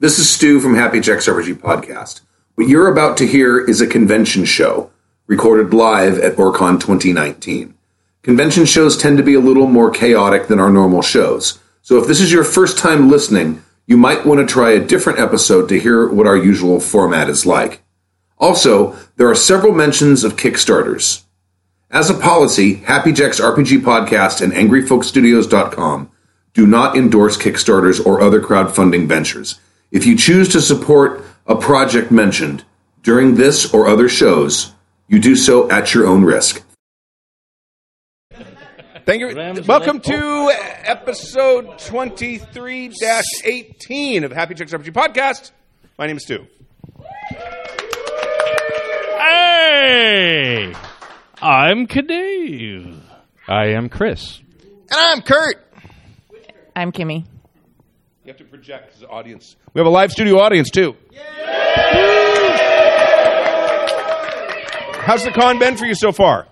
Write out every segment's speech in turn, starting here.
This is Stu from Happy Jacks RPG Podcast. What you're about to hear is a convention show recorded live at OrcCon 2019. Convention shows tend to be a little more chaotic than our normal shows. So if this is your first time listening, you might want to try a different episode to hear what our usual format is like. Also, there are several mentions of Kickstarters. As a policy, Happy Jacks RPG Podcast and AngryFolkStudios.com do not endorse Kickstarters or other crowdfunding ventures. If you choose to support a project mentioned during this or other shows, you do so at your own risk. Thank you. Welcome to episode 23 18 of Happy Jacks RPG Podcast. My name is Stu. Hey! I'm Kadave. I am Chris. And I'm Kurt. I'm Kimmy. You have to project as an audience. We have a live studio audience, too. How's the con been for you so far?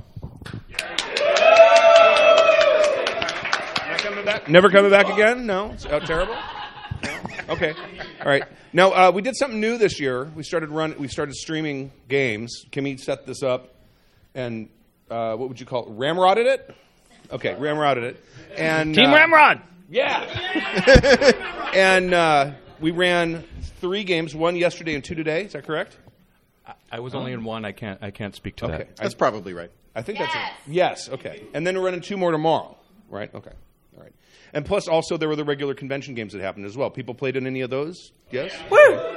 Not coming back? Never coming back again? No? It's uh, terrible? No? Okay. All right. Now, uh, we did something new this year. We started run. We started streaming games. Kimmy set this up, and uh, what would you call it? Ramrodded it? Okay, ramrodded it. And Team uh, Ramrod. Yeah. and uh, we ran three games, one yesterday and two today. Is that correct? I was only in one. I can't. I can't speak to Okay. that. That's probably right. I think that's it. Yes. Okay. And then we're running two more tomorrow, right? Okay. All right. And plus, also there were the regular convention games that happened as well. People played in any of those? Yes. Woo!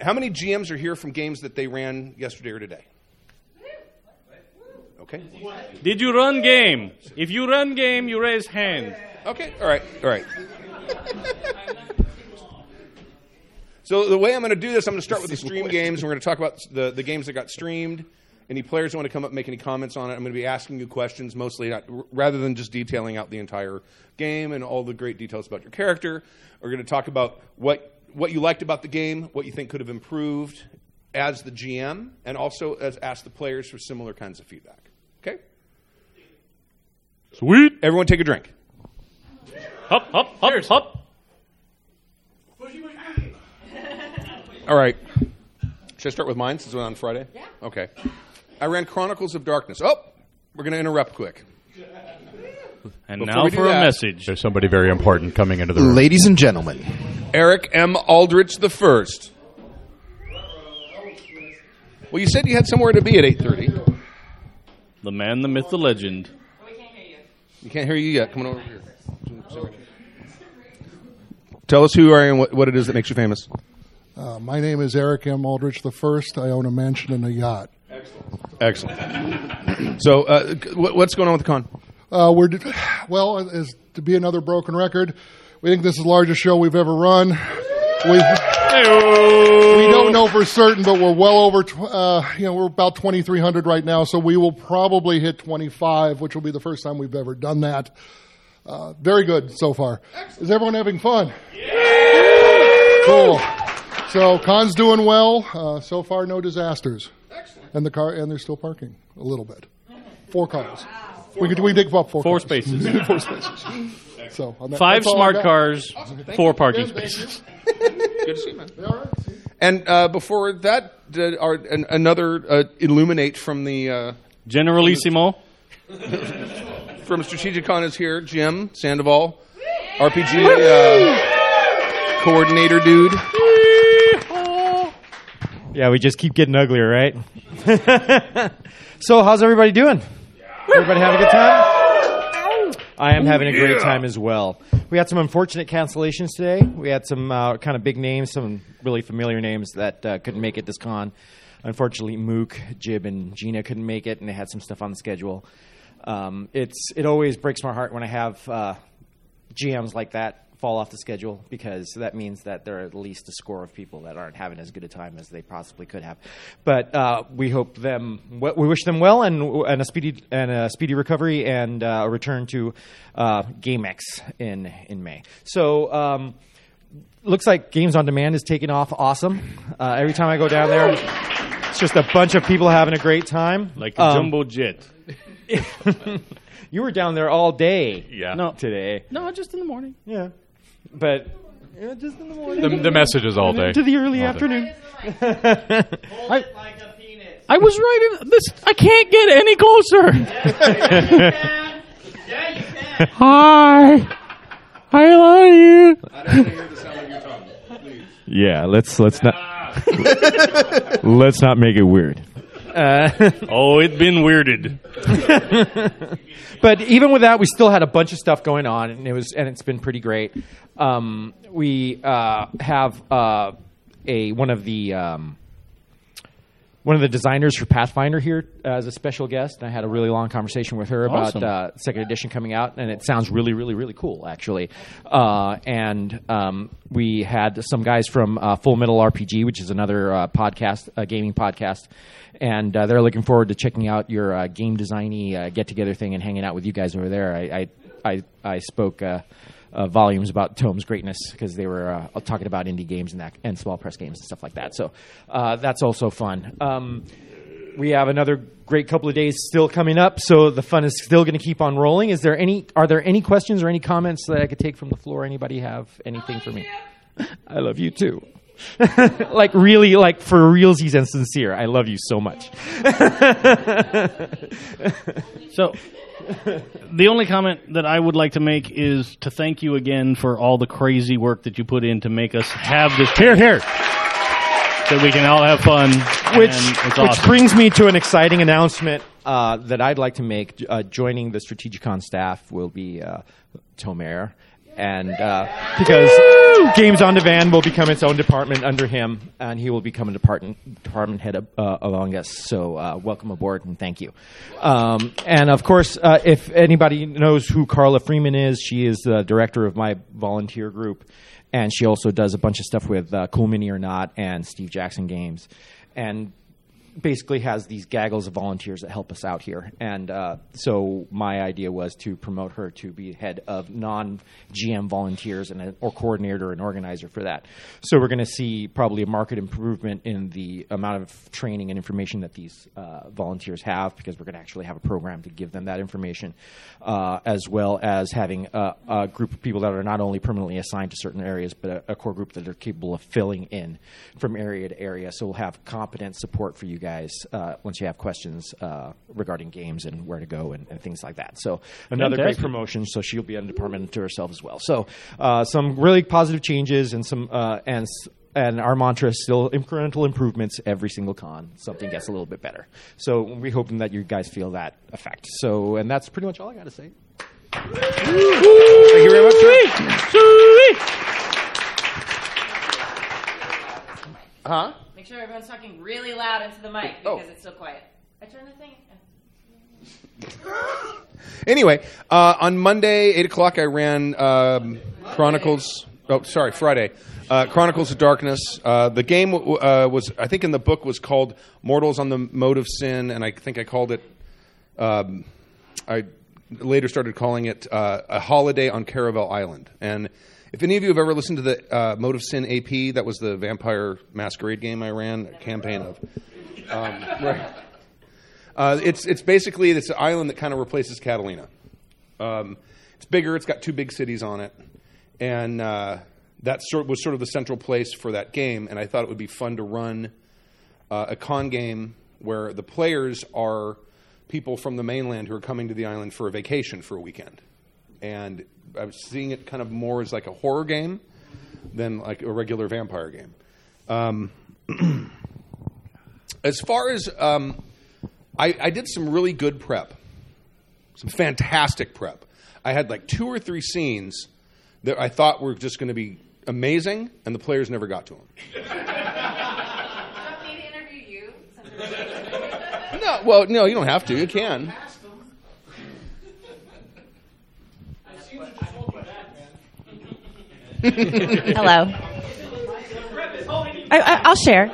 How many GMs are here from games that they ran yesterday or today? Okay. Did you run game? If you run game, you raise hand. Okay. All right. All right. So the way I'm going to do this, I'm going to start with the stream games. We're going to talk about the, the games that got streamed. Any players who want to come up and make any comments on it, I'm going to be asking you questions mostly, not, rather than just detailing out the entire game and all the great details about your character. We're going to talk about what what you liked about the game, what you think could have improved as the GM, and also as ask the players for similar kinds of feedback. Okay. Sweet. Everyone, take a drink. Hop, hop, hop, hop. All right. Should I start with mine since we're on Friday? Yeah. Okay. I ran Chronicles of Darkness. Oh, we're going to interrupt quick. And Before now we do for a that- message. There's somebody very important coming into the room. Ladies and gentlemen, Eric M. Aldrich the first. Well, you said you had somewhere to be at 8.30. The man, the myth, the legend. Oh, we can't hear you We can't hear you yet. Come on over here. Tell us who you are and what, what it is that makes you famous. Uh, my name is Eric M. Aldrich the First. I own a mansion and a yacht. Excellent. Excellent. so, uh, what, what's going on with the con? Uh, we're well as to be another broken record. We think this is the largest show we've ever run. We, we don't know for certain, but we're well over. Tw- uh, you know, we're about twenty three hundred right now, so we will probably hit twenty five, which will be the first time we've ever done that. Uh, very good so far. Is everyone having fun? Cool. So con's doing well. Uh, so far, no disasters. And the car, and they're still parking a little bit. Four cars. We could we dig up four. Four cars. spaces. four spaces. So on that, Five that's all I smart got. cars, four parking spaces. Good to see you, man. And uh, before that, uh, our, an, another uh, Illuminate from the uh, Generalissimo. from Strategicon is here. Jim Sandoval, RPG uh, coordinator dude. Yeah, we just keep getting uglier, right? so, how's everybody doing? Everybody having a good time? I am having a great time as well. We had some unfortunate cancellations today. We had some uh, kind of big names, some really familiar names that uh, couldn't make it this con. Unfortunately, Mook, Jib, and Gina couldn't make it, and they had some stuff on the schedule. Um, it's it always breaks my heart when I have uh, GMs like that fall off the schedule because that means that there are at least a score of people that aren't having as good a time as they possibly could have. But uh, we hope them, we wish them well and, and a speedy and a speedy recovery and uh, a return to uh, GameX in in May. So. Um, Looks like Games on Demand is taking off awesome. Uh, every time I go down there, it's just a bunch of people having a great time. Like a Um, jumbo jet. You were down there all day. Yeah. No, today. No, just in the morning. Yeah. But Yeah, just in the morning. The, the messages all day. to the early All day. afternoon. I, I was right in this. I can't get any closer. Hi. I love you. I don't want to hear the sound of your tongue. Please. Yeah, let's let's not ah. let's not make it weird. Oh, it's been weirded. but even with that, we still had a bunch of stuff going on, and it was and it's been pretty great. Um, we uh, have uh, a one of the um, one of the designers for Pathfinder here uh, as a special guest. And I had a really long conversation with her Awesome. about uh, second edition coming out, and it sounds really, really, really cool, actually. Uh, and um, we had some guys from uh, Full Metal RPG, which is another uh, podcast, a gaming podcast, and uh, they're looking forward to checking out your uh, game designy uh, get together thing and hanging out with you guys over there. I I I, I spoke. Uh, uh, volumes about Tome's greatness because they were uh, talking about indie games and that and small press games and stuff like that. So uh, that's also fun. Um, we have another great couple of days still coming up, so the fun is still going to keep on rolling. Is there any? Are there any questions or any comments that I could take from the floor? Anybody have anything for me? I love you too. like really, like for realsies and sincere. I love you so much. So, the only comment that I would like to make is to thank you again for all the crazy work that you put in to make us have this here, here, that we can all have fun. which it's which brings me to an exciting announcement uh, that I'd like to make. Uh, joining the Strategicon staff will be uh, Tomer, and uh, because Games on Demand will become its own department under him, and he will become a department department head uh, along us. So uh, welcome aboard and thank you. Um, and of course, uh, if anybody knows who Carla Freeman is, she is the director of my volunteer group and she also does a bunch of stuff with uh, Cool Mini or Not and Steve Jackson Games, and basically has these gaggles of volunteers that help us out here. And uh, so my idea was to promote her to be head of non-GM volunteers and a, or coordinator and organizer for that. So we're going to see probably a market improvement in the amount of training and information that these uh, volunteers have because we're going to actually have a program to give them that information, uh, as well as having a, a group of people that are not only permanently assigned to certain areas, but a, a core group that are capable of filling in from area to area. So we'll have competent support for you guys uh, once you have questions uh, regarding games and where to go and, and things like that. So another great promotion. So she'll be a department to herself as well. So uh, some really positive changes and some uh, and. And our mantra is still incremental improvements every single con. Something gets a little bit better. So we're hoping that you guys feel that effect. So, and that's pretty much all I got to say. Thank you very much, sir. Huh? Make sure everyone's talking really loud into the mic Oh. because it's so quiet. I turned the thing. Anyway, uh, on Monday, 8 o'clock, I ran um, Chronicles. Oh, sorry, Friday. Uh, Chronicles of Darkness. Uh, the game w- uh, was, I think, in the book was called Mortals on the Mode of Sin, and I think I called it. Um, I later started calling it uh, a holiday on Caravel Island. And if any of you have ever listened to the uh, Mode of Sin AP, that was the Vampire Masquerade game I ran a campaign of. Um, right. Uh, it's it's basically it's an island that kind of replaces Catalina. Um, it's bigger. It's got two big cities on it, and uh, that sort was sort of the central place for that game. And I thought it would be fun to run uh, a con game where the players are people from the mainland who are coming to the island for a vacation for a weekend. And I was seeing it kind of more as like a horror game than like a regular vampire game. Um, as far as um, I, I did some really good prep, some fantastic prep. I had like two or three scenes that I thought were just going to be amazing, and the players never got to them. Do you want to interview you? No, well, no, you don't have to. You can. Hello. I, I, I'll share.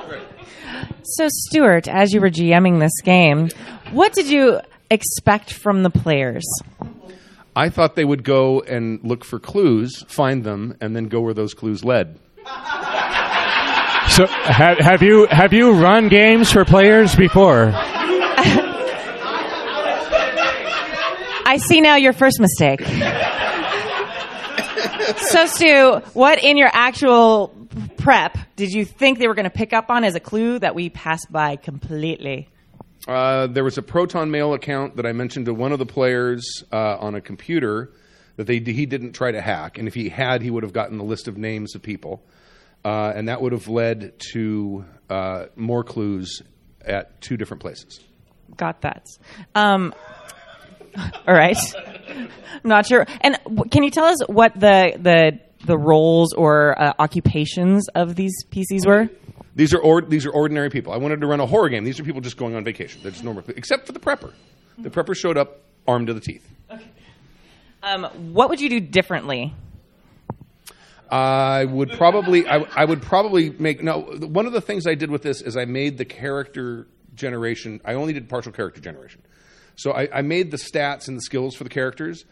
So, Stuart, as you were GMing this game, what did you expect from the players? I thought they would go and look for clues, find them, and then go where those clues led. So have, have you have you run games for players before? I see now your first mistake. So, Stu, what in your actual prep did you think they were going to pick up on as a clue that we passed by completely? Uh, there was a Proton Mail account that I mentioned to one of the players uh, on a computer that they he didn't try to hack, and if he had, he would have gotten the list of names of people, uh, and that would have led to uh, more clues at two different places. Got that. Um, all right. I'm not sure. And w- can you tell us what the the the roles or uh, occupations of these PCs were? These are or, these are ordinary people. I wanted to run a horror game. These are people just going on vacation. They're just normal, except for the prepper. The prepper showed up armed to the teeth. Um, what would you do differently? I would probably I, I would probably make no one of the things I did with this is I made the character generation I only did partial character generation. So I, I made the stats and the skills for the characters.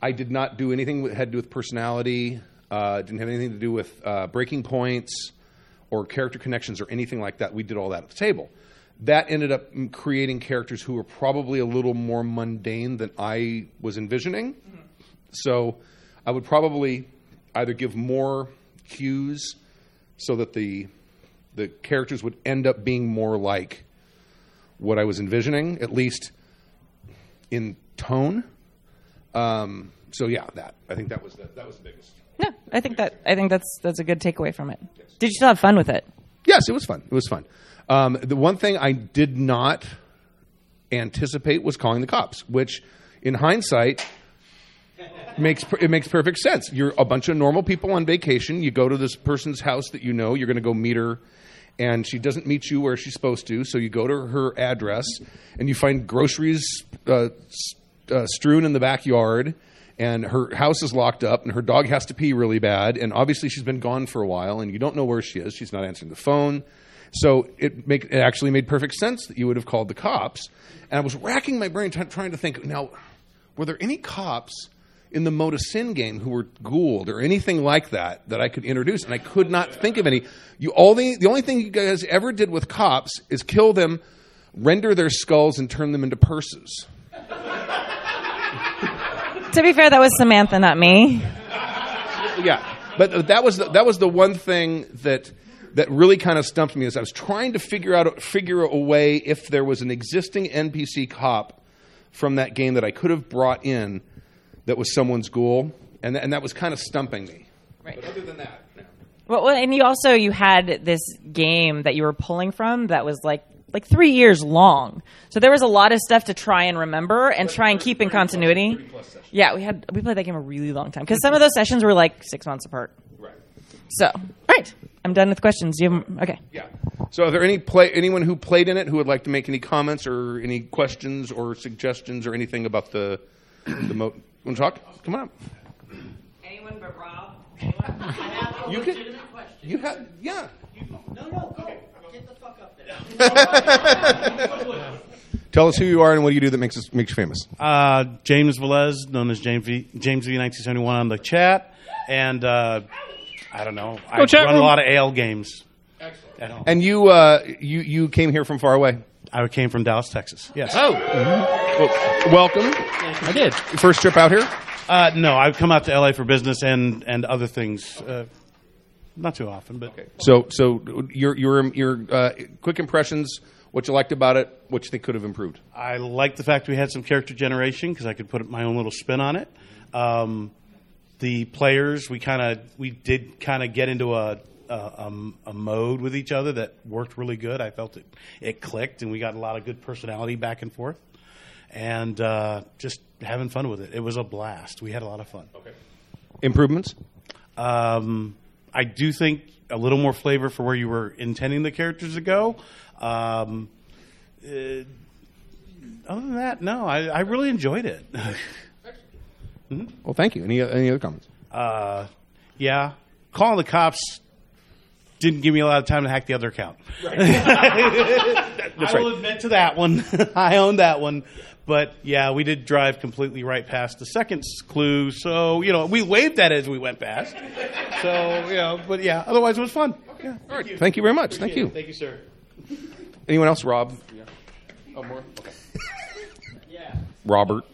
I did not do anything that had to do with personality. Uh, didn't have anything to do with uh, breaking points or character connections or anything like that. We did all that at the table. That ended up creating characters who were probably a little more mundane than I was envisioning. So I would probably either give more cues so that the the characters would end up being more like what I was envisioning, at least in tone. Um, so yeah, that I think that was the, that was the biggest. No, I think that I think that's that's a good takeaway from it. Did you still have fun with it? Yes, it was fun. It was fun. Um, the one thing I did not anticipate was calling the cops, which, in hindsight, makes it makes perfect sense. You're a bunch of normal people on vacation. You go to this person's house that you know. You're going to go meet her, and she doesn't meet you where she's supposed to. So you go to her address, and you find groceries uh, uh, strewn in the backyard. And her house is locked up, and her dog has to pee really bad. And obviously, she's been gone for a while, and you don't know where she is. She's not answering the phone. So it make it actually made perfect sense that you would have called the cops. And I was racking my brain t- trying to think. Now, were there any cops in the Moda Sin game who were ghouled or anything like that that I could introduce? And I could not think of any. You all the the only thing you guys ever did with cops is kill them, render their skulls, and turn them into purses. To be fair, that was Samantha, not me. yeah, but that was the, that was the one thing that that really kind of stumped me as I was trying to figure out figure a way if there was an existing NPC cop from that game that I could have brought in that was someone's ghoul, and th- and that was kind of stumping me. Right. But other than that, no. Well, well, and you also you had this game that you were pulling from that was like like three years long. So there was a lot of stuff to try and remember and try and keep in continuity. Yeah, we had we played that game a really long time because some of those sessions were like six months apart. right. So, all right, I'm done with questions. Do you have, okay? Yeah. So, are there any play anyone who played in it who would like to make any comments or any questions or suggestions or anything about the the mo? Want to talk? Come on up. Anyone but Rob. You can. You have. Yeah. No, no, go. Get the fuck up there. Tell us who you are and what do you do that makes us makes you famous. Uh, James Velez, known as James V, James V, 1971 on the chat, and uh, I don't know. I chat run room. a lot of ale games. At home. And you uh, you you came here from far away. I came from Dallas, Texas. Yes. Oh. Well, welcome. I did. First trip out here. Uh, no, I've come out to LA for business and and other things. Uh, not too often, but So so your your your uh, quick impressions. What you liked about it. What you think could have improved. I like the fact we had some character generation because I could put my own little spin on it. Um, the players, we kind of we did kind of get into a, a a a mode with each other that worked really good. I felt it it clicked, and we got a lot of good personality back and forth, and uh, just having fun with it. It was a blast. We had a lot of fun. Okay. Improvements. Um, I do think a little more flavor for where you were intending the characters to go. Um, uh, other than that, no, I, I really enjoyed it. Well, thank you. Any any other comments? uh, yeah, calling the cops didn't give me a lot of time to hack the other account. I will admit to that one. I own that one. But yeah, we did drive completely right past the second clue. So, you know, we waved that as we went past. So, you know, but yeah, otherwise it was fun. Yeah. All right. Thank you very much. Thank you. Thank you, sir. Anyone else? Rob. Yeah. Oh, more. Okay. Yeah. Robert.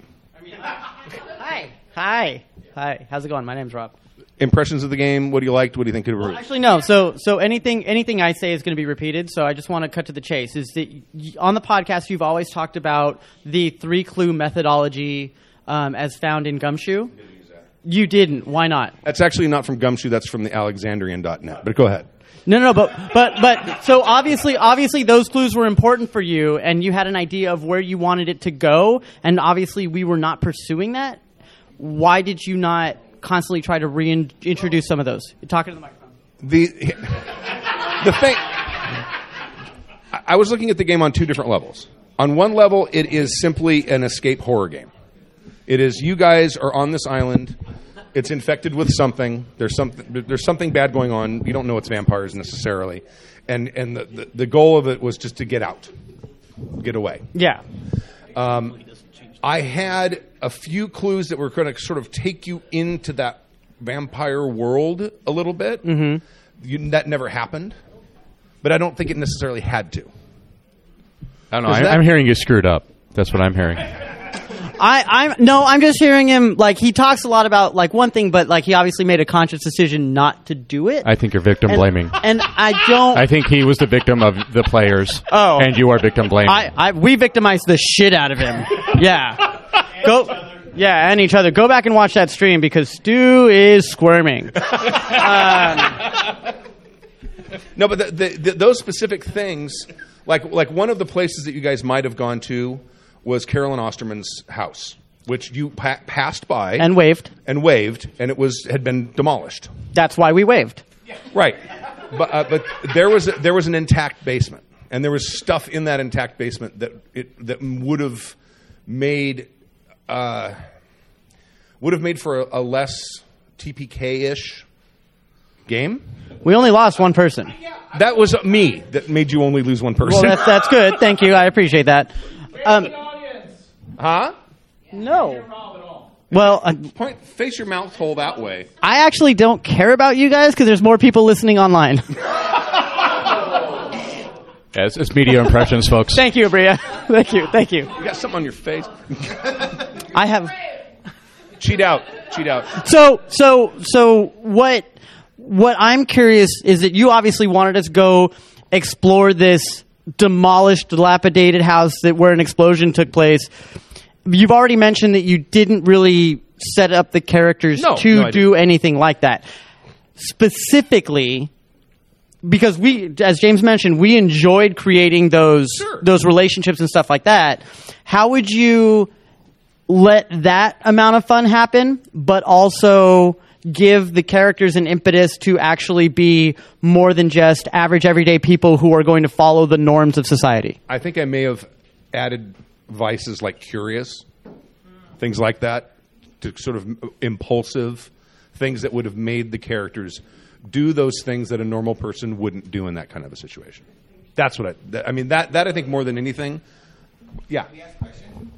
Hi. Hi. Hi. How's it going? My name's Rob. Impressions of the game. What do you liked? What do you think could improve? Actually, no. So, so anything, anything I say is going to be repeated. So, I just want to cut to the chase. Is that y- on the podcast you've always talked about the three clue methodology um, as found in Gumshoe? You didn't. Why not? That's actually not from Gumshoe. That's from the Alexandrian.net. But go ahead. No, no, no, but but but so obviously, obviously, those clues were important for you, and you had an idea of where you wanted it to go, and obviously, we were not pursuing that. Why did you not constantly try to reintroduce some of those? You're talking to the microphone. The the thing. I was looking at the game on two different levels. On one level, it is simply an escape horror game. It is you guys are on this island. It's infected with something. There's something. There's something bad going on. You don't know it's vampires necessarily, and and the, the, the goal of it was just to get out, get away. Yeah. Um, I had a few clues that were going to sort of take you into that vampire world a little bit. Mm-hmm. You, that never happened, but I don't think it necessarily had to. I don't know. I, that- I'm hearing you screwed up. That's what I'm hearing. I, I'm no, I'm just hearing him like he talks a lot about like one thing, but like he obviously made a conscious decision not to do it. I think you're victim And- blaming. and I don't. I think he was the victim of the players. Oh. and you are victim blaming. I, I we victimized the shit out of him. yeah. Go. Yeah, and each other. Go back and watch that stream because Stu is squirming. Um, no, but the, the, the, those specific things, like like one of the places that you guys might have gone to was Carolyn Osterman's house, which you pa- passed by And waved. and waved, and it was had been demolished. That's why we waved. Right, but uh, but there was a, there was an intact basement, and there was stuff in that intact basement that it that would have made uh, would have made for a, a less TPK ish game. We only lost one person. That was me that made you only lose one person. Well, that's that's good. Thank you. I appreciate that. Um, huh? no. Well, uh, Point, face your mouth hole that way. I actually don't care about you guys because there's more people listening online. Yeah, it's, it's media impressions, folks. Thank you, Bria. Thank you. Thank you. You got something on your face. I have. Cheat out. Cheat out. So so so what what I'm curious is that you obviously wanted us to go explore this demolished, dilapidated house that where an explosion took place. You've already mentioned that you didn't really set up the characters No, to no, I do anything like that. Specifically, because we, as James mentioned, we enjoyed creating those those relationships and stuff like that. How would you let that amount of fun happen, but also give the characters an impetus to actually be more than just average everyday people who are going to follow the norms of society? I think I may have added vices like curious, things like that, to sort of impulsive things that would have made the characters do those things that a normal person wouldn't do in that kind of a situation. That's what I. That, I mean that that I think more than anything. Yeah.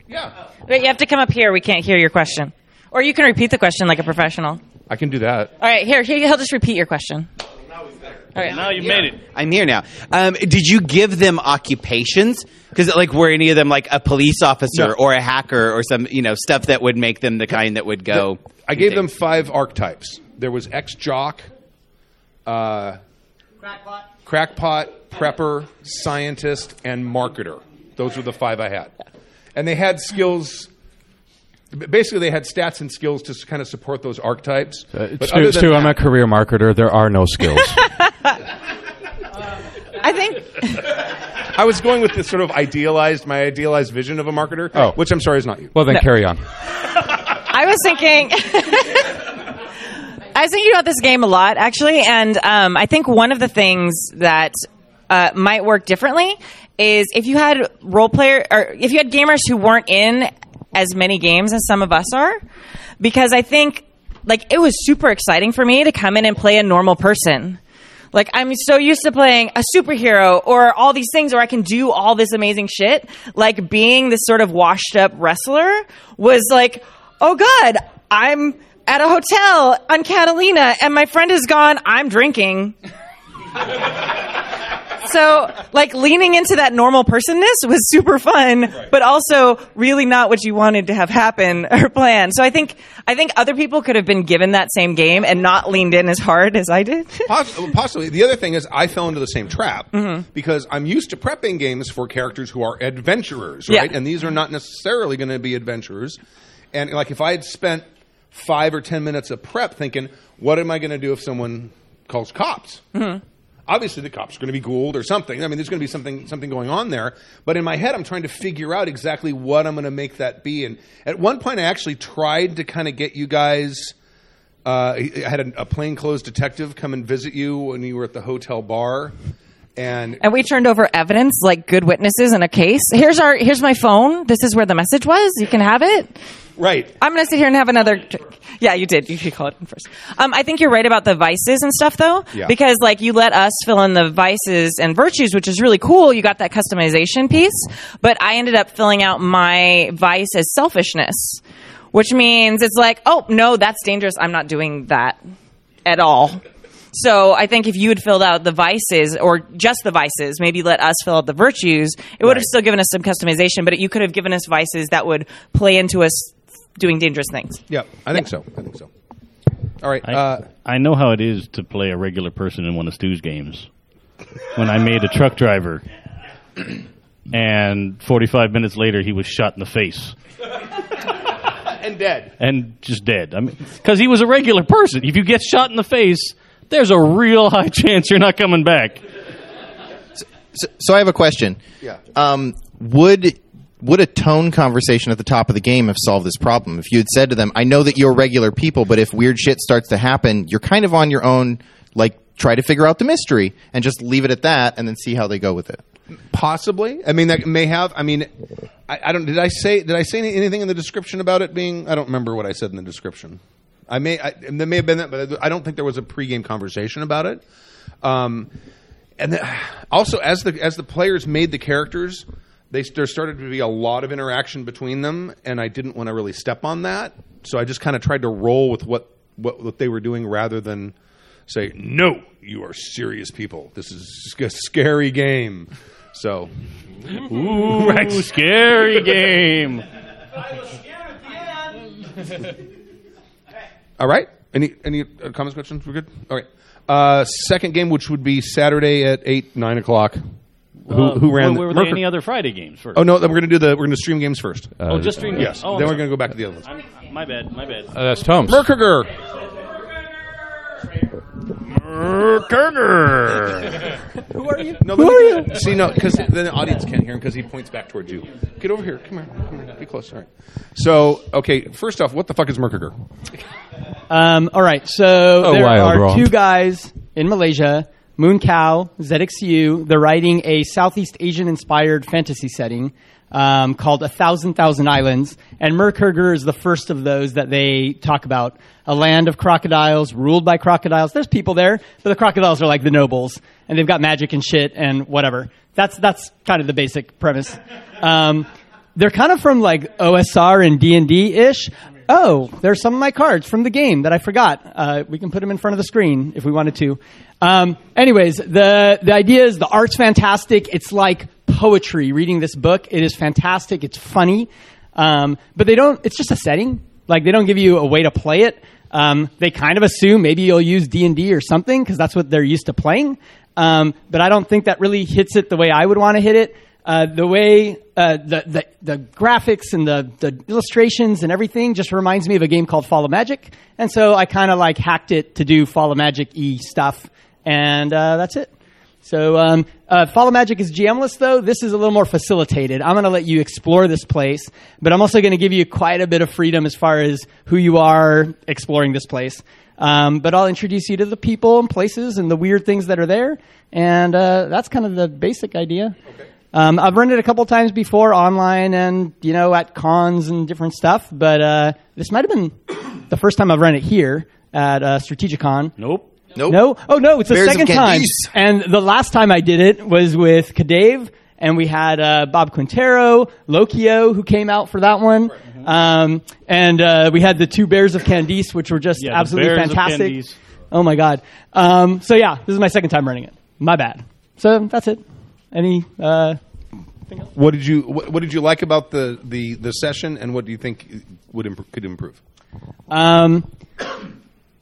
Yeah. Oh. Wait, you have to come up here. We can't hear your question. Or you can repeat the question like a professional. I can do that. All right, here, here he'll just repeat your question. All right. Now you made it. I'm here now. Um, did you give them occupations? Because like were any of them like a police officer No. or a hacker or some you know stuff that would make them the kind that would go? I gave them five archetypes. There was ex jock, uh, crackpot, prepper, scientist, and marketer. Those were the five I had, and they had skills. Basically, they had stats and skills to kind of support those archetypes. Uh, But Stu, other than Stu, I'm a career marketer. There are no skills. I think I was going with this sort of idealized, my idealized vision of a marketer, Oh. which I'm sorry is not you. well, then No. carry on. I was thinking. I was thinking about this game a lot, actually, and um, I think one of the things that uh, might work differently is if you had role player or if you had gamers who weren't in as many games as some of us are, because I think like it was super exciting for me to come in and play a normal person. Like I'm so used to playing a superhero or all these things where I can do all this amazing shit. Like being this sort of washed up wrestler was like, oh god, I'm at a hotel on Catalina and my friend is gone. I'm drinking. So, like leaning into that normal personness was super fun, but also really not what you wanted to have happen or plan. So I think I think other people could have been given that same game and not leaned in as hard as I did. Poss- Possibly. The other thing is, I fell into the same trap Mhm. because I'm used to prepping games for characters who are adventurers, Yeah. right? And these are not necessarily going to be adventurers. And like, if I had spent five or ten minutes of prep thinking, what am I going to do if someone calls cops? Mhm. Obviously, the cops are going to be ghouled or something. I mean, there's going to be something something going on there. But in my head, I'm trying to figure out exactly what I'm going to make that be. And at one point, I actually tried to kind of get you guys. Uh, I had a, a plainclothes detective come and visit you when you were at the hotel bar, and And we turned over evidence like good witnesses in a case. Here's our here's my phone. This is where the message was. You can have it. Right. I'm going to sit here and have another. Yeah, you did. You should call it in first. Um, I think you're right about the vices and stuff, though, Yeah. because like you let us fill in the vices and virtues, which is really cool. You got that customization piece, but I ended up filling out my vice as selfishness, which means it's like, oh no, that's dangerous. I'm not doing that at all. So I think if you had filled out the vices or just the vices, maybe let us fill out the virtues, it would have still given us some customization, but you could have given us vices that would play into us doing dangerous things. yeah, I think so. I think so. All right. I, Uh, I know how it is to play a regular person in one of Stu's games. When I made a truck driver, and 45 minutes later he was shot in the face and dead. and just dead. I mean, because he was a regular person. If you get shot in the face, there's a real high chance you're not coming back. So, so I have a question. Yeah. Um, would would a tone conversation at the top of the game have solved this problem? If you had said to them, "I know that you're regular people, but if weird shit starts to happen, you're kind of on your own. Like, try to figure out the mystery and just leave it at that, and then see how they go with it." Possibly. I mean, that may have. I mean, I, I don't. Did I say? Did I say anything in the description about it being? I don't remember what I said in the description. I may. I, there may have been that, but I don't think there was a pregame conversation about it. Um, and also, as the as the players made the characters, they there started to be a lot of interaction between them, and I didn't want to really step on that. So I just kind of tried to roll with what, what what they were doing rather than say, "No, you are serious people. This is a scary game." So, Ooh, scary game. All right. Any any uh, comments, questions? We're good. All right. Uh, second game, which would be Saturday at eight nine o'clock. Who, Uh, who ran? Were, were the, there any other Friday games first? Oh no, we're going to do the we're going to stream games first. Oh, just stream games. Yes. Oh, then I'm we're going to go back to the other ones. I'm- my bad. My bad. Uh, that's Tom's. MRKRGR. MRKRGR. Who are you? No, Who are you? See, no, because then the audience can't hear him because he points back towards you. Get over here. Come here. Come here. Be close. All right. So, okay. First off, what the fuck is MRKRGR? Um, all right, so A there wild are romp. two guys in Malaysia, Mun Kao, ZXU. They're writing a Southeast Asian inspired fantasy setting um, called A Thousand Thousand Islands. And MRKRGR is the first of those that they talk about. A land of crocodiles ruled by crocodiles. There's people there, but the crocodiles are like the nobles, and they've got magic and shit and whatever. That's that's kind of the basic premise. Um, they're kind of from like OSR and D and D ish. Oh, there's some of my cards from the game that I forgot. Uh, we can put them in front of the screen if we wanted to. Um, anyways, the the idea is the art's fantastic. It's like poetry. Reading this book, it is fantastic. It's funny, um, but they don't. It's just a setting. Like they don't give you a way to play it. Um, they kind of assume maybe you'll use D and D or something because that's what they're used to playing. Um, but I don't think that really hits it the way I would want to hit it. Uh, the way uh, the, the the graphics and the the illustrations and everything just reminds me of a game called Fall of Magic, and so I kind of like hacked it to do Fall of Magic e stuff, and uh, that's it. So um, uh, Fall of Magic is GMless though. This is a little more facilitated. I'm going to let you explore this place, but I'm also going to give you quite a bit of freedom as far as who you are exploring this place. Um, but I'll introduce you to the people and places and the weird things that are there, and uh, that's kind of the basic idea. Um, I've run it a couple times before online and you know at cons and different stuff, but uh, this might have been the first time I've run it here at uh, Strategicon. Nope. Nope. No. Oh no, it's the Bears second time. And the last time I did it was with Kadave, and we had uh, Bob Quintero, Lokio, who came out for that one, um, and uh, we had the two Bears of Candice, which were just Yeah, the absolutely Bears of fantastic. Candice. Oh my god. Um, so yeah, this is my second time running it. My bad. So that's it. Any uh, What did you what, what did you like about the, the, the session, and what do you think would imp- could improve? Um,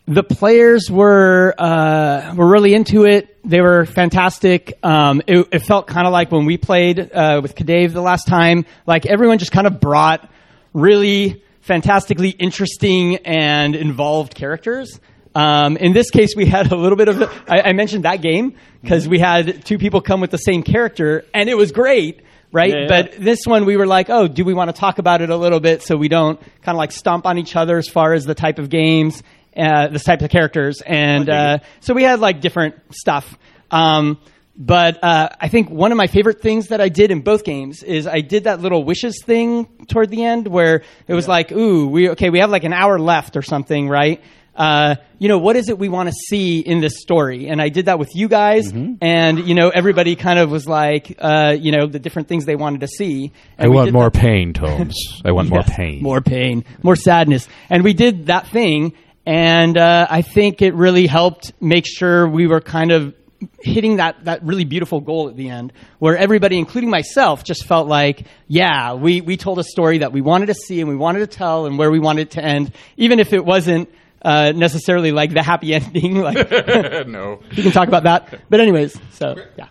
the players were uh, were really into it. They were fantastic. Um, it, it felt kind of like when we played uh, with Kadave the last time. Like everyone just kind of brought really fantastically interesting and involved characters. Um, in this case, we had a little bit of. I, I mentioned that game because we had two people come with the same character, and it was great, right? Yeah, yeah. But this one, we were like, oh, do we want to talk about it a little bit so we don't kind of like stomp on each other as far as the type of games, uh, this type of characters, and uh, so we had like different stuff. Um, but uh, I think one of my favorite things that I did in both games is I did that little wishes thing toward the end where it was like, ooh, we okay, we have like an hour left or something, right? Uh, you know, what is it we want to see in this story? And I did that with you guys, and you know, everybody kind of was like, uh, you know, the different things they wanted to see. I want more that- pain, Tomes. I want more pain. more pain, more sadness. And we did that thing, and uh, I think it really helped make sure we were kind of hitting that, that really beautiful goal at the end, where everybody, including myself, just felt like, yeah, we, we told a story that we wanted to see and we wanted to tell and where we wanted it to end, even if it wasn't uh, necessarily like the happy ending. like, no. we can talk about that. But anyways, so yeah.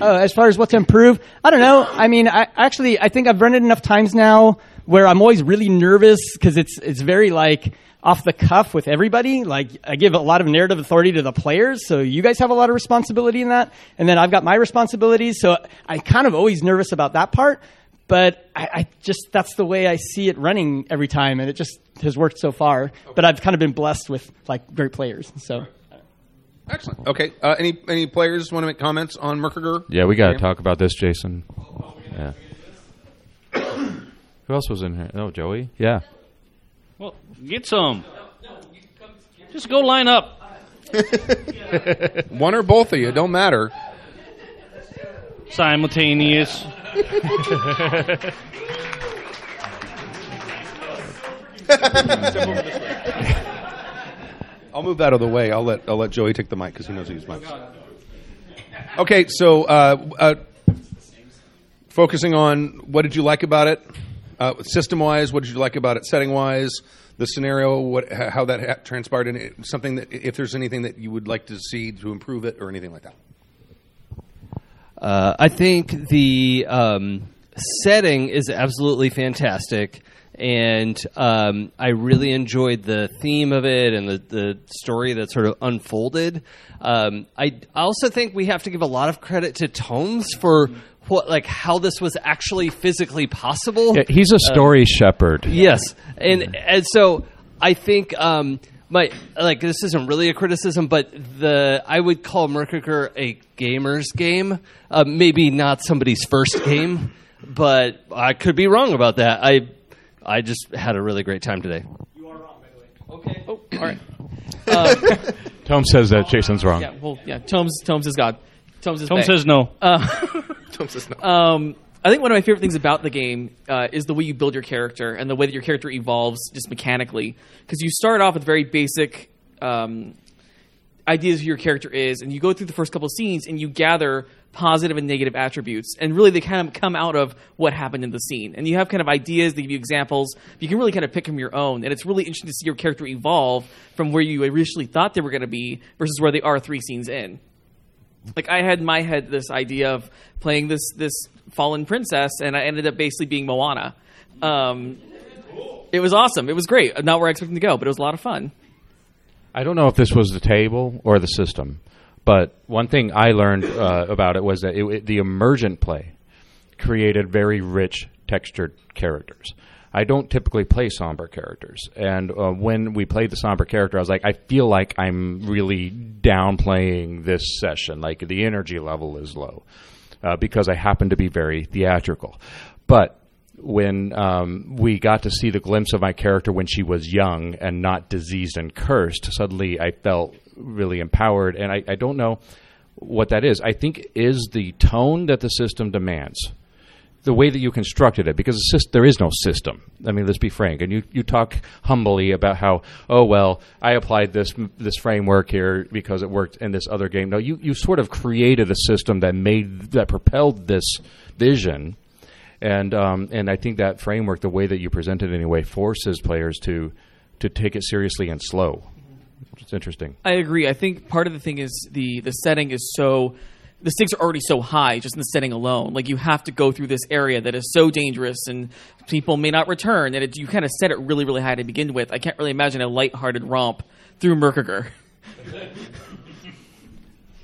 Uh, as far as what to improve, I don't know. I mean, I actually I think I've run it enough times now where I'm always really nervous because it's it's very like off the cuff with everybody. Like I give a lot of narrative authority to the players, so you guys have a lot of responsibility in that, and then I've got my responsibilities. So I'm kind of always nervous about that part. But I, I just that's the way I see it running every time, and it just has worked so far. But I've kind of been blessed with like great players. So. Excellent. Okay. Uh, any any players want to make comments on MRKRGR? Yeah, we got to talk about this, Jason. Yeah. Who else was in here? Oh, Joey. Yeah. Well, get some. Just go line up. One or both of you, don't matter. Simultaneous. I'll move out of the way. I'll let I'll let Joey take the mic because he knows he use mics. Okay, so uh, uh, focusing on what did you like about it, uh, system wise? What did you like about it, setting wise? The scenario, what how that ha- transpired, and something that if there's anything that you would like to see to improve it or anything like that. Uh, I think the um, setting is absolutely fantastic, and um, I really enjoyed the theme of it and the, the story that sort of unfolded. Um, I also think we have to give a lot of credit to Tomes for what, like, how this was actually physically possible. Yeah, he's a Uh, story shepherd. Yes, and and so I think um, my like this isn't really a criticism, but the I would call MRKRGR a gamer's game. Uh, maybe not somebody's first game, but I could be wrong about that. I I just had a really great time today. You are wrong, by the way. Okay. Oh, all right. Tom says that Jason's wrong. Yeah. Well, yeah. Tomes. Tomes is God. Tomes is. Tom bae. says no. Uh, Tom says no. Um, I think one of my favorite things about the game uh, is the way you build your character and the way that your character evolves just mechanically. Because you start off with very basic um, ideas of who your character is, and you go through the first couple of scenes and you gather positive and negative attributes, and really they kind of come out of what happened in the scene. And you have kind of ideas, they give you examples. You can really kind of pick from your own, and it's really interesting to see your character evolve from where you initially thought they were going to be versus where they are three scenes in like I had in my head this idea of playing this this fallen princess, and I ended up basically being Moana. Um, it was awesome. It was great. Not where I expected to go, but it was a lot of fun. I don't know if this was the table or the system, but one thing I learned uh, about it was that it, it- the emergent play created very rich, textured characters. I don't typically play somber characters, and uh, when we played the somber character, I was like, I feel like I'm really downplaying this session. Like the energy level is low uh, because I happen to be very theatrical, but when um, we got to see the glimpse of my character when she was young and not diseased and cursed, suddenly I felt really empowered. And I, I don't know what that is. I think is the tone that the system demands. the way that you constructed it, because the there is no system. I mean, let's be frank. And you, you talk humbly about how, oh well, I applied this this framework here because it worked in this other game. No, you you sort of created a system that made that propelled this vision, and um, and I think that framework, the way that you present it anyway, forces players to to take it seriously and slow. It's interesting. I agree. I think part of the thing is the the setting is so the stakes are already so high just in the setting alone. Like you have to go through this area that is so dangerous and people may not return. And it, you kind of set it really, really high to begin with. I can't really imagine a lighthearted romp through MRKRGR.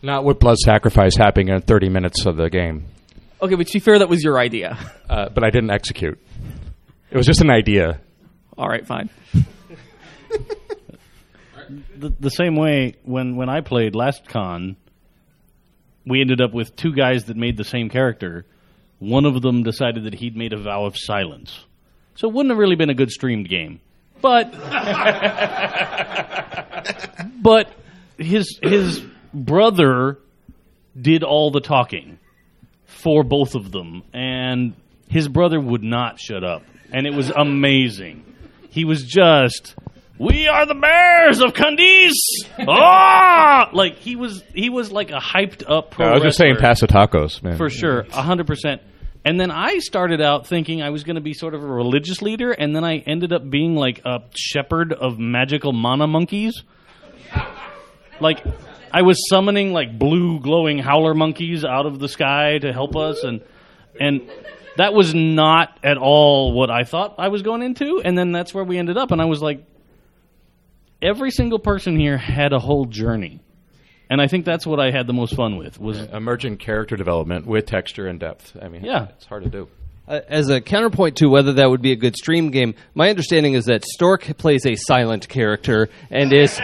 Not with blood sacrifice happening in 30 minutes of the game. Okay, but to be fair, that was your idea. Uh, but I didn't execute. It was just an idea. All right, fine. the, the same way when when I played last con, we ended up with two guys that made the same character. One of them decided that he'd made a vow of silence, so it wouldn't have really been a good streamed game. But but his his brother did all the talking for both of them, and his brother would not shut up, and it was amazing. He was just we are the bears of Candice. Ah, like he was, he was like a hyped up pro. I was just saying, pass the tacos, man. for sure, hundred percent. And then I started out thinking I was going to be sort of a religious leader, and then I ended up being like a shepherd of magical mana monkeys. Like I was summoning like blue glowing howler monkeys out of the sky to help us, and and that was not at all what I thought I was going into. And then that's where we ended up, and I was like, every single person here had a whole journey. And I think that's what I had the most fun with was emergent character development with texture and depth. I mean, Yeah. it's hard to do. Uh, as a counterpoint to whether that would be a good stream game, my understanding is that Stork plays a silent character and is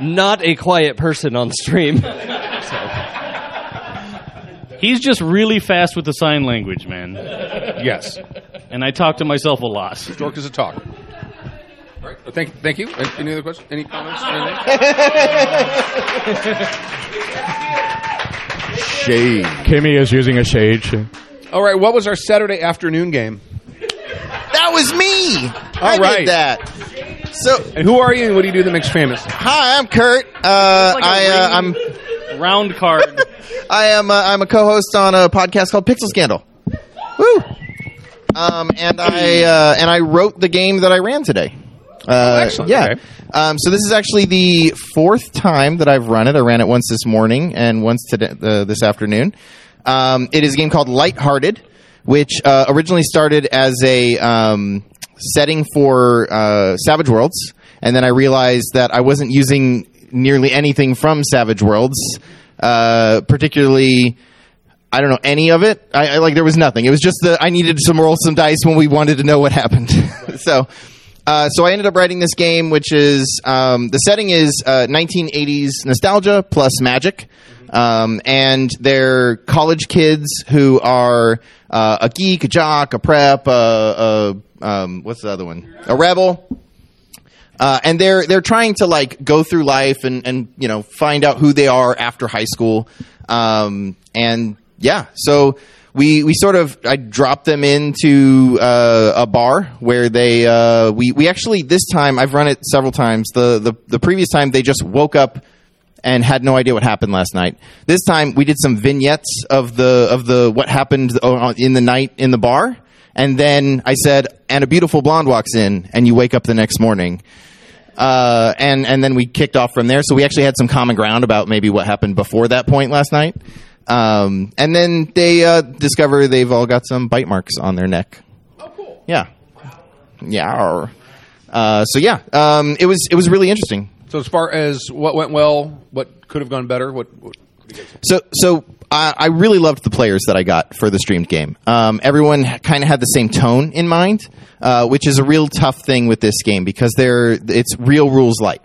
not a quiet person on stream. He's just really fast with the sign language, man. Yes. And I talk to myself a lot. Stork is a talker. All right. Well, thank, thank you. Any any other questions? Any comments? Shade. Kimmy is using a shade. All right. What was our Saturday afternoon game? That was me. I right. did that. So, And who are you and what do you do that makes you famous? hi, I'm Kurt. Uh, like a I, uh, I'm Round card. I am uh, I'm a co-host on a podcast called Pixel Scandal. Woo! Um, and I uh, and I wrote the game that I ran today. Uh, excellent. Yeah. Okay. Um, so this is actually the fourth time that I've run it. I ran it once this morning and once today, uh, this afternoon. Um, it is a game called Lighthearted, which uh, originally started as a um, setting for uh, Savage Worlds, and then I realized that I wasn't using nearly anything from Savage Worlds, uh, particularly. I don't know any of it. I, I like there was nothing. It was just that I needed to roll some dice when we wanted to know what happened. so, uh, so I ended up writing this game, which is um, the setting is uh, 1980s nostalgia plus magic, um, and they're college kids who are uh, a geek, a jock, a prep, a, a um, what's the other one? A rebel. Uh, and they're they're trying to like go through life and and you know find out who they are after high school, um, and yeah, so we we sort of I dropped them into uh, a bar where they uh, we we actually this time I've run it several times. The the the previous time they just woke up and had no idea what happened last night. This time we did some vignettes of the of the what happened in the night in the bar, and then I said, and a beautiful blonde walks in, and you wake up the next morning. Uh, and and then we kicked off from there. So we actually had some common ground about maybe what happened before that point last night. Um, and then they uh, discover they've all got some bite marks on their neck. Oh, cool. Yeah, yeah. Uh, so yeah, um, it was it was really interesting. So as far as what went well, what could have gone better, what, what So, so I, I really loved the players that I got for the streamed game. Um, everyone kind of had the same tone in mind, uh, which is a real tough thing with this game because they're it's real rules light.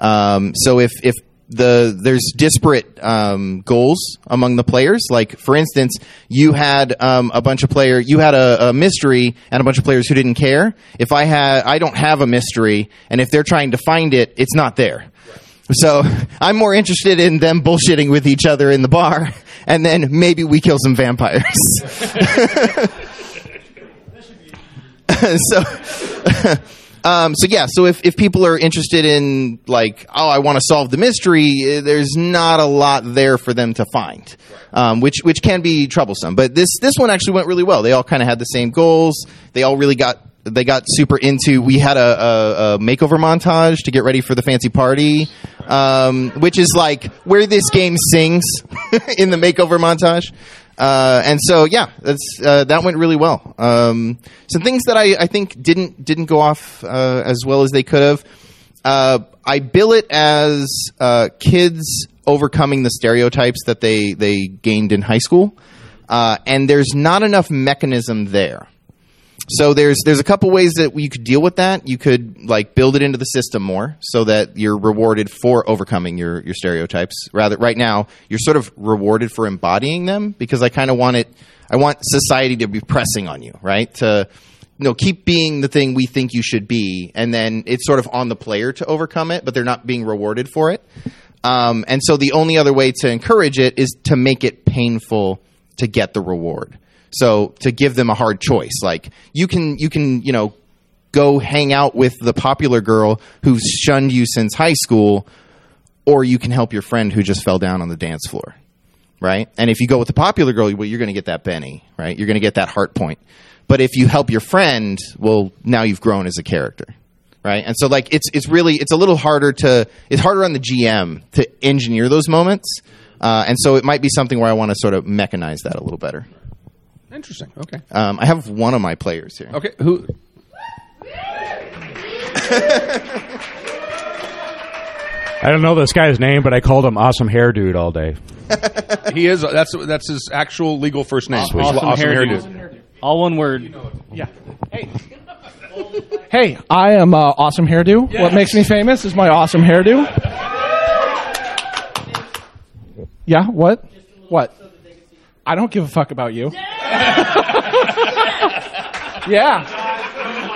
Um, so if if the there's disparate um, goals among the players. Like for instance, you had um, a bunch of player, you had a, a mystery and a bunch of players who didn't care. If I had, I don't have a mystery, and if they're trying to find it, it's not there. So I'm more interested in them bullshitting with each other in the bar, and then maybe we kill some vampires. so, um, so yeah. So if if people are interested in like, oh, I want to solve the mystery, eh, there's not a lot there for them to find, um, which which can be troublesome. But this this one actually went really well. They all kind of had the same goals. They all really got they got super into. We had a, a, a makeover montage to get ready for the fancy party, um, which is like where this game sings in the makeover montage. Uh, and so, yeah, that's uh, that went really well. Um, some things that I, I think didn't didn't go off uh, as well as they could have. Uh, I bill it as uh, kids overcoming the stereotypes that they they gained in high school, uh, and there's not enough mechanism there. So there's there's a couple ways that you could deal with that. You could like build it into the system more so that you're rewarded for overcoming your your stereotypes. Rather, right now you're sort of rewarded for embodying them because I kind of want it. I want society to be pressing on you, right? To you know, keep being the thing we think you should be, and then it's sort of on the player to overcome it, but they're not being rewarded for it. Um, and so the only other way to encourage it is to make it painful to get the reward. So to give them a hard choice, like you can you can you know go hang out with the popular girl who's shunned you since high school, or you can help your friend who just fell down on the dance floor, right? And if you go with the popular girl, well, you're going to get that Benny, right? You're going to get that heart point. But if you help your friend, well, now you've grown as a character, right? And so like it's it's really it's a little harder to it's harder on the GM to engineer those moments, uh, and so it might be something where I want to sort of mechanize that a little better. Interesting. Okay. Um, I have one of my players here. Okay. Who? I don't know this guy's name, but I called him Awesome Hair Dude all day. he is. That's that's his actual legal first name. Awesome, Awesome hairdo. hairdo. All one word. Yeah. Hey, hey, I am uh, awesome hairdo. What makes me famous is my awesome hairdo. Yeah. What? What? I don't give a fuck about you. yeah.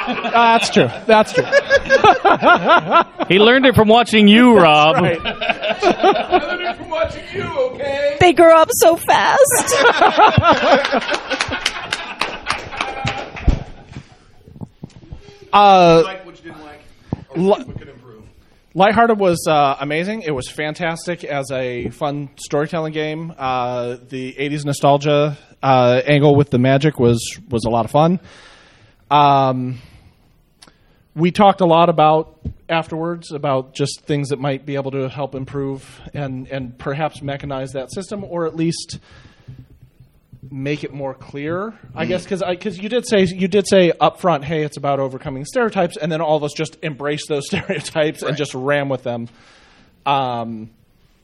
Uh, that's true. That's true. He learned it from watching you, Rob. They grow up so fast. Uh, Li- Lighthearted was uh, amazing. It was fantastic as a fun storytelling game. Uh, the '80s nostalgia uh, angle with the magic was was a lot of fun. Um, we talked a lot about afterwards about just things that might be able to help improve and and perhaps mechanize that system, or at least make it more clear. I guess because because you did say you did say up front, hey, it's about overcoming stereotypes, and then all of us just embrace those stereotypes and just ram with them. Um,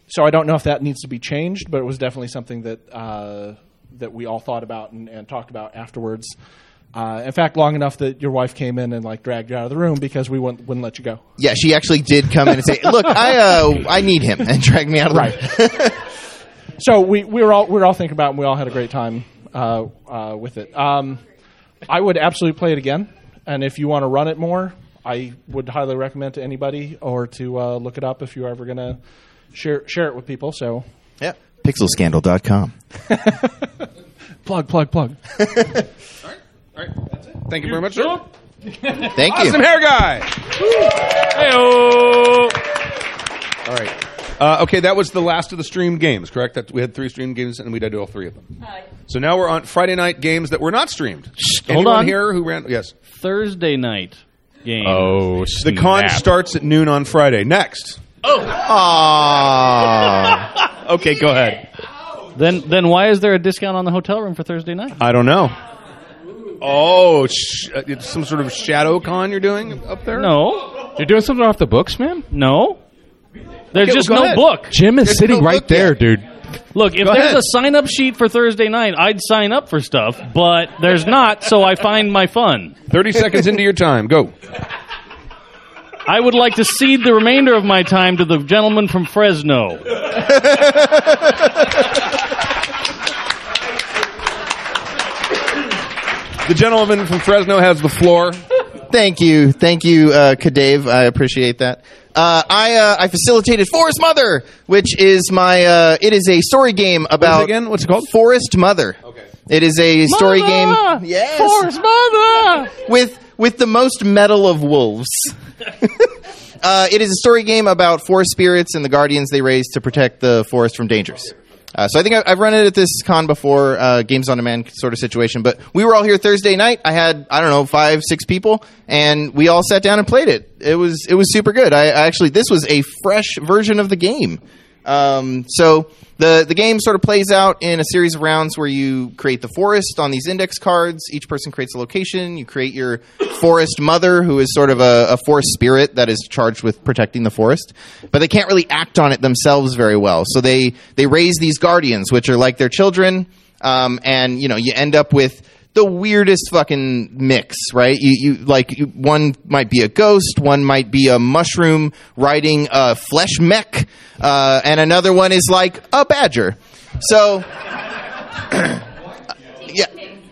so I don't know if that needs to be changed, but it was definitely something that uh, that we all thought about and, and talked about afterwards. Uh, in fact, long enough that your wife came in and like dragged you out of the room because we wouldn't, wouldn't let you go. Yeah, she actually did come in and say, "Look, I uh, I need him," and drag me out of the room. so we, we were all we were all thinking about it and we all had a great time uh, uh, with it. Um, I would absolutely play it again, and if you want to run it more, I would highly recommend to anybody or to uh, look it up if you're ever going to share share it with people. So yeah, pixelscandal.com. plug plug plug. all right, all right, That's it. Thank you very much, sir. Thank you. Awesome hair guy. Hey! All right. Uh, okay, that was the last of the streamed games, correct? That we had three streamed games, and we did all three of them. Hi. So now we're on Friday night games that were not streamed. hold Anyone on. here who ran? Yes. Thursday night game. Oh, The con starts at noon on Friday. Next. Aww. okay, go ahead. Then then why is there a discount on the hotel room for Thursday night? I don't know. Oh, sh- uh, it's some sort of shadow con you're doing up there? No. You're doing something off the books, man? No. There's Okay, just well, no ahead. book. Jim is There's sitting no right there, yet. dude. Look, if Go there's ahead. a sign up sheet for Thursday night, I'd sign up for stuff, but there's not, so I find my fun. 30 seconds into your time. Go. I would like to cede the remainder of my time to the gentleman from Fresno. The gentleman from Fresno has the floor. Thank you, thank you, uh, Kadave. I appreciate that. Uh, I uh, I facilitated Forest Mother, which is my uh, it is a story game about again? What's it called? Forest Mother. Okay. It is a story Mother! game. Yes. Force mother! with with the most metal of wolves. uh, it is a story game about forest spirits and the guardians they raise to protect the forest from dangers. Uh, so I think I, I've run it at this con before, uh, games on demand sort of situation. But we were all here Thursday night. I had I don't know five six people, and we all sat down and played it. It was it was super good. I, I actually this was a fresh version of the game. Um, so the the game sort of plays out in a series of rounds where you create the forest on these index cards. Each person creates a location. You create your forest mother, who is sort of a, a forest spirit that is charged with protecting the forest, but they can't really act on it themselves very well. So they they raise these guardians, which are like their children, um, and you know you end up with the weirdest fucking mix, right? You, you like you, one might be a ghost, one might be a mushroom riding a flesh mech, uh, and another one is like a badger. So, yeah,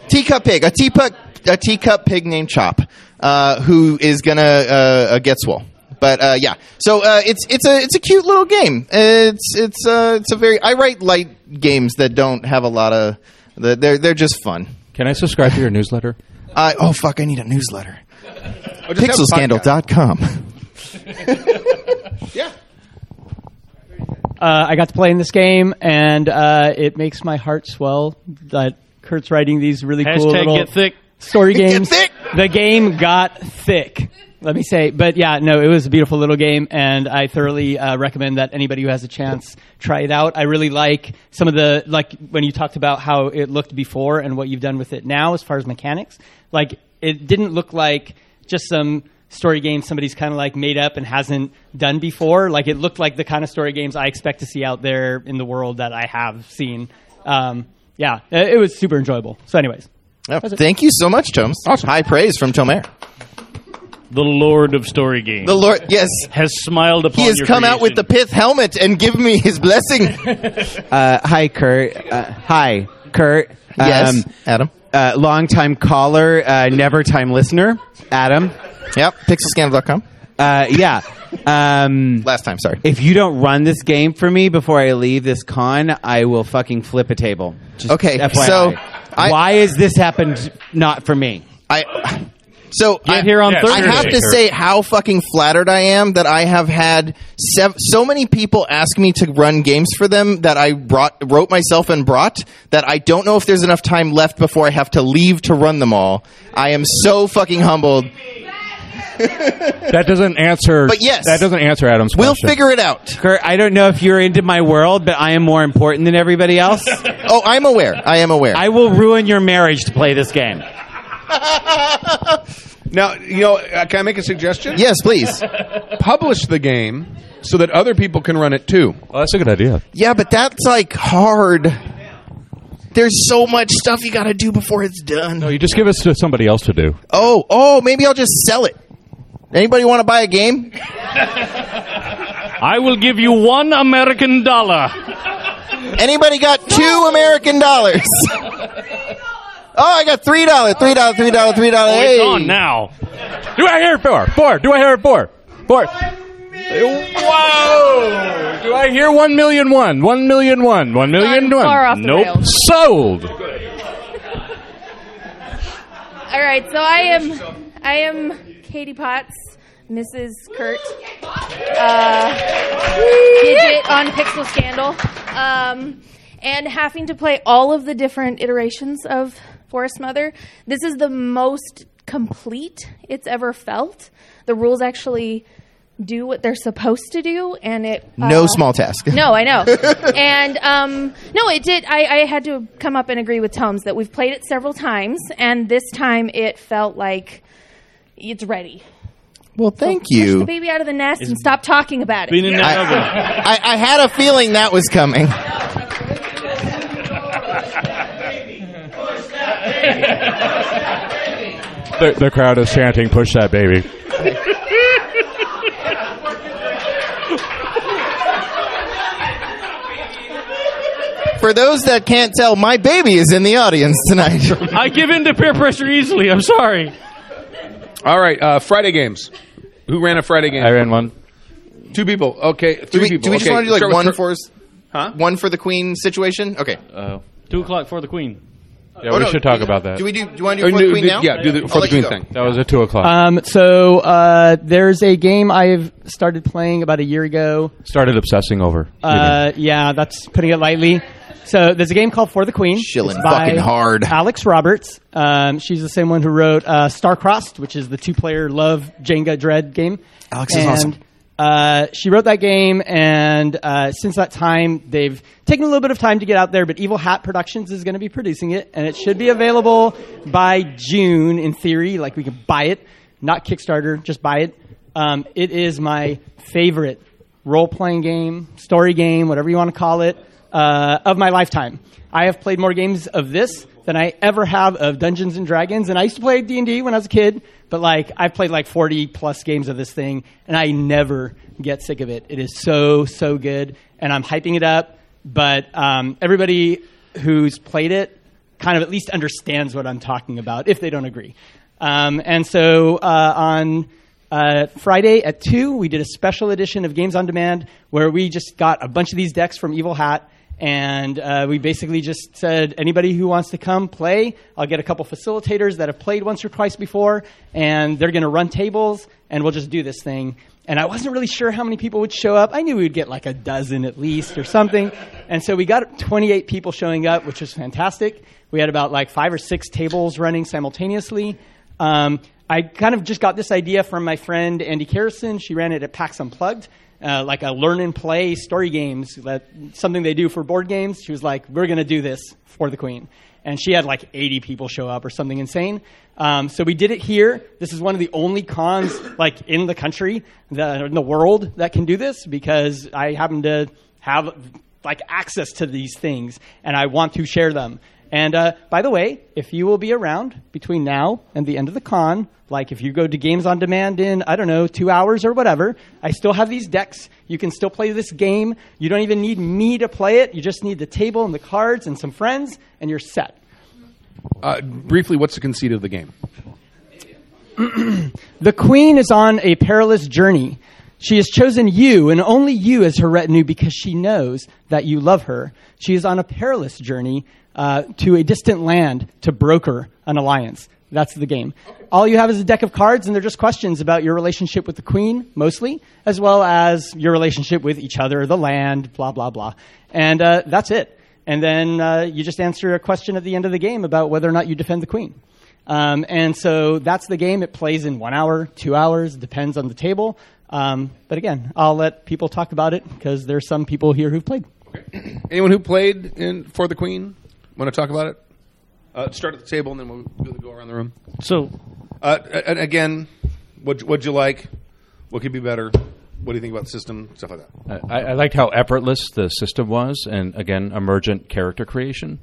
teacup pig, a teacup, a teacup pig named Chop, uh, who is gonna uh, uh, get swole. But uh, yeah, so uh, it's it's a it's a cute little game. It's it's it's a very I write light games that don't have a lot of they're they're just fun. Can I subscribe to your newsletter? Uh, oh fuck! I need a newsletter. Or just have a Pixelscandal.com. Yeah. Uh, I got to play in this game, and uh, it makes my heart swell that Kurt's writing these really cool Hashtag little get thick. story Get games. thick. The game got thick. Let me say, but yeah, no, it was a beautiful little game, and I thoroughly uh, recommend that anybody who has a chance try it out. I really like some of the like when you talked about how it looked before and what you've done with it now as far as mechanics. Like it didn't look like just some story game somebody's kind of like made up and hasn't done before. Like it looked like the kind of story games I expect to see out there in the world that I have seen. Um, yeah, it, it was super enjoyable. So, anyways, Yeah, thank you so much, Tomes. Awesome. High praise from Tomer. The Lord of Story Games. The Lord, yes, has smiled upon He has your come out with the pith helmet and given me his blessing. Uh, hi, Kurt. Uh, hi, Kurt. Yes, Adam. Uh, long time caller, uh, never time listener, Adam. Yep, pixelscandal.com. Uh, yeah. Um, Last time, sorry. If you don't run this game for me before I leave this con, I will fucking flip a table. Just Okay, FYI. so I- why has this happened not for me? I so Get I, here on I Thursday, have to say how fucking flattered I am that I have had sev- so many people ask me to run games for them that I brought wrote myself and brought that I don't know if there's enough time left before I have to leave to run them all. I am so fucking humbled. That doesn't answer. But yes. that doesn't answer Adam's question. We'll question. figure it out. Kurt, I don't know if you're into my world, but I am more important than everybody else. oh, I'm aware. I am aware. I will ruin your marriage to play this game. Now, you know, uh, can I make a suggestion? Yes, please. Publish the game so that other people can run it too. Oh, that's a good idea. Yeah, but that's like hard. There's so much stuff you got to do before it's done. No, you just give us to somebody else to do. Oh, oh, maybe I'll just sell it. Anybody want to buy a game? I will give you one American dollar. Anybody got two American dollars? oh, I got three dollars, three dollars, three dollars, three dollars. Oh, it's on now. Do I hear four? Four. Do I hear four? Four. Whoa! Do I hear one million one? One million one? One million Gone one? far off the nope. rails. Sold. All right, so I am I am Katie Potts, Mrs. Kurt, uh, Gidget on Pixel Scandal, um, and having to play all of the different iterations of Forest Mother. This is the most complete it's ever felt. The rules actually do what they're supposed to do, and it No uh, small task. no, I know. and um, no, it did. I, I had to come up and agree with Tomes that we've played it several times, and this time it felt like it's ready. Well, thank Push the you. baby out of the nest and stop talking about it. I, I had a feeling that was coming. The, the crowd is chanting, "Push that baby." For those that can't tell, my baby is in the audience tonight. I give in to peer pressure easily. I'm sorry. All right, uh, Friday games. Who ran a Friday game? I ran one. Two people. Okay, three do we, people. do we just Okay, want to do like start with one for us? Huh? One for the queen situation? Okay. Uh, two o'clock for the queen. Yeah, we should talk about that. Do we do? Do you want to do for the queen do- now? yeah, do the- I'll for the let you queen go. thing. That was at two o'clock. Um, so uh, there's a game I've started playing about a year ago. Started obsessing over. Uh, yeah, that's putting it lightly. So there's a game called For the Queen. Shilling It's by fucking hard. Alex Roberts. Um, she's the same one who wrote uh, Starcrossed, which is the two-player love Jenga Dread game. Alex is and, awesome. Uh, she wrote that game, and uh, since that time, they've taken a little bit of time to get out there. But Evil Hat Productions is going to be producing it, and it should be available by June in theory. Like we can buy it, not Kickstarter, just buy it. Um, it is my favorite role-playing game, story game, whatever you want to call it, uh, of my lifetime. I have played more games of this than I ever have of Dungeons and Dragons, and I used to play D and D when I was a kid. But like, I've played like forty plus games of this thing, and I never get sick of it. It is so so good, and I'm hyping it up. But um, everybody who's played it kind of at least understands what I'm talking about, if they don't agree. Um, and so uh, on uh, Friday at 2, we did a special edition of Games on Demand where we just got a bunch of these decks from Evil Hat. And uh, we basically just said, anybody who wants to come play, I'll get a couple facilitators that have played once or twice before, and they're going to run tables, and we'll just do this thing. And I wasn't really sure how many people would show up. I knew we'd get like a dozen at least or something. And so we got 28 people showing up, which was fantastic. We had about like five or six tables running simultaneously. Um, I kind of just got this idea from my friend Andy Carrison. She ran it at PAX Unplugged, uh, like a learn and play story games, that something they do for board games. She was like, "We're going to do this for the Queen," and she had like 80 people show up or something insane. Um, so we did it here. This is one of the only cons like in the country, the, in the world that can do this because I happen to have like access to these things and I want to share them. And uh, by the way, if you will be around between now and the end of the con, like if you go to Games on Demand in, I don't know, two hours or whatever, I still have these decks. You can still play this game. You don't even need me to play it. You just need the table and the cards and some friends, and you're set. Uh, briefly, what's the conceit of the game? the queen is on a perilous journey. She has chosen you and only you as her retinue because she knows that you love her. She is on a perilous journey uh, to a distant land to broker an alliance. That's the game. All you have is a deck of cards, and they're just questions about your relationship with the queen, mostly, as well as your relationship with each other, the land, blah, blah, blah. And uh, that's it. And then uh, you just answer a question at the end of the game about whether or not you defend the queen. Um, and so that's the game. It plays in one hour, two hours, depends on the table. Um, but again, I'll let people talk about it because there's some people here who've played. Anyone who played in for the Queen want to talk about it? Uh, start at the table and then we'll, we'll go around the room. So, uh, and again, what what'd you like? What could be better? What do you think about the system? Stuff like that. I, I liked how effortless the system was, and again, emergent character creation.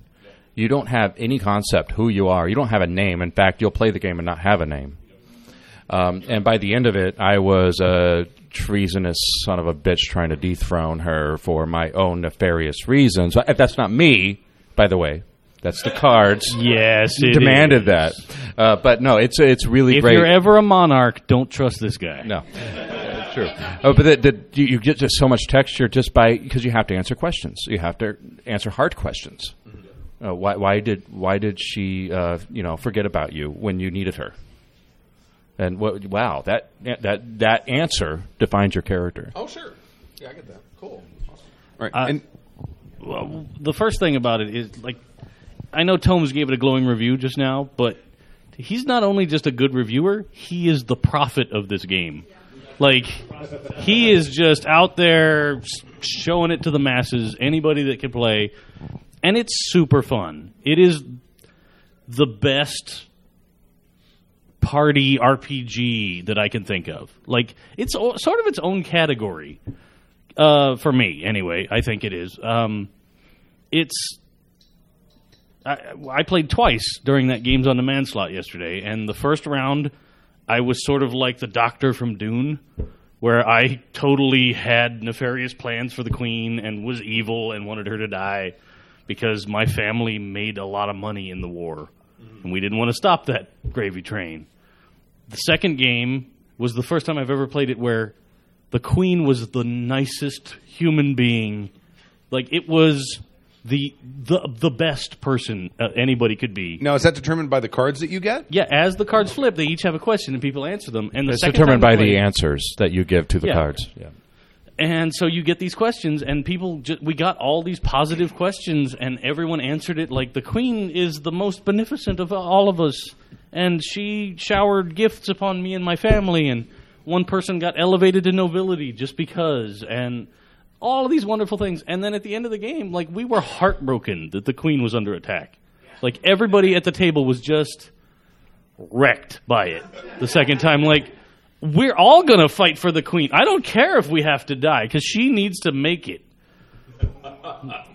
You don't have any concept who you are. You don't have a name. In fact, you'll play the game and not have a name. Um, and by the end of it, I was a treasonous son of a bitch trying to dethrone her for my own nefarious reasons. Uh, That's not me, by the way. That's the cards. Yes, it demanded is. that. Uh, but no, it's it's really great. if great. you're ever a monarch, don't trust this guy. No. True. Oh, but the, the, you, you get just so much texture just by because you have to answer questions. You have to answer hard questions. Uh, why, why did why did she uh, you know forget about you when you needed her? And what, wow, that that that answer defines your character. Oh, sure. Yeah, I get that. Cool. Awesome. All right. Uh, and well, the first thing about it is like I know Tomes gave it a glowing review just now, but he's not only just a good reviewer, he is the prophet of this game. Like he is just out there showing it to the masses, anybody that can play, and it's super fun. It is the best party RPG that I can think of. Like it's sort of its own category uh, for me, anyway. I think it is. Um, it's. I, I played twice during that games on demand slot yesterday, and the first round, I was sort of like the doctor from Dune, where I totally had nefarious plans for the queen and was evil and wanted her to die because my family made a lot of money in the war, and we didn't want to stop that gravy train. The second game was the first time I've ever played it where the queen was the nicest human being. Like it was the the the best person uh, anybody could be. Now, is that determined by the cards that you get? Yeah, as the cards flip, they each have a question and people answer them. And the It's second determined by play- the answers that you give to the Yeah. cards. Yeah. And so you get these questions, and people. Ju- we got all these positive questions, and everyone answered it like the queen is the most beneficent of all of us, and she showered gifts upon me and my family, and one person got elevated to nobility just because, and all of these wonderful things. And then at the end of the game, like we were heartbroken that the queen was under attack. Like everybody at the table was just wrecked by it the second time. Like we're all going to fight for the queen. I don't care if we have to die because she needs to make it.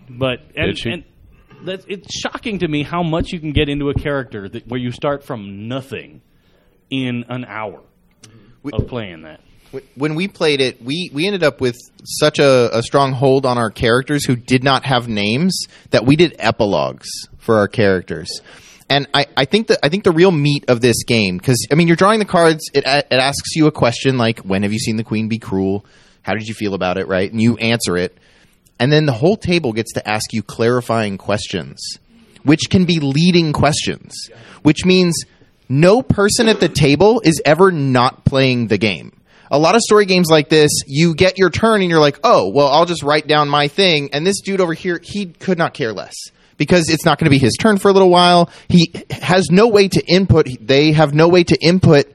But and, Did she? and that, it's shocking to me how much you can get into a character that, where you start from nothing in an hour of playing that. When we played it, we, we ended up with such a, a strong hold on our characters who did not have names that we did epilogues for our characters. And I, I think that I think the real meat of this game, because I mean, you're drawing the cards. It it asks you a question like, "When have you seen the queen be cruel? How did you feel about it?" Right, and you answer it, and then the whole table gets to ask you clarifying questions, which can be leading questions, which means no person at the table is ever not playing the game. A lot of story games like this, you get your turn and you're like, oh, well, I'll just write down my thing. And this dude over here, he could not care less because it's not going to be his turn for a little while. He has no way to input, they have no way to input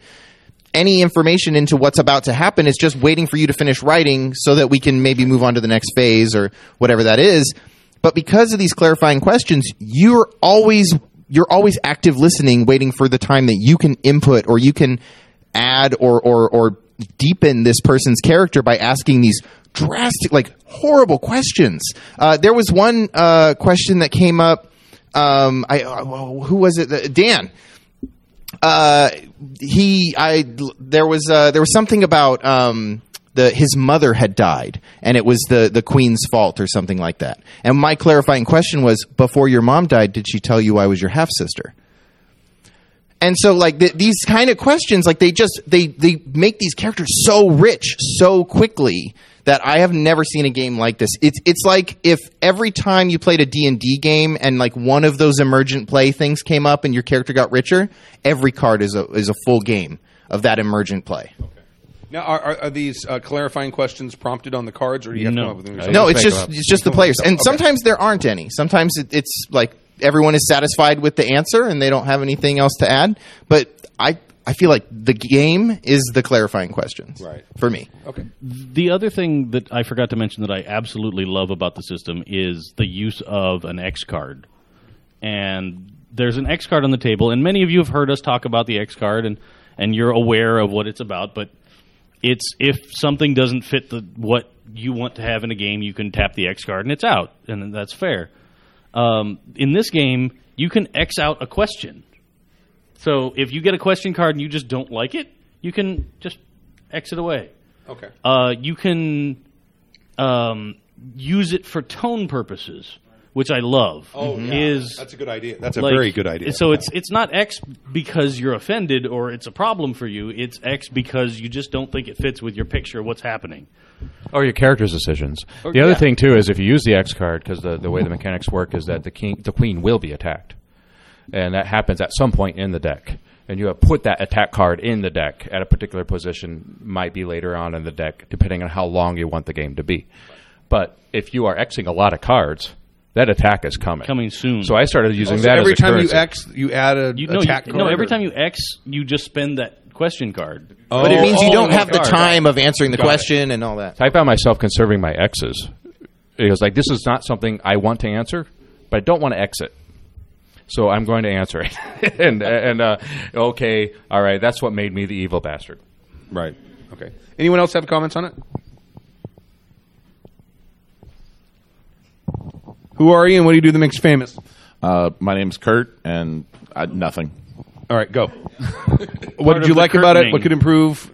any information into what's about to happen. It's just waiting for you to finish writing so that we can maybe move on to the next phase or whatever that is. But because of these clarifying questions, you're always you're always active listening, waiting for the time that you can input or you can add or or or deepen this person's character by asking these drastic, like horrible questions. Uh, there was one uh, question that came up. Um, I uh, who was it? Uh, Dan uh, he I there was uh, there was something about um, the his mother had died and it was the the queen's fault or something like that. And my clarifying question was before your mom died did she tell you I was your half sister? And so like th- these kind of questions like they just they they make these characters so rich so quickly that I have never seen a game like this. It's it's like if every time you played a D&D game and like one of those emergent play things came up and your character got richer, every card is a is a full game of that emergent play. Now, are, are, are these uh, clarifying questions prompted on the cards, or do you have to come up with them? No, it's just it's just the players, and Okay. sometimes there aren't any. Sometimes it, it's like everyone is satisfied with the answer and they don't have anything else to add. But I I feel like the game is the clarifying questions, right? For me, Okay. The other thing that I forgot to mention that I absolutely love about the system is the use of an X card. And there's an X card on the table, and many of you have heard us talk about the X card, and, and you're aware of what it's about. But it's if something doesn't fit the what you want to have in a game, you can tap the X card, and it's out, and that's fair. Um, in this game, you can X out a question. So if you get a question card and you just don't like it, you can just X it away. Okay. Uh, you can um, use it for tone purposes, which I love. Oh, yeah. is That's a good idea. That's a very good idea. So it's it's not X because you're offended or it's a problem for you. It's X because you just don't think it fits with your picture of what's happening. Or your character's decisions. Or- the other yeah. thing too is if you use the X card, because the, the way the mechanics work is that the king, the queen will be attacked, and that happens at some point in the deck. And you have put that attack card in the deck at a particular position, might be later on in the deck, depending on how long you want the game to be. But if you are Xing a lot of cards, that attack is coming. Coming soon. So I started using Oh, so that every as a time currency. you X, you add a You, no, attack you, card. no, every or- time you X, you just spend that question card. Oh, but it means you don't have the card. time of answering the Got it. question and all that. So I found myself conserving my X's. It was like, this is not something I want to answer, but I don't want to exit. So I'm going to answer it. and, and uh, okay, all right, that's what made me the evil bastard. Right. Okay. Anyone else have comments on it? Who are you and what do you do that makes you famous? Uh, my name's Kurt, and I, nothing. All right, go. what did you like about it? What could improve?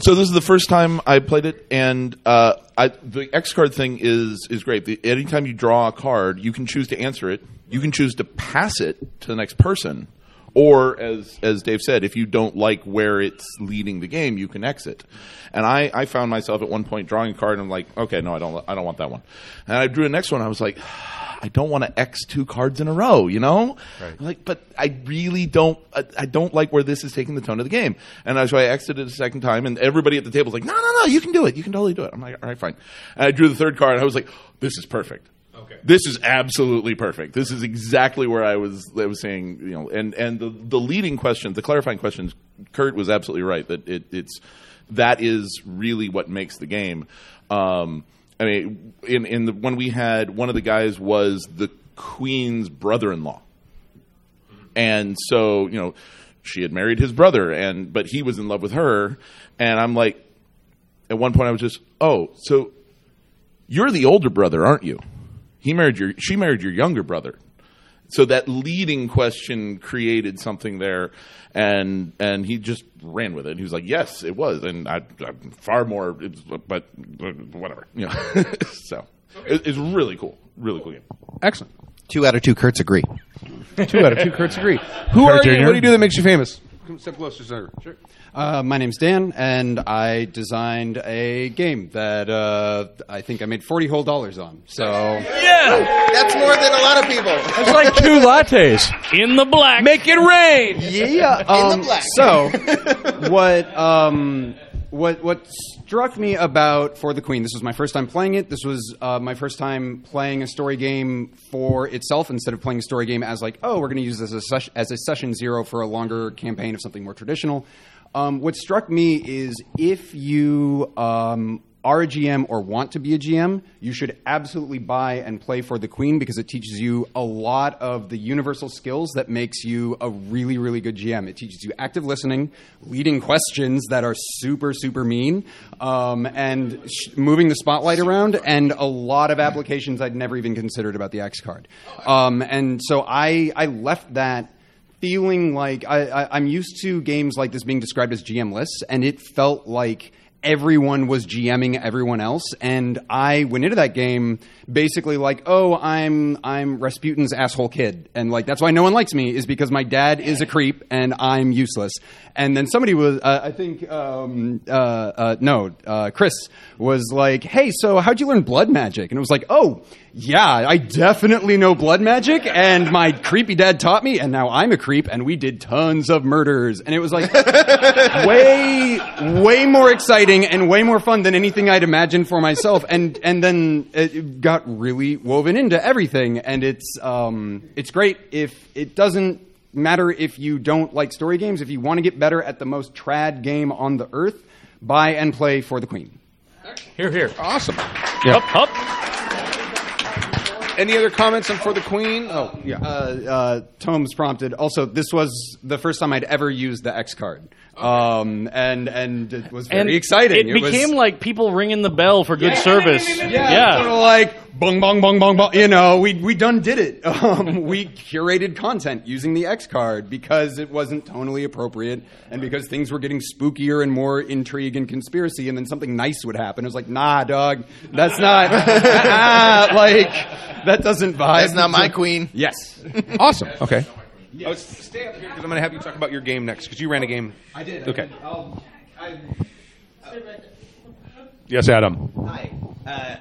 So this is the first time I played it, and uh, I, the X card thing is is great. The, anytime you draw a card, you can choose to answer it. You can choose to pass it to the next person, Or as as Dave said, if you don't like where it's leading the game, you can exit. And I, I found myself at one point drawing a card and I'm like, okay, no, I don't I don't want that one. And I drew the next one. I was like, I don't want to X two cards in a row, you know? Right. Like, but I really don't. I, I don't like where this is taking the tone of the game. And so I exited a second time, and everybody at the table was like, "No, no, no, you can do it. You can totally do it." I'm like, "All right, fine." And I drew the third card, and I was like, "This is perfect. Okay, this is absolutely perfect. This is exactly where I was. I was saying, you know, and and the the leading questions, the clarifying questions. Kurt was absolutely right that it, it's that is really what makes the game. Um, I mean, in in the when we had one of the guys was the queen's brother-in-law, and so you know she had married his brother, and but he was in love with her, and I'm like, at one point I was just, oh, so you're the older brother, aren't you? He married your she married your younger brother. So that leading question created something there, and and he just ran with it. He was like, "Yes, it was," and I, I far more, it's, but, but whatever, you know. so it, it's really cool, really cool game. Excellent. Two out of two Kurts agree. Two out of two Kurts agree. Who Kurt are you? Jr.? What do you do that makes you famous? Come step closer, sir. Sure. Uh, my name's Dan, and I designed a game that uh, I think I made forty whole dollars on. So Yeah, that's more than a lot of people. It's like two lattes in the black. Make it rain. Yeah. Um, black. so, what um, what what struck me about For the Queen? This was my first time playing it. This was uh, my first time playing a story game for itself instead of playing a story game as like, oh, we're going to use this as a, ses- as a session zero for a longer campaign of something more traditional. Um, what struck me is if you um, are a GM or want to be a GM, you should absolutely buy and play for the Queen because it teaches you a lot of the universal skills that makes you a really, really good GM. It teaches you active listening, leading questions that are super, super mean, um, and sh- moving the spotlight around, and a lot of applications I'd never even considered about the X card. Um, and so I, I left that feeling like I, I, I'm used to games like this being described as GMless, and it felt like everyone was GMing everyone else, and I went into that game basically like, oh, I'm I'm Rasputin's asshole kid, and like that's why no one likes me is because my dad is a creep and I'm useless. And then somebody was, uh, I think, um, uh, uh, no, uh, Chris was like, hey, so how'd you learn blood magic? And it was like, oh. Yeah, I definitely know blood magic, and my creepy dad taught me, and now I'm a creep, and we did tons of murders, and it was like way, way more exciting and way more fun than anything I'd imagined for myself, and and then it got really woven into everything, and it's um, it's great if it doesn't matter if you don't like story games, if you want to get better at the most trad game on the earth, buy and play for the Queen. Here, here. Awesome. Up, up. Any other comments on for the Queen? Oh, yeah. Uh, uh, Tomes prompted. Also, this was the first time I'd ever used the X card, um, and and it was very and exciting. It, was- became like people ringing the bell for good service. yeah, sort of like bong bong bong bong bong. You know, we we done did it. Um, we curated content using the X card because it wasn't tonally appropriate, and because things were getting spookier and more intrigue and conspiracy, and then something nice would happen. It was like, nah, dog, that's not ah, like that doesn't vibe. That's not my queen. Yes. awesome. Okay. Oh, stay up here because I'm going to have you talk about your game next because you ran a game. I did. Okay. Yes, Adam. Uh,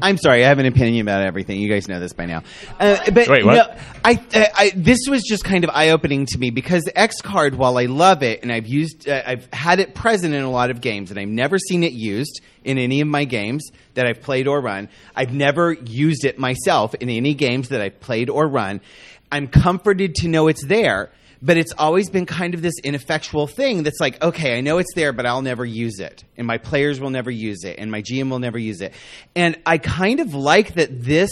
I'm sorry, I have an opinion about everything. You guys know this by now. Uh, but Wait, what? no, I, uh, I, this was just kind of eye opening to me because the X card, while I love it and I've used, uh, I've had it present in a lot of games, and I've never seen it used in any of my games that I've played or run. I've never used it myself in any games that I've played or run. I'm comforted to know it's there. But it's always been kind of this ineffectual thing that's like, okay, I know it's there, but I'll never use it. And my players will never use it. And my GM will never use it. And I kind of like that this,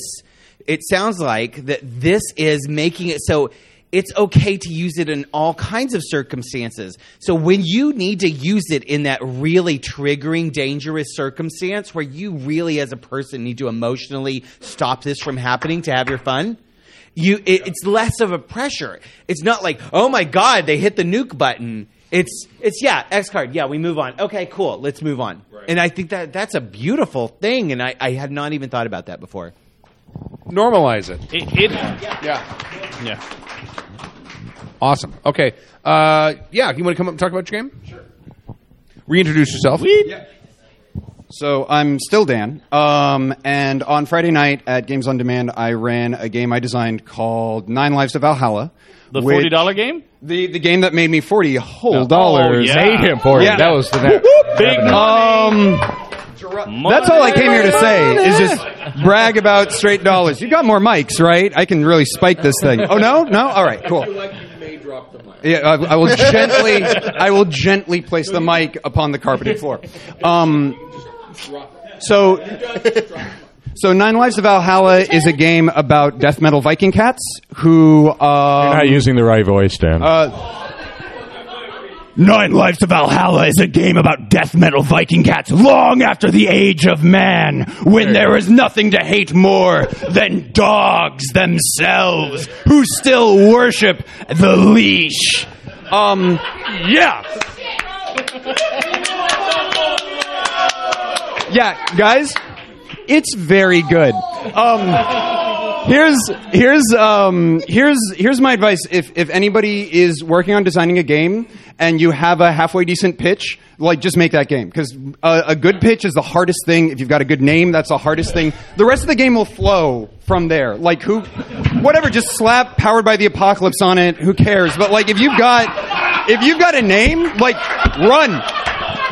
it sounds like that this is making it so it's okay to use it in all kinds of circumstances. So when you need to use it in that really triggering, dangerous circumstance where you really, as a person, need to emotionally stop this from happening to have your fun, you it, it's less of a pressure. It's not like, oh my god, they hit the nuke button. It's it's yeah, X card. Yeah, we move on. Okay, cool. Let's move on. And I think that that's a beautiful thing, and I, I had not even thought about that before. Normalize it. It, it yeah. yeah. Awesome. Okay. Uh, yeah, you want to come up and talk about your game? Sure. Reintroduce yourself. So I'm still Dan, um, and on Friday night at Games on Demand, I ran a game I designed called Nine Lives of Valhalla. The forty dollar game. The the game that made me forty whole Oh, dollars. yeah. Made him 40. Yeah. That was the net- big money. Um, that's all I came here to say is just brag about straight dollars. You got more mics, right? I can really spike this thing. Oh no, no. All right, cool. Yeah, I, I will gently, I will gently place the mic upon the carpeted floor. Um, so, so Nine Lives of Valhalla is a game about death metal Viking cats who. Um, You're not using the right voice, Dan. uh, Nine Lives of Valhalla is a game about death metal Viking cats long after the age of man, when there is nothing to hate more than dogs themselves, who still worship the leash. Um, yeah. Yeah, guys, it's very good. Um, here's here's um, here's here's my advice. If if anybody is working on designing a game and you have a halfway decent pitch, like just make that game because a, a good pitch is the hardest thing. If you've got a good name, that's the hardest thing. The rest of the game will flow from there. Like who, whatever, just slap "Powered by the Apocalypse" on it. Who cares? But like if you've got if you've got a name, like run,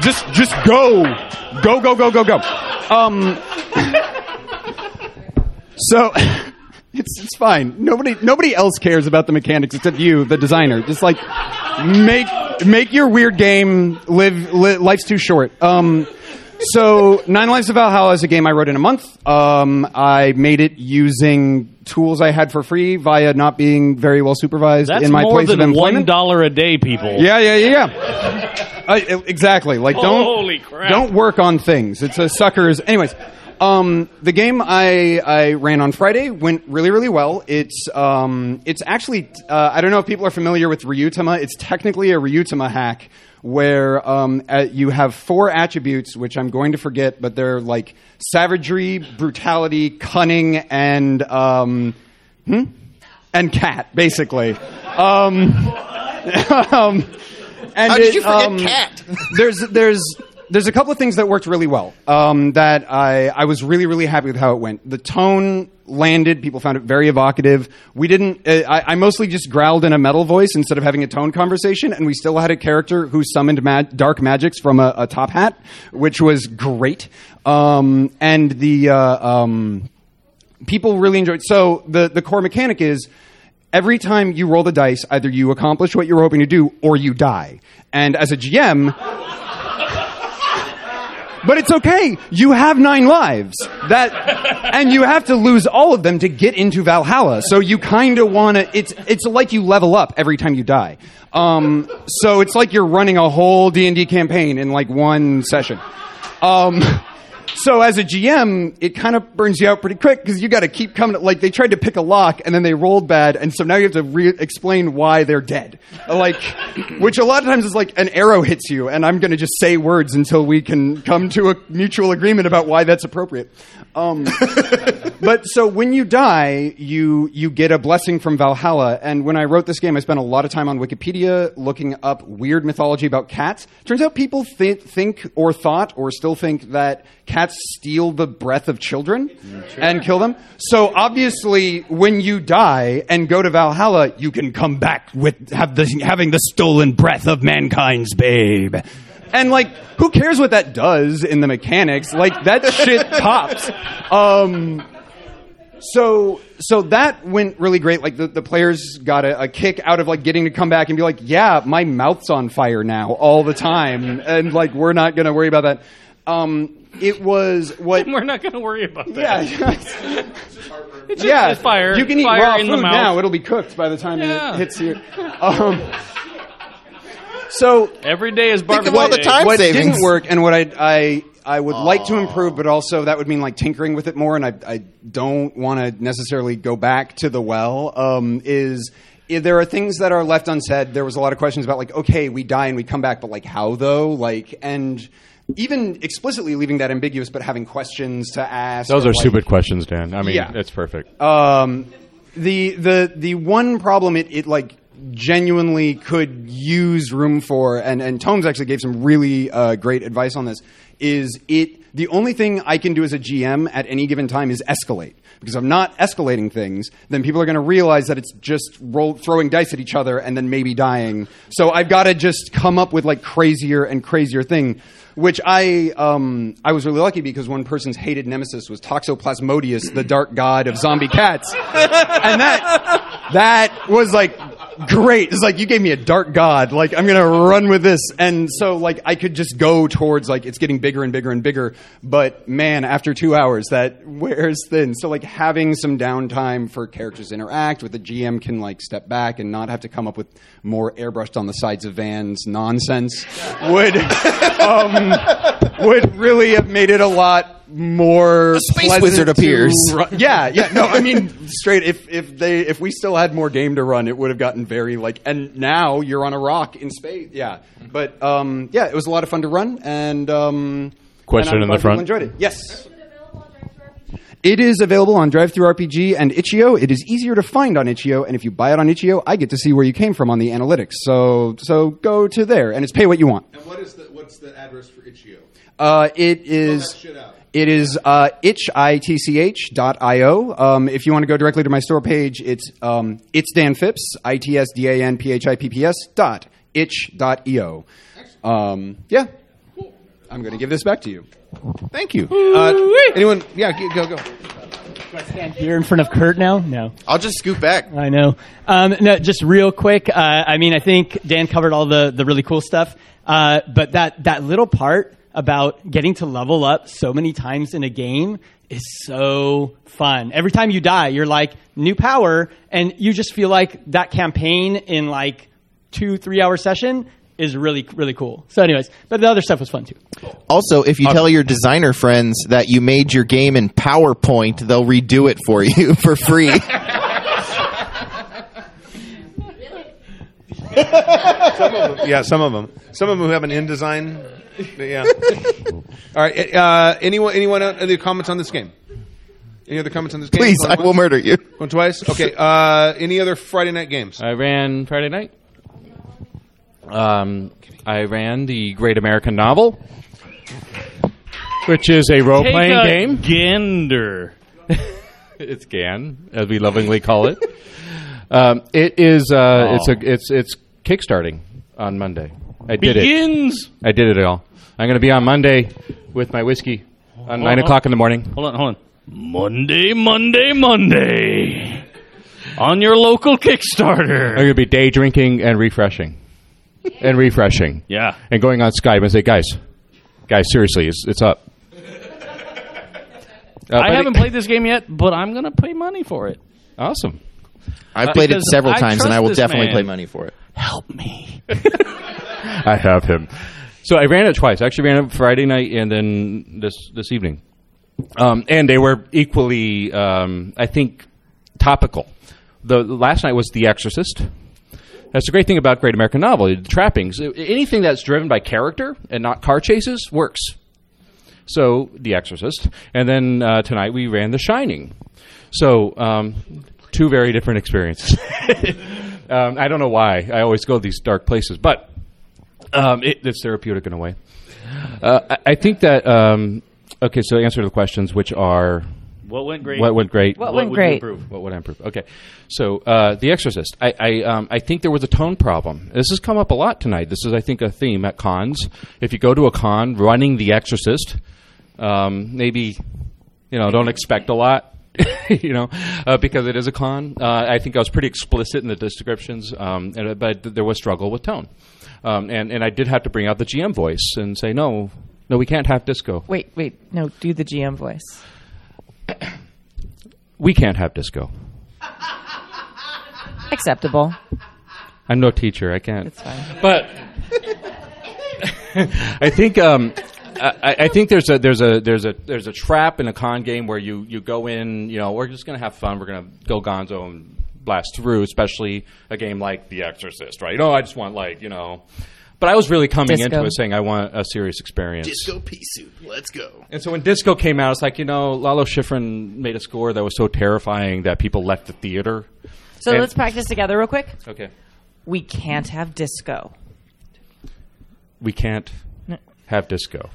just just go, go go go go go. Um. So it's it's fine. Nobody nobody else cares about the mechanics except you, the designer. Just like make make your weird game live. Li- life's too short. Um. So, Nine Lives of Valhalla is a game I wrote in a month. Um, I made it using tools I had for free via not being very well supervised That's in my more place than of employment. one dollar a day, people. Yeah, yeah, yeah, yeah. Uh, exactly. Like, don't Holy crap. don't work on things. It's a suckers. Anyways, um, the game I I ran on Friday went really really well. It's um, it's actually uh, I don't know if people are familiar with Ryutama. It's technically a Ryutama hack where um, you have four attributes which I'm going to forget, but they're like savagery, brutality, cunning, and um, hmm? and cat basically. Um, um, and How did it, you forget um, cat? there's there's there's a couple of things that worked really well. Um, that I I was really really happy with how it went. The tone landed. People found it very evocative. We didn't. Uh, I, I mostly just growled in a metal voice instead of having a tone conversation, and we still had a character who summoned ma- dark magics from a, a top hat, which was great. Um, and the uh, um, people really enjoyed. So the the core mechanic is every time you roll the dice, either you accomplish what you're hoping to do or you die. And as a GM, but it's okay. You have nine lives. That, and you have to lose all of them to get into Valhalla. So you kind of want to. It's it's like you level up every time you die. Um, so it's like you're running a whole D and D campaign in like one session. Um, so as a GM, it kind of burns you out pretty quick because you got to keep coming. Like they tried to pick a lock and then they rolled bad, and so now you have to re- explain why they're dead. Like, which a lot of times is like an arrow hits you, and I'm going to just say words until we can come to a mutual agreement about why that's appropriate. Um, but so when you die, you you get a blessing from Valhalla. And when I wrote this game, I spent a lot of time on Wikipedia looking up weird mythology about cats. Turns out people th- think or thought or still think that cats steal the breath of children and kill them. So obviously, when you die and go to Valhalla, you can come back with have the, having the stolen breath of mankind's babe. And like, who cares what that does in the mechanics? Like that shit pops. Um, so so that went really great. Like the, the players got a, a kick out of like getting to come back and be like, yeah, my mouth's on fire now all the time, and like we're not gonna worry about that. Um, it was what We're not going to worry about that. Yeah. it's just yeah, it's fire. You can eat fire raw in food now; it'll be cooked by the time Yeah. it hits you. Um, so every day is barbecue. what, day. what didn't work, and what I I I would like to improve, but also that would mean like tinkering with it more, and I I don't want to necessarily go back to the well. Um, is there are things that are left unsaid. There was a lot of questions about like, okay, we die and we come back, but like how though? Like and. Even explicitly leaving that ambiguous, but having questions to ask. Those are like- stupid questions, Dan. I mean, Yeah. it's perfect. um, the the the one problem it, it like genuinely could use room for, and, and Tomes actually gave some really uh, great advice on this, is it the only thing I can do as a GM at any given time is escalate. Because if I'm not escalating things, then people are going to realize that it's just roll, throwing dice at each other and then maybe dying. So I've got to just come up with like crazier and crazier thing. Which I um, I was really lucky because one person's hated nemesis was Toxoplasmodius, the dark god of zombie cats, and that that was like great. It's like you gave me a dark god. Like I'm gonna run with this, and so like I could just go towards like it's getting bigger and bigger and bigger. But man, after two hours, that wears thin. So like having some downtime for characters to interact with the GM can like step back and not have to come up with more airbrushed on the sides of vans nonsense would um, would really have made it a lot more A space pleasant wizard to appears. run- Yeah, yeah. No, I mean straight. If if they if we still had more game to run, it would have gotten very like. And now you're on a rock in space. Yeah, but um, yeah, it was a lot of fun to run. And um, Question and in the front. Enjoyed it. Yes. It is available on Drive Through DriveThruRPG and Itch.io. It is easier to find on Itch.io, and if you buy it on Itch.io, I get to see where you came from on the analytics. So, so go to there, and it's pay what you want. And what is the what's the address for Itch.io? Uh, it is. That shit out. It is uh, itch.io. Um, if you want to go directly to my store page, it's um, it's Dan Phipps, I T S D A N P H I P P S dot itch dot io. Um, yeah, I'm going to give this back to you. Thank you. Uh, anyone? Yeah, g- go go. stand here in front of Kurt now? No. I'll just scoot back. I know. Um, no, just real quick. Uh, I mean, I think Dan covered all the, the really cool stuff. Uh, but that, that little part about getting to level up so many times in a game is so fun. Every time you die, you're like, new power, and you just feel like that campaign in like two, three hour session is really, really cool. So, anyways, but the other stuff was fun too. Also, if you tell your designer friends that you made your game in PowerPoint, they'll redo it for you for free. some of them, yeah, some of them. Some of them who have an InDesign. Yeah. All right. Uh, anyone? Anyone? Else, any comments on this game? Any other comments on this game? Please, Going I will murder you. Going twice. Okay. Uh, any other Friday night games? I ran Friday night. Um, I ran the Great American Novel, which is a role playing Take a game. Gander. it's GAN, as we lovingly call it. Um, it is. Uh, It's Oh. a. It's it's kickstarting on Monday. I did Begins. it. I did it all. I'm going to be on Monday with my whiskey on nine on. o'clock in the morning. Hold on, hold on. Monday, Monday, Monday. On your local Kickstarter. I'm Kickstarter. going to be day drinking and refreshing, and refreshing. Yeah. and going on Skype and say, guys, guys, seriously, it's it's up. Uh, I haven't played this game yet, but I'm going to pay money for it. Awesome. I've Uh, played it because several I times, and I will this definitely man. play money for it. Help me. I have him. So I ran it twice. I actually ran it Friday night and then this this evening. Um, and they were equally, um, I think, topical. The last night was The Exorcist. That's the great thing about Great American Novel. The trappings. Anything that's driven by character and not car chases works. So The Exorcist, and then uh, tonight we ran The Shining. So um, two very different experiences. um, I don't know why I always go to these dark places, but um, it, it's therapeutic in a way. Uh, I, I think that um, okay. So answer the questions, which are What went great? What went great? What went would you great? improve? What would I improve? Okay, so uh, The Exorcist. I I, um, I think there was a tone problem. This has come up a lot tonight. This is, I think, a theme at cons. If you go to a con running The Exorcist, um, maybe you know don't expect a lot. you know, uh, because it is a con. Uh, I think I was pretty explicit in the descriptions, um, and, uh, but there was struggle with tone, um, and and I did have to bring out the GM voice and say no, no, we can't have disco. Wait, wait. No, do the GM voice. We can't have disco. Acceptable. I'm no teacher. I can't. It's fine. But I think um, I, I think there's a there's a there's a there's a trap in a con game where you you go in. You know, we're just gonna have fun. We're gonna go Gonzo and blast through, especially a game like The Exorcist, right? Oh, I just want like you know. But I was really coming Disco. into it saying I want a serious experience. Disco pea soup. Let's go. And so when Disco came out, it's like, you know, Lalo Schifrin made a score that was so terrifying that people left the theater. So And- let's practice together real quick. Okay. we can't have disco. We can't have disco.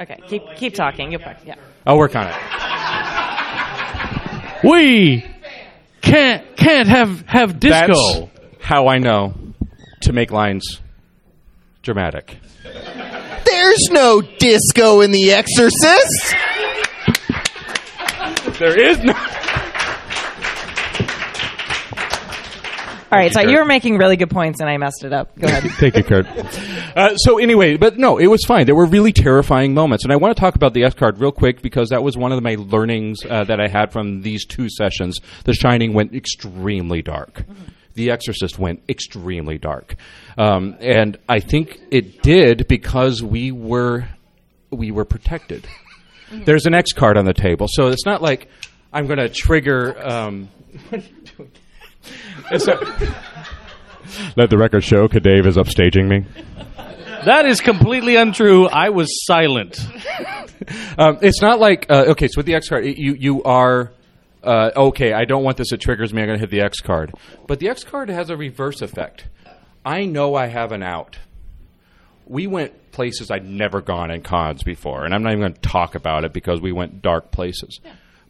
Okay, keep keep talking. You'll, yeah. I'll work on it. We can't can't have have disco. That's how I know to make lines dramatic. There's no disco in The Exorcist. There is no. All right, so Kurt. you were making really good points, and I messed it up. Go ahead. Thank you, Kurt. Uh, so anyway, but no, it was fine. There were really terrifying moments, and I want to talk about the X card real quick because that was one of my learnings uh, that I had from these two sessions. The Shining went extremely dark. The Exorcist went extremely dark, um, and I think it did because we were we were protected. There's an X card on the table, so it's not like I'm going to trigger. Um, it's not- Let the record show Kadave is upstaging me. That is completely untrue. I was silent. um, it's not like uh, okay. So with the X card, it- you you are uh, okay. I don't want this. It triggers me. I'm going to hit the X card. But the X card has a reverse effect. I know I have an out. We went places I'd never gone in cons before, and I'm not even going to talk about it because we went dark places.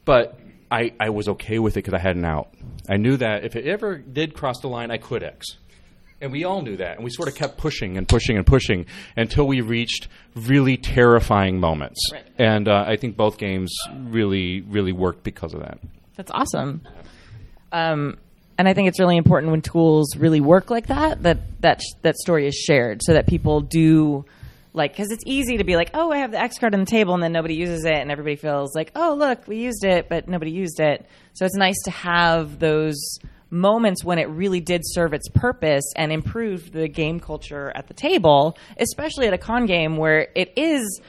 But I, I was okay with it because I had an out. I knew that if it ever did cross the line, I could X. And we all knew that. And we sort of kept pushing and pushing and pushing until we reached really terrifying moments. And uh, I think both games really, really worked because of that. That's awesome. Um, and I think it's really important when tools really work like that that that sh- that story is shared so that people do like because it's easy to be like, oh, I have the X card on the table, and then nobody uses it, and everybody feels like, oh, look, we used it, but nobody used it. So it's nice to have those moments when it really did serve its purpose and improved the game culture at the table, especially at a con game where it is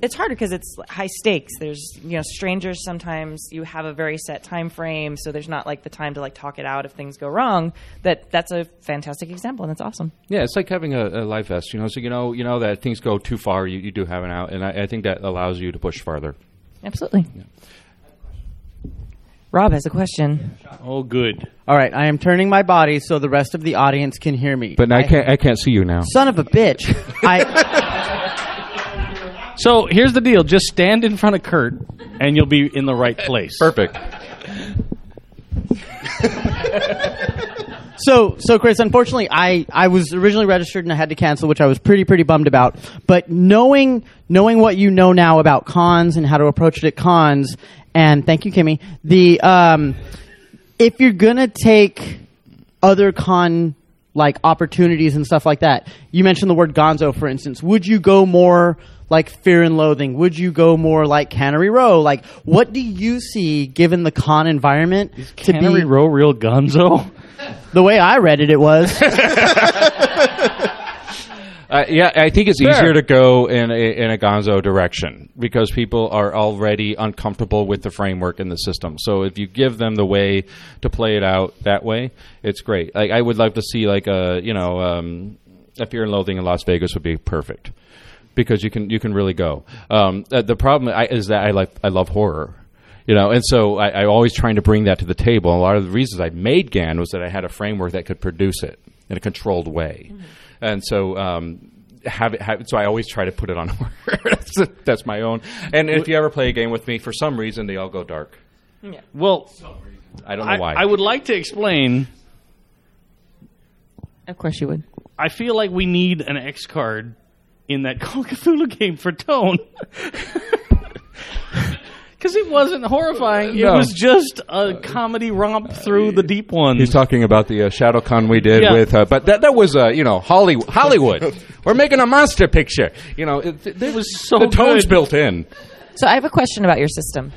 it's harder because it's high stakes. There's you know strangers. Sometimes you have a very set time frame, so there's not like the time to like talk it out if things go wrong. That that's a fantastic example, and that's awesome. Yeah, it's like having a, a life vest, you know. So you know, you know that if things go too far, you, you do have an out, and I, I think that allows you to push farther. Absolutely. Rob has a question. Oh, good. All right, I am turning my body so the rest of the audience can hear me. But I can't, I can't see you now. Son of a bitch! I So here's the deal: just stand in front of Kurt, and you'll be in the right place. Perfect. So, so Chris, unfortunately, I, I was originally registered and I had to cancel, which I was pretty pretty bummed about. But knowing knowing what you know now about cons and how to approach it at cons, and thank you, Kimmy. The um, if you're gonna take other con like opportunities and stuff like that, you mentioned the word Gonzo, for instance. Would you go more like Fear and Loathing? Would you go more like Cannery Row? Like, what do you see given the con environment to Cannery be Row real Gonzo? the way I read it, it was. Uh, yeah, I think it's easier to go in a, in a Gonzo direction because people are already uncomfortable with the framework and the system. So if you give them the way to play it out that way, it's great. Like I would love to see like a you know um, a Fear and Loathing in Las Vegas would be perfect because you can you can really go. Um, uh, the problem I, is that I like I love horror. You know, and so I, I always trying to bring that to the table. A lot of the reasons I made GAN was that I had a framework that could produce it in a controlled way, and so um, have it. Have, so I always try to put it on horror. that's, that's my own. And if you ever play a game with me, for some reason they all go dark. Yeah. Well, I don't know I, why. I would like to explain. Of course, you would. I feel like we need an X card in that Call of Cthulhu game for tone. Because it wasn't horrifying. It No. was just a comedy romp through the deep ones. He's talking about the uh, ShadowCon we did Yeah. with, uh, but that that was uh, you know Holly, Hollywood. We're making a monster picture. You know, it, it was so the tone's good. built in. So I have a question about your system.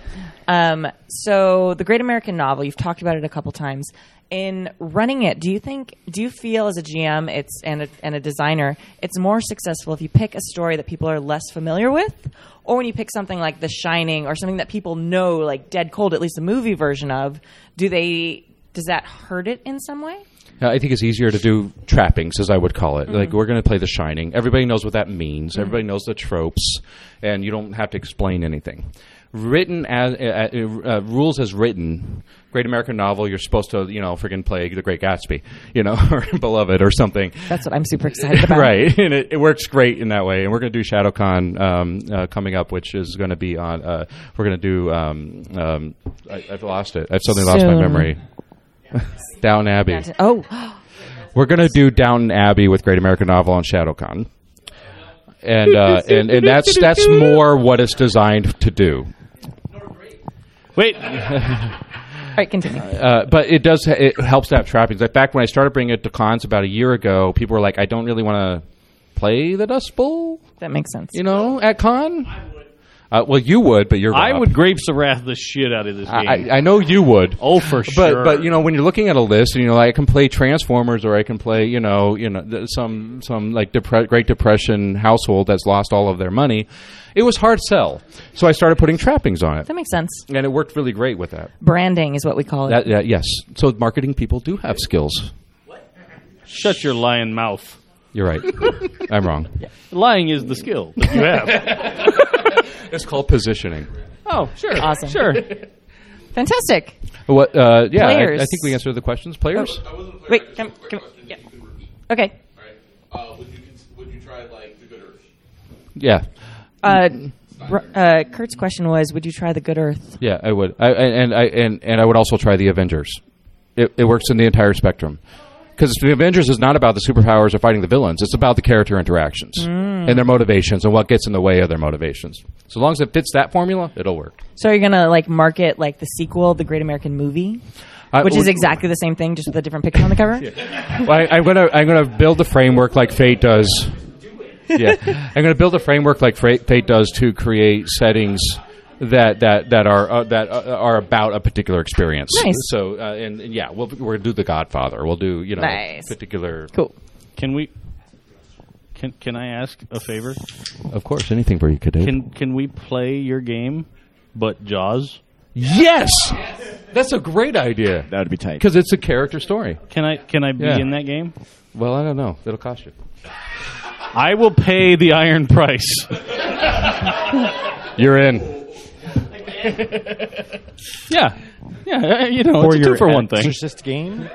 Um, so the Great American Novel, you've talked about it a couple times. In running it, do you think, do you feel as a GM, it's and a, and a designer, it's more successful if you pick a story that people are less familiar with, or when you pick something like The Shining or something that people know, like Dead Cold, at least the movie version of? Do they? Does that hurt it in some way? I think it's easier to do trappings, as I would call it. Mm-hmm. Like we're going to play The Shining. Everybody knows what that means. Everybody knows the tropes, and you don't have to explain anything. Written as uh, uh, uh, rules as written. Great American novel. You're supposed to, you know, friggin' play The Great Gatsby, you know, or Beloved or something. That's what I'm super excited about. right, and it, it works great in that way. And we're going to do ShadowCon um, uh, coming up, which is going to be on. Uh, we're going to do. Um, um, I, I've lost it. I've suddenly lost my memory. Down Abbey. Oh, We're going to do Downton Abbey with Great American Novel on ShadowCon, and uh, and and that's that's more what it's designed to do. Wait. All right, continue. Uh, but it does. It helps to have trappings. In fact, when I started bringing it to cons about a year ago, people were like, "I don't really want to play the Dust Bowl." That makes sense. You know, at con. Uh, well, you would, but you're. I Rob. would grapes of wrath the shit out of this game. I, I know you would. Oh, for But sure. but you know when you're looking at a list and you know like, I can play Transformers or I can play you know you know th- some some like depre- Great Depression household that's lost all of their money, it was hard sell. So I started putting trappings on it, That makes sense. and it worked really great with that. Branding is what we call it. That, that yes. So marketing people do have skills. Shut your lying mouth. You're right. I'm wrong. Lying is the skill that you have. It's called positioning. oh, sure. Awesome. Sure. Fantastic. What? Uh, yeah, I, Players. I think we answered the questions. Players. Wait, come, come, yeah. Okay. Uh, would, you, cons- would you try like the Good Earth? Yeah. Uh, r- uh, Kurt's question was, would you try the Good Earth? Yeah, I would. I, and I and and I would also try the Avengers. It, it works in the entire spectrum. Because the Avengers is not about the superpowers or fighting the villains. It's about the character interactions Mm. and their motivations and what gets in the way of their motivations. So long as it fits that formula, it'll work. So are you gonna like market like the sequel, the Great American Movie, I- which is exactly the same thing, just with a different picture on the cover? Well, I, I'm gonna I'm gonna build the framework like Fate does. Yeah, I'm gonna build a framework like Fate does to create settings that that that are uh, that uh, are about a particular experience. Nice. So uh, and, and yeah, we'll we'll do the Godfather. We'll do you know Nice. particular. Cool. Can we? Can Can I ask a favor? Of course, anything for you, Cadet. Can Can we play your game, but Jaws? Yes, that's a great idea. That would be tight. Because it's a character story. Can I Can I be Yeah. in that game? Well, I don't know. It'll cost you. I will pay the iron price. You're in. Yeah, yeah. uh, You know, for it's a your two for one thing. Exorcist game.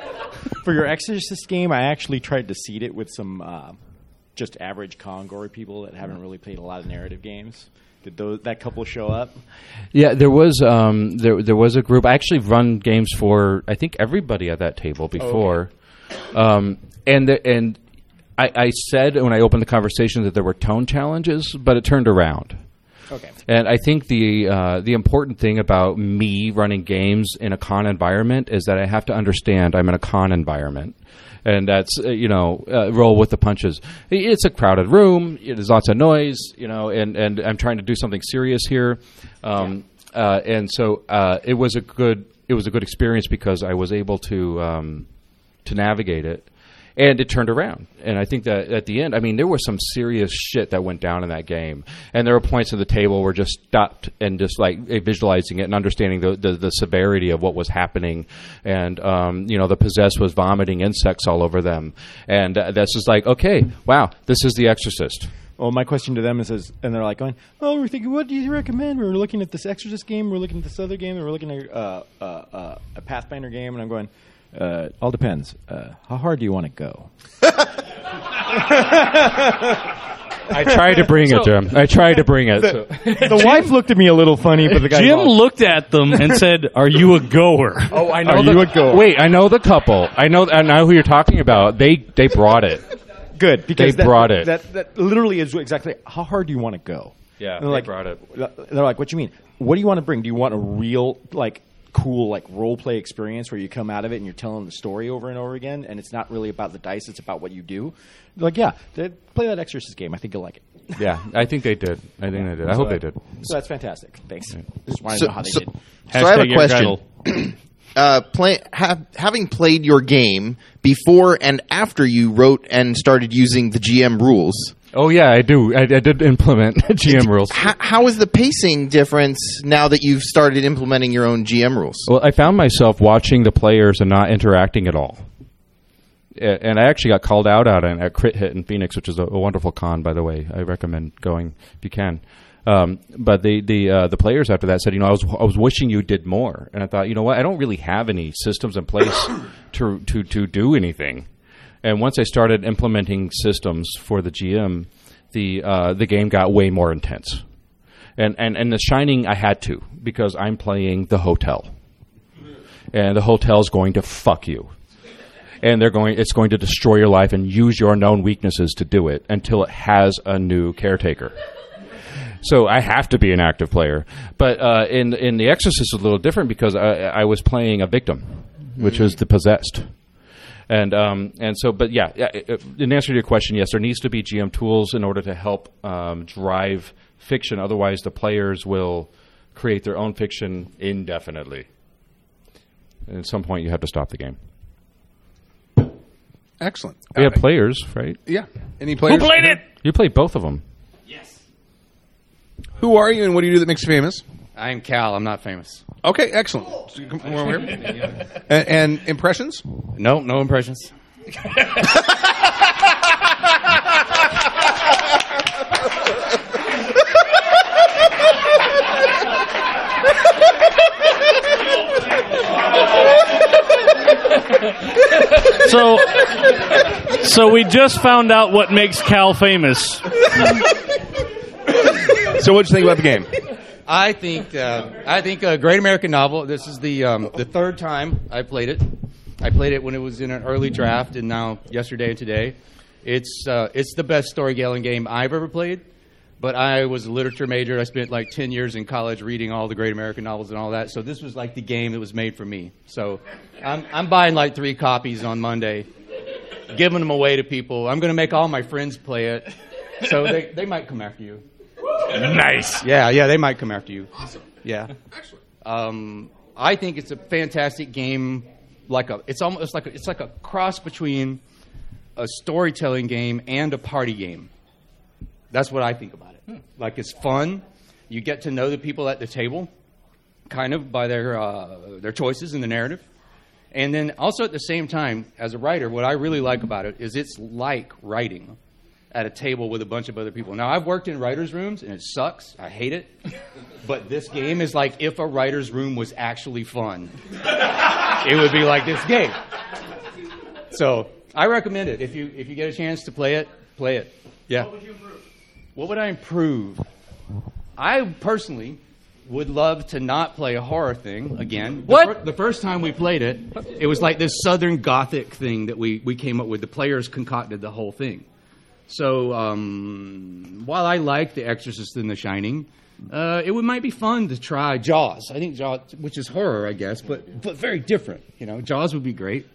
for your Exorcist game, I actually tried to seed it with some uh, just average Congory people that haven't really played a lot of narrative games. Did those, that couple show up? Yeah, there was um, there there was a group. I actually run games for I think everybody at that table before, um, and the, and I, I said when I opened the conversation that there were tone challenges, but it turned around. Okay. And I think the uh, the important thing about me running games in a con environment is that I have to understand I'm in a con environment, and that's uh, you know uh, roll with the punches. It's a crowded room. There's lots of noise, you know, and and I'm trying to do something serious here, um, uh, and so uh, it was a good it was a good experience because I was able to um, to navigate it. And it turned around. And I think that at the end, I mean, there was some serious shit that went down in that game. And there were points at the table where just stopped and just like eh, visualizing it and understanding the, the, the severity of what was happening. And, um, you know, the possessed was vomiting insects all over them. And uh, that's just like, okay, wow, this is The Exorcist. Well, my question to them is, is, and they're like going, "Oh, we're thinking, what do you recommend? We're looking at this Exorcist game, we're looking at this other game, and we're looking at uh, uh, uh, a Pathfinder game." And I'm going, uh, "All depends. Uh, how hard do you want to go?" I tried to bring it, Jim. I tried to bring it. so- The wife looked at me a little funny, but the guy Jim looked at them and said, "Are you a goer?" Oh, I know. Are the, you a goer? Wait, I know the couple. I know. I know who you're talking about. They they brought it. Good because They that, brought it. That, that literally is exactly how hard do you want to go? Yeah, And they're they like, brought it. They're like, what do you mean? What do you want to bring? Do you want a real like cool like role play experience where you come out of it and you're telling the story over and over again, and it's not really about the dice; it's about what you do. Like, yeah, they- play that Exorcist game. I think you'll like it. Yeah, I think they did. I think they did. I So hope that- they did. So that's fantastic. Thanks. Just want to So- know how they so- did. So I have a question. Eric uh, play, have, having played your game before and after you wrote and started using the GM rules, Oh yeah, I do. I, I did implement GM rules. how, how is the pacing difference now that you've started implementing your own GM rules? Well, I found myself watching the players and not interacting at all. And I actually got called out on it at Crit Hit in Phoenix, which is a, a wonderful con, by the way. I recommend going if you can. Um, but the the uh, the players after that said, you know, I was I was wishing you did more, and I thought, you know what, I don't really have any systems in place to to to do anything. And once I started implementing systems for the GM, the uh, the game got way more intense. And and and the Shining, I had to because I'm playing the hotel, and the hotel's going to fuck you and they're going it's going to destroy your life and use your known weaknesses to do it until it has a new caretaker so I have to be an active player. But uh, in in the Exorcist, it's a little different because I, I was playing a victim, which was the possessed. And um, and so, but yeah, yeah, uh, in answer to your question, yes, there needs to be GM tools in order to help um, drive fiction. Otherwise, the players will create their own fiction indefinitely. And at some point, you have to stop the game. Excellent. We have players, right? Yeah. Any players? Who played it? You played both of them. Yes. Who are you, and what do you do that makes you famous? I'm Cal. I'm not famous. Okay, excellent. So you come over here. and, and impressions? No, no impressions. so, so we just found out what makes Cal famous. so, what'd you think about the game? I think uh, I think a great American novel. This is the um, the third time I played it. I played it when it was in an early draft, and now yesterday and today. It's uh, it's the best storytelling game I've ever played. But I was a literature major. I spent like ten years in college reading all the great American novels and all that. So this was like the game that was made for me. So I'm I'm buying like three copies on Monday, giving them away to people. I'm going to make all my friends play it, so they they might come after you. Nice. Yeah, yeah, they might come after you. Awesome. Yeah. Excellent. Um, I think it's a fantastic game. Like a, it's almost like a, it's like a cross between a storytelling game and a party game. That's what I think about it. Like it's fun. You get to know the people at the table, kind of by their uh, their choices in the narrative. And then also at the same time, as a writer, what I really like about it is it's like writing at a table with a bunch of other people. Now, I've worked in writers' rooms and it sucks. I hate it. But this game is like if a writer's room was actually fun, it would be like this game. So I recommend it. If you if you get a chance to play it, play it. Yeah. What would you improve? What would I improve? I personally would love to not play a horror thing again. The What? fir- the first time we played it, it was like this Southern Gothic thing that we, we came up with. The players concocted the whole thing. So um, while I like The Exorcist and The Shining, uh, it would might be fun to try Jaws. I think Jaws, which is horror, I guess, but but very different. You know, Jaws would be great.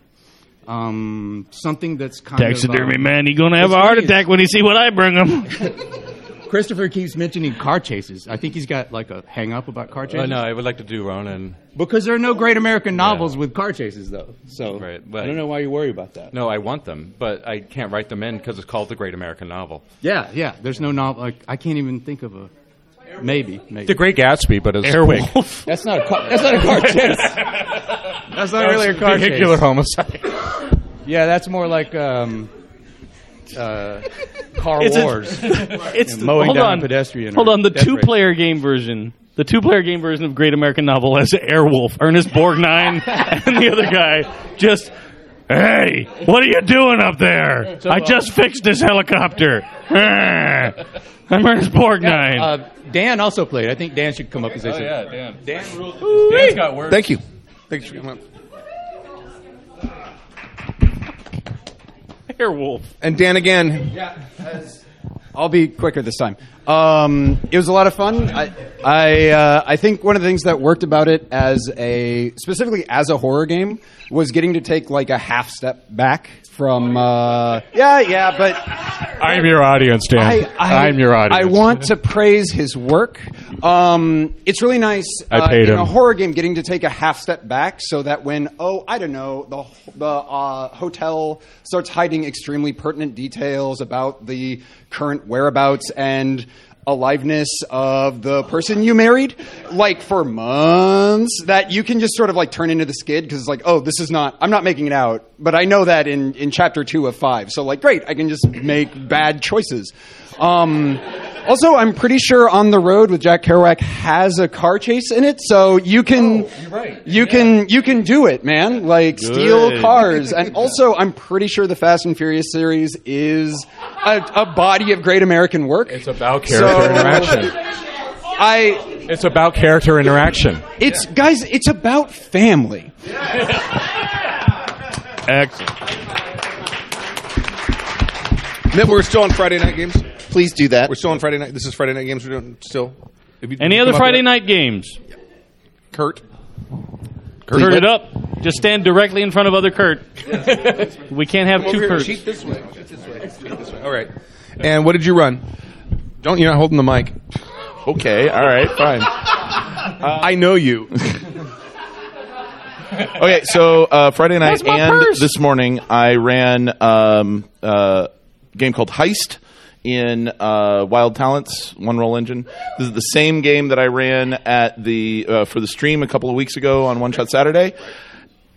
Um, something that's kind Taxidermy of um, man, he gonna have a heart attack when he see what I bring him. Christopher keeps mentioning car chases. I think he's got like a hang up about car chases. Oh no, I would like to do Ronin. Because there are no great American novels with car chases, though. So Right, I don't know why you worry about that. No, I want them, but I can't write them in because it's called the Great American Novel. Yeah, yeah. There's no novel. Like, I can't even think of a. Maybe, maybe. The Great Gatsby, but it's Airwolf. That's not a car. That's not a car chase. That's not really a car chase. Vehicular homicide. Yeah, that's more like um, uh, car It's a- wars. it's You know, mowing hold down on, a pedestrian. Hold on, the two-player game version. The two-player game version of Great American Novel has Airwolf, Ernest Borgnine, and the other guy just. Hey, what are you doing up there? So, I uh, just fixed this helicopter. I'm Ernest Borgnine. Yeah, uh, Dan also played. I think Dan should come up and say Oh, something. yeah, Dan. Dan rules. Dan's got words. Thank you. Thanks for coming up. Airwolf. And Dan again. Yeah, I'll be quicker this time. Um, it was a lot of fun. I I, uh, I think one of the things that worked about it as a specifically as a horror game was getting to take like a half step back from. Uh, yeah, yeah, but I'm your audience, Dan. I, I, am your audience. I want to praise his work. Um, it's really nice I uh, paid in him. a horror game getting to take a half step back so that when oh I don't know the the uh, hotel starts hiding extremely pertinent details about the current whereabouts and aliveness of the person you married like for months that you can just sort of like turn into the skid because it's like oh this is not i'm not making it out. But i know that in in chapter two of five. So like great i can just make bad choices. Um Also, I'm pretty sure On the Road with Jack Kerouac has a car chase in it, so you can oh, you can you can do it, man. Like steal cars, and also I'm pretty sure the Fast and Furious series is a, a body of great American work. It's about character interaction. I. It's about character interaction. It's guys. It's about family. Excellent. Then we're still on Friday night games. Please do that. We're still on Friday night. This is Friday night games. We're doing still. Have you- Any you other come up Friday with night games? Kurt. Kurt, it up. Just stand directly in front of other Kurt. we can't have Come two over here. Kurts. Sheet this way. Sheet this way. Sheet this way. All right. And what did you run? Don't you're not holding the mic. Okay. All right. Fine. I know you. okay, so uh, Friday night That's my and purse. this morning, I ran um, uh, a game called Heist in uh, Wild Talents One Roll Engine. This is the same game that I ran at the uh, for the stream a couple of weeks ago on One Shot Saturday,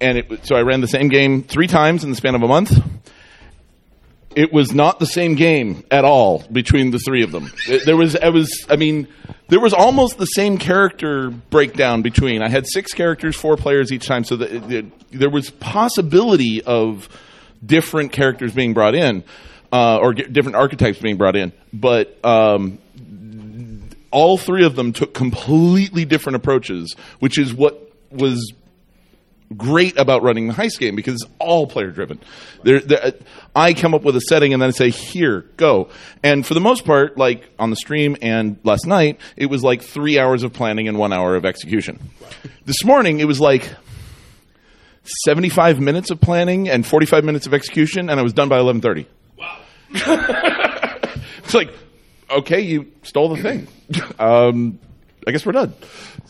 and it, so I ran the same game three times in the span of a month. It was not the same game at all between the three of them. There was, I was, I mean, there was almost the same character breakdown between. I had six characters, four players each time, so there was possibility of different characters being brought in, uh, or different archetypes being brought in. But um, all three of them took completely different approaches, which is what was great about running the heist game because it's all player driven. I come up with a setting and then I say, "Here, go." And for the most part, like on the stream and last night, it was like three hours of planning and one hour of execution. This morning, it was like seventy-five minutes of planning and forty-five minutes of execution, and I was done by eleven thirty. Wow! it's like, okay, you stole the thing. um, I guess we're done.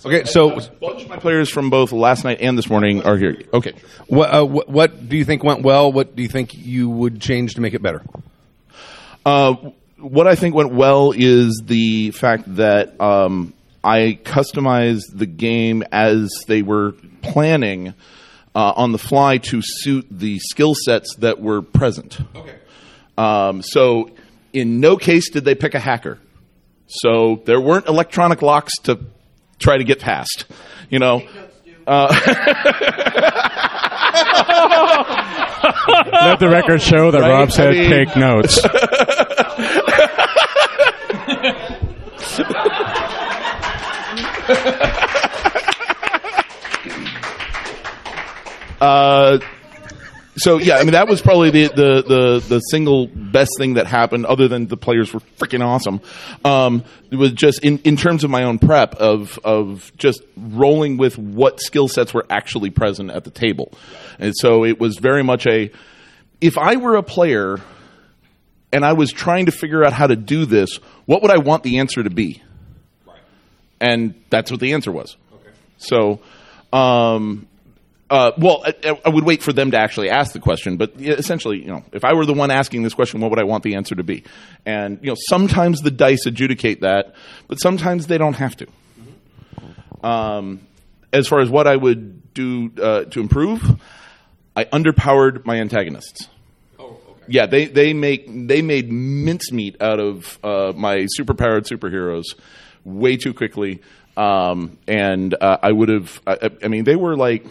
Okay, so a bunch of my players from both last night and this morning are here. Okay. What, uh, what, what do you think went well? What do you think you would change to make it better? Uh, what I think went well is the fact that um, I customized the game as they were planning uh, on the fly to suit the skill sets that were present. Okay. Um, so, in no case did they pick a hacker. So there weren't electronic locks to try to get past. You know. Uh, Let the record show that Right? Rob said I mean- take notes. Uh, so yeah, I mean that was probably the, the the the single best thing that happened, other than the players were freaking awesome. Um, it was just in, in terms of my own prep of of just rolling with what skill sets were actually present at the table, and so it was very much a if I were a player and I was trying to figure out how to do this, what would I want the answer to be? And that's what the answer was. So, um, uh, well, I, I would wait for them to actually ask the question, but essentially, you know, if I were the one asking this question, what would I want the answer to be? And you know, sometimes the dice adjudicate that, but sometimes they don't have to. Um, as far as what I would do uh, to improve, I underpowered my antagonists. Oh, okay. Yeah, they, they make they made mincemeat out of uh, my superpowered superheroes way too quickly, um, and uh, I would have. I, I mean, they were like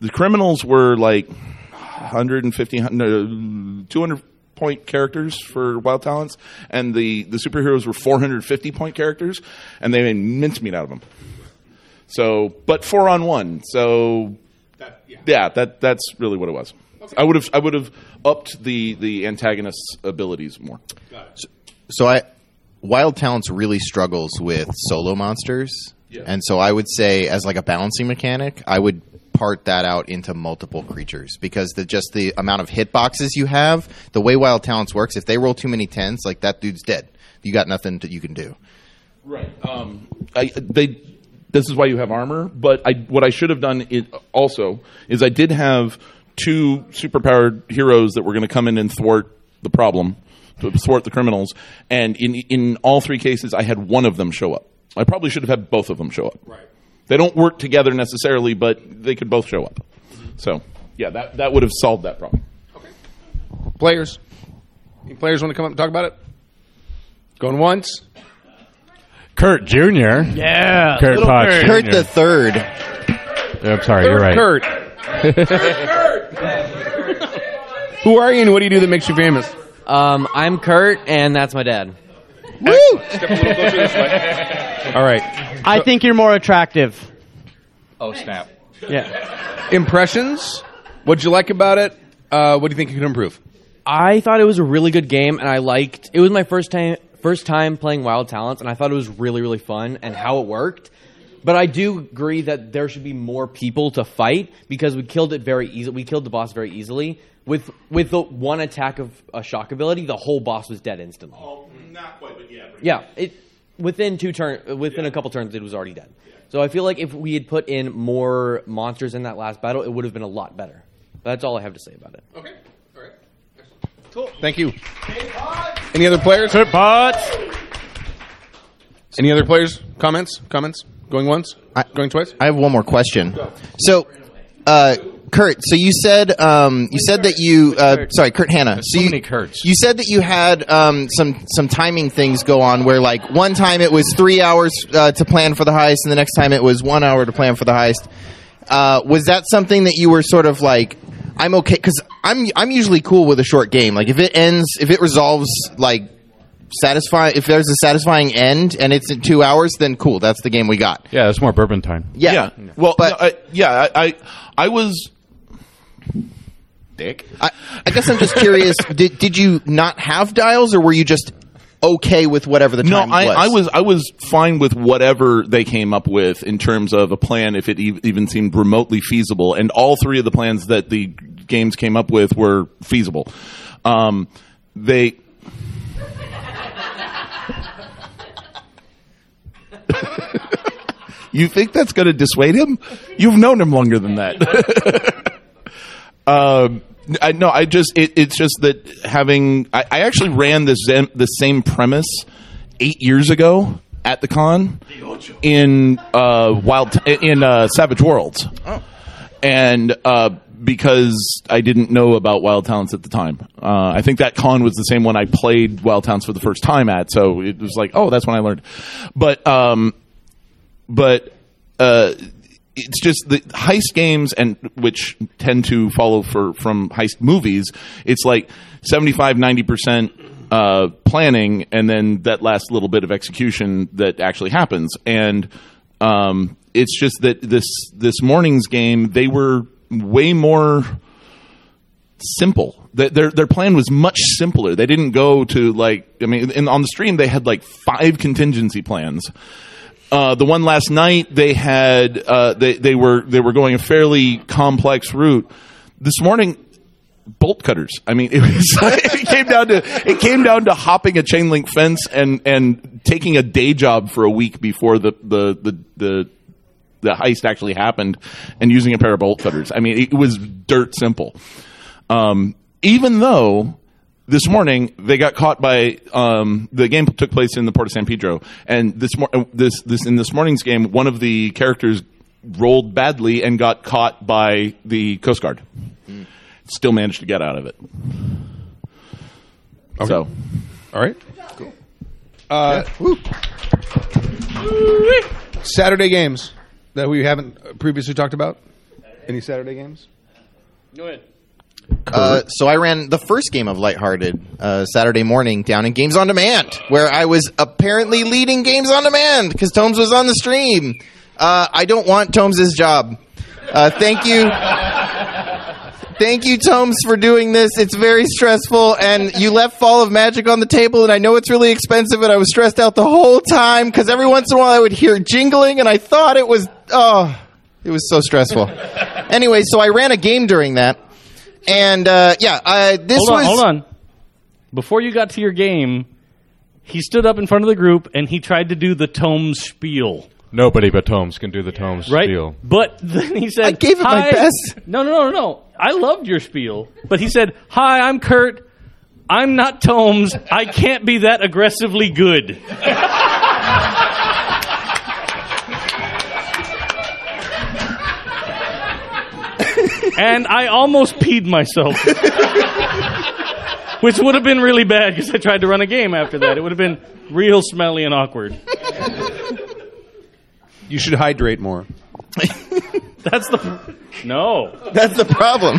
the criminals were like 150, 200 uh, point characters for Wild Talents, and the the superheroes were 450 point characters, and they made mincemeat out of them. So, but four on one. So, yeah, that that's really what it was. I would have I would have upped the the antagonist's abilities more. So I, Wild Talents really struggles with solo monsters, and so I would say as like a balancing mechanic, I would part that out into multiple creatures because the just the amount of hitboxes you have, the way Wild Talents works, if they roll too many tens, like that dude's dead. You got nothing that you can do. Right. Um, I, they. This is why you have armor. But I, what I should have done it also is I did have two superpowered heroes that were going to come in and thwart the problem, to thwart the criminals. And in in all three cases, I had one of them show up. I probably should have had both of them show up. Right. They don't work together necessarily, but they could both show up. So yeah, that that would have solved that problem. Players. Any players want to come up and talk about it? Going once. Kurt Jr. Yeah, Kurt little Potts Kurt. Jr. Kurt the third. I'm sorry, you're right. Kurt. Kurt. Who are you and what do you do that makes you famous? Um, I'm Kurt, and that's my dad. Woo! Step a little closer this way. All right. I think you're more attractive. Oh snap! Yeah. Impressions? What'd you like about it? Uh, what do you think you could improve? I thought it was a really good game, and I liked. It was my first time first time playing Wild Talents, and I thought it was really really fun and how it worked. But I do agree that there should be more people to fight because we killed it very easily. We killed the boss very easily with with the one attack of a shock ability. The whole boss was dead instantly. Oh, not quite, but yeah. Yeah, it within two turn within a couple turns it was already dead. So I feel like if we had put in more monsters in that last battle, it would have been a lot better. That's all I have to say about it. Okay. All right. Cool. Thank you. Any other players? Pots. Any other players? Comments? Comments? Going once? Going twice? I have one more question. So, uh, Kurt, so you said um, you said that you uh, sorry, Kurt Hanna. So, you, many Kurts. You said that you had um, some some timing things go on where like one time it was three hours uh, to plan for the heist, and the next time it was one hour to plan for the heist. Uh, was that something that you were sort of like? I'm okay because I'm I'm usually cool with a short game. Like if it ends, if it resolves like satisfy, if there's a satisfying end and it's in two hours, then cool. That's the game we got. Yeah, it's more bourbon time. Yeah. yeah. Well, no, I, yeah, I, I, I was. Dick. I, I guess I'm just curious. did did you not have dials, or were you just okay with whatever the No, time I, was? I was I was fine with whatever they came up with in terms of a plan, if it e- even seemed remotely feasible. And all three of the plans that the games came up with were feasible. Um, they. you think that's going to dissuade him? You've known him longer than that. um, I no, I just it, it's just that having I, I actually ran this the same premise eight years ago at the con in uh, wild in uh, Savage Worlds, and uh, because I didn't know about Wild Talents at the time, uh, I think that con was the same one I played Wild Talents for the first time at. So it was like, oh, that's when I learned. But um, but uh, it's just the heist games and which tend to follow for from heist movies it's like 75 90% uh, planning and then that last little bit of execution that actually happens and um, it's just that this this morning's game they were way more simple. Th- Their their plan was much simpler. They didn't go to like I mean, in, on the stream they had like five contingency plans. Uh, the one last night they had uh, they they were they were going a fairly complex route. This morning, bolt cutters. I mean, it was it came down to it came down to hopping a chain link fence and and taking a day job for a week before the the the the, the heist actually happened, and using a pair of bolt cutters. I mean, it was dirt simple. Um, even though this morning they got caught by um, the game took place in the port of San Pedro, and this mor- uh, this this in this morning's game, one of the characters rolled badly and got caught by the Coast Guard. Still managed to get out of it. So, all right, cool. Uh, Saturday games that we haven't previously talked about. Any Saturday games? Go ahead. Uh, so I ran the first game of Lighthearted uh, Saturday morning down in Games on Demand, where I was apparently leading Games on Demand because Tomes was on the stream. Uh, I don't want Tomes' job. Uh, thank you. Thank you, Tomes, for doing this. It's very stressful, and you left Fall of Magic on the table, and I know it's really expensive, and I was stressed out the whole time because every once in a while I would hear jingling, and I thought it was, oh, it was so stressful. anyway, so I ran a game during that, and uh, yeah, uh, this hold on, was. hold on. Before you got to your game, he stood up in front of the group and he tried to do the tome spiel. Nobody but Tomes can do the Tomes Right, spiel. but then he said, I gave it my "Hi." best. No, no, no, no. I loved your spiel, but he said, "Hi, I'm Kurt. I'm not Tomes. I can't be that aggressively good." and I almost peed myself. Which would have been really bad because I tried to run a game after that. It would have been real smelly and awkward. You should hydrate more. That's the no. That's the problem.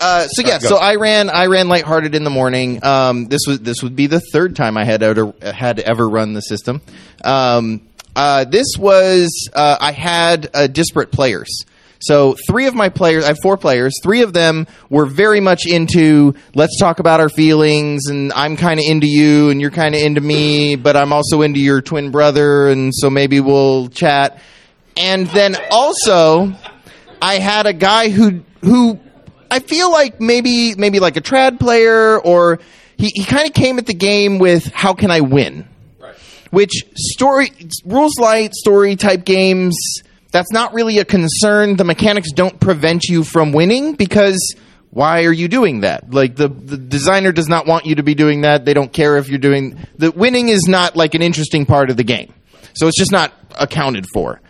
Uh, so yeah, Alright, so I ran I ran lighthearted in the morning. Um, this was this would be the third time I had ever had ever run the system. Um, uh, this was uh, I had uh, disparate players. So three of my players, I have four players. Three of them were very much into let's talk about our feelings, and I'm kind of into you, and you're kind of into me, but I'm also into your twin brother, and so maybe we'll chat. And then also, I had a guy who who I feel like maybe maybe like a trad player or he, he kind of came at the game with how can I win? Right. which story rules light story type games that's not really a concern. The mechanics don't prevent you from winning because why are you doing that? Like the the designer does not want you to be doing that. They don't care if you're doing the winning is not like an interesting part of the game. So it's just not accounted for.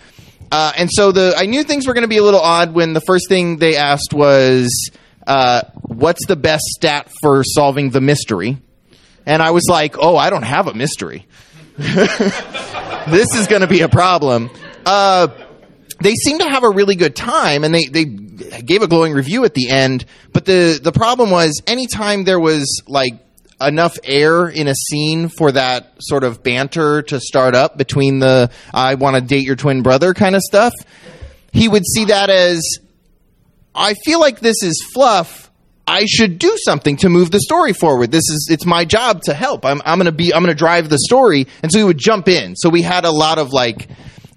Uh, and so the I knew things were going to be a little odd when the first thing they asked was, uh, "What's the best stat for solving the mystery?" And I was like, "Oh, I don't have a mystery. this is going to be a problem." Uh, they seemed to have a really good time, and they they gave a glowing review at the end. But the the problem was, anytime there was like enough air in a scene for that sort of banter to start up between the I want to date your twin brother kind of stuff, he would see that as I feel like this is fluff. I should do something to move the story forward. This is it's my job to help. I'm I'm going to be I'm going to drive the story. And so he would jump in. So we had a lot of like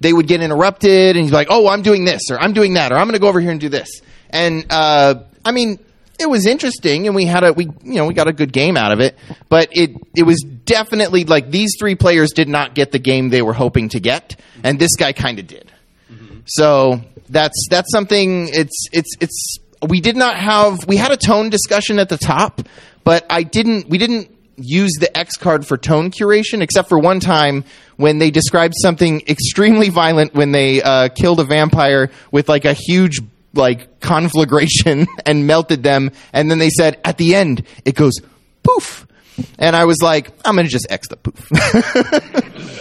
they would get interrupted and he's like, "Oh, I'm doing this or I'm doing that or I'm going to go over here and do this." And uh I mean, it was interesting and we had a we you know we got a good game out of it but it it was definitely like these three players did not get the game they were hoping to get and this guy kind of did so that's that's something it's it's it's we did not have we had a tone discussion at the top but i didn't we didn't use the x card for tone curation except for one time when they described something extremely violent when they uh, killed a vampire with like a huge like conflagration and melted them and then they said at the end it goes poof and i was like i'm gonna just x the poof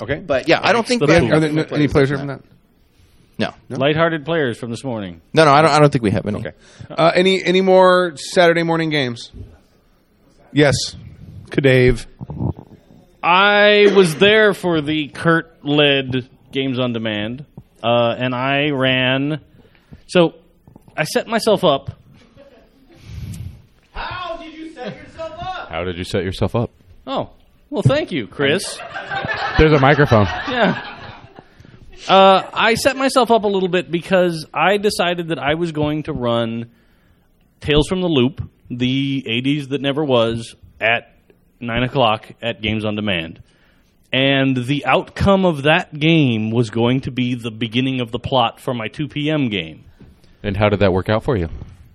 Okay, but yeah i don't think Are we have there no- any players here from that? no Lighthearted players from this morning. no no i don't, I don't think we have any Okay. Uh, any any more Saturday morning games? Yes, Kadave. I was there for the Kurt led Games on Demand, uh, and I ran. So I set myself up. How did you set yourself up? How did you set yourself up? Oh, well, thank you, Chris. There's a microphone. Yeah. Uh, I set myself up a little bit because I decided that I was going to run Tales from the Loop, the 80s that never was, at 9 o'clock at Games on Demand. And the outcome of that game was going to be the beginning of the plot for my 2 p.m. game. And how did that work out for you?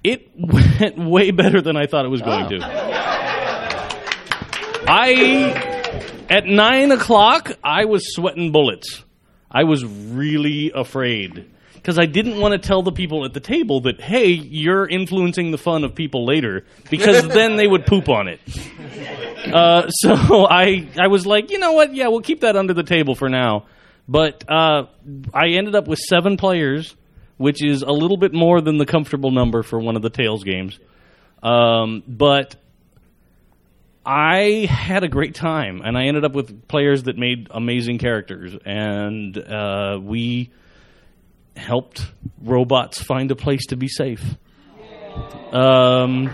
It went way better than I thought it was going Oh. to. I, at 9 o'clock, I was sweating bullets. I was really afraid because I didn't want to tell the people at the table that, hey, you're influencing the fun of people later because then they would poop on it. Uh, so I, I was like, you know what? Yeah, we'll keep that under the table for now. But uh, I ended up with seven players, which is a little bit more than the comfortable number for one of the Tales games. Um, but I had a great time, and I ended up with players that made amazing characters, and uh, we helped robots find a place to be safe. Um,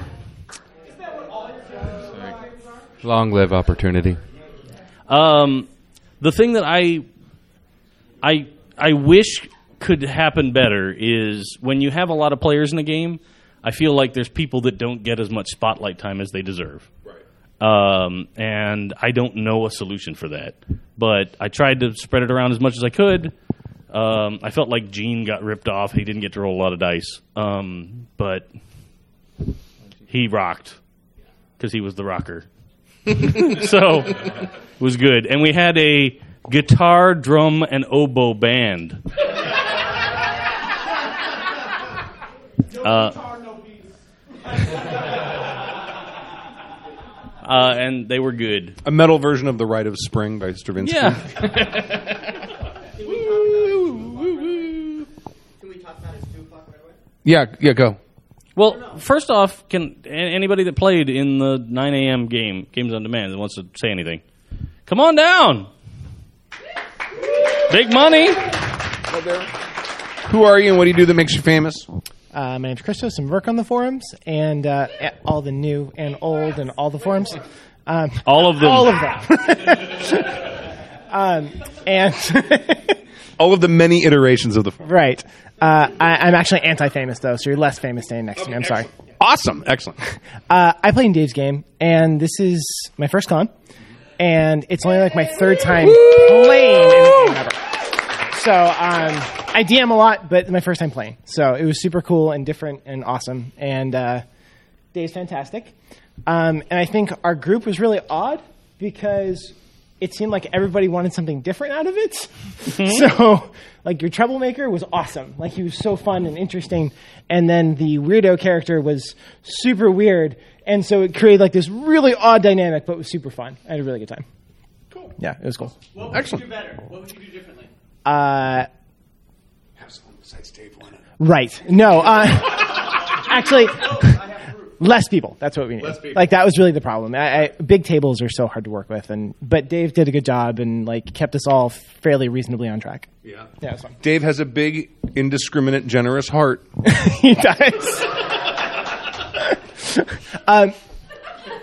Long live opportunity. Um, the thing that I, I, I wish could happen better is when you have a lot of players in a game. I feel like there's people that don't get as much spotlight time as they deserve. Um, and I don't know a solution for that. But I tried to spread it around as much as I could. Um, I felt like Gene got ripped off. He didn't get to roll a lot of dice. Um, but he rocked because he was the rocker. so it was good. And we had a guitar, drum, and oboe band. Uh, uh, and they were good. A metal version of The Rite of Spring by Stravinsky. Yeah. yeah, yeah, go. Well, first off, can a- anybody that played in the 9 a.m. game, Games on Demand, that wants to say anything, come on down. Big money. Who are you and what do you do that makes you famous? Uh, my name's Christos and work on the forums and uh, at all the new and old and all the forums. Um, All of them. All of them. um, and All of the many iterations of the. right. Uh, I, I'm actually anti-famous though, so you're less famous standing next to me. I'm sorry. Awesome, excellent. Uh, I play in Dave's game, and this is my first con, and it's only like my third time playing in ever. So um, I DM a lot, but my first time playing. So it was super cool and different and awesome. And uh, Dave's fantastic. Um, and I think our group was really odd because it seemed like everybody wanted something different out of it. so, like, your troublemaker was awesome. Like, he was so fun and interesting. And then the weirdo character was super weird. And so it created, like, this really odd dynamic, but it was super fun. I had a really good time. Cool. Yeah, it was cool. What would Excellent. You do better? What would you do differently? Uh, Have someone besides Dave want it. Right. No. Uh, actually, less people. That's what we need. Like that was really the problem. I, I, big tables are so hard to work with, and but Dave did a good job and like kept us all fairly reasonably on track. Yeah. Yeah, it's fun. Dave has a big, indiscriminate, generous heart. he does. um,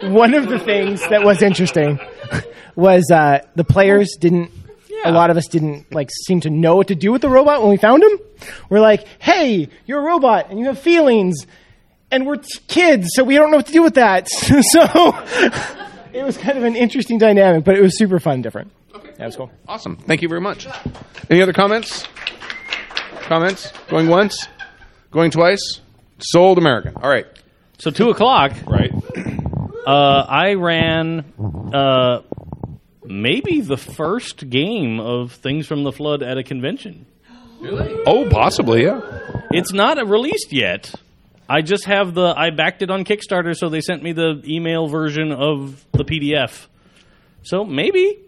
one of the things that was interesting was uh, the players didn't. A lot of us didn't like seem to know what to do with the robot when we found him. We're like, "Hey, you're a robot and you have feelings, and we're t- kids, so we don't know what to do with that." so it was kind of an interesting dynamic, but it was super fun, and different. That was cool. Awesome. Thank you very much. Any other comments? Comments? Going once? Going twice? Sold American. All right. So two o'clock. Right. Uh, I ran uh, maybe the first game of Things from the Flood at a convention. Really? Oh, possibly, yeah. It's not released yet. I just have the. I backed it on Kickstarter, so they sent me the email version of the PDF. So maybe.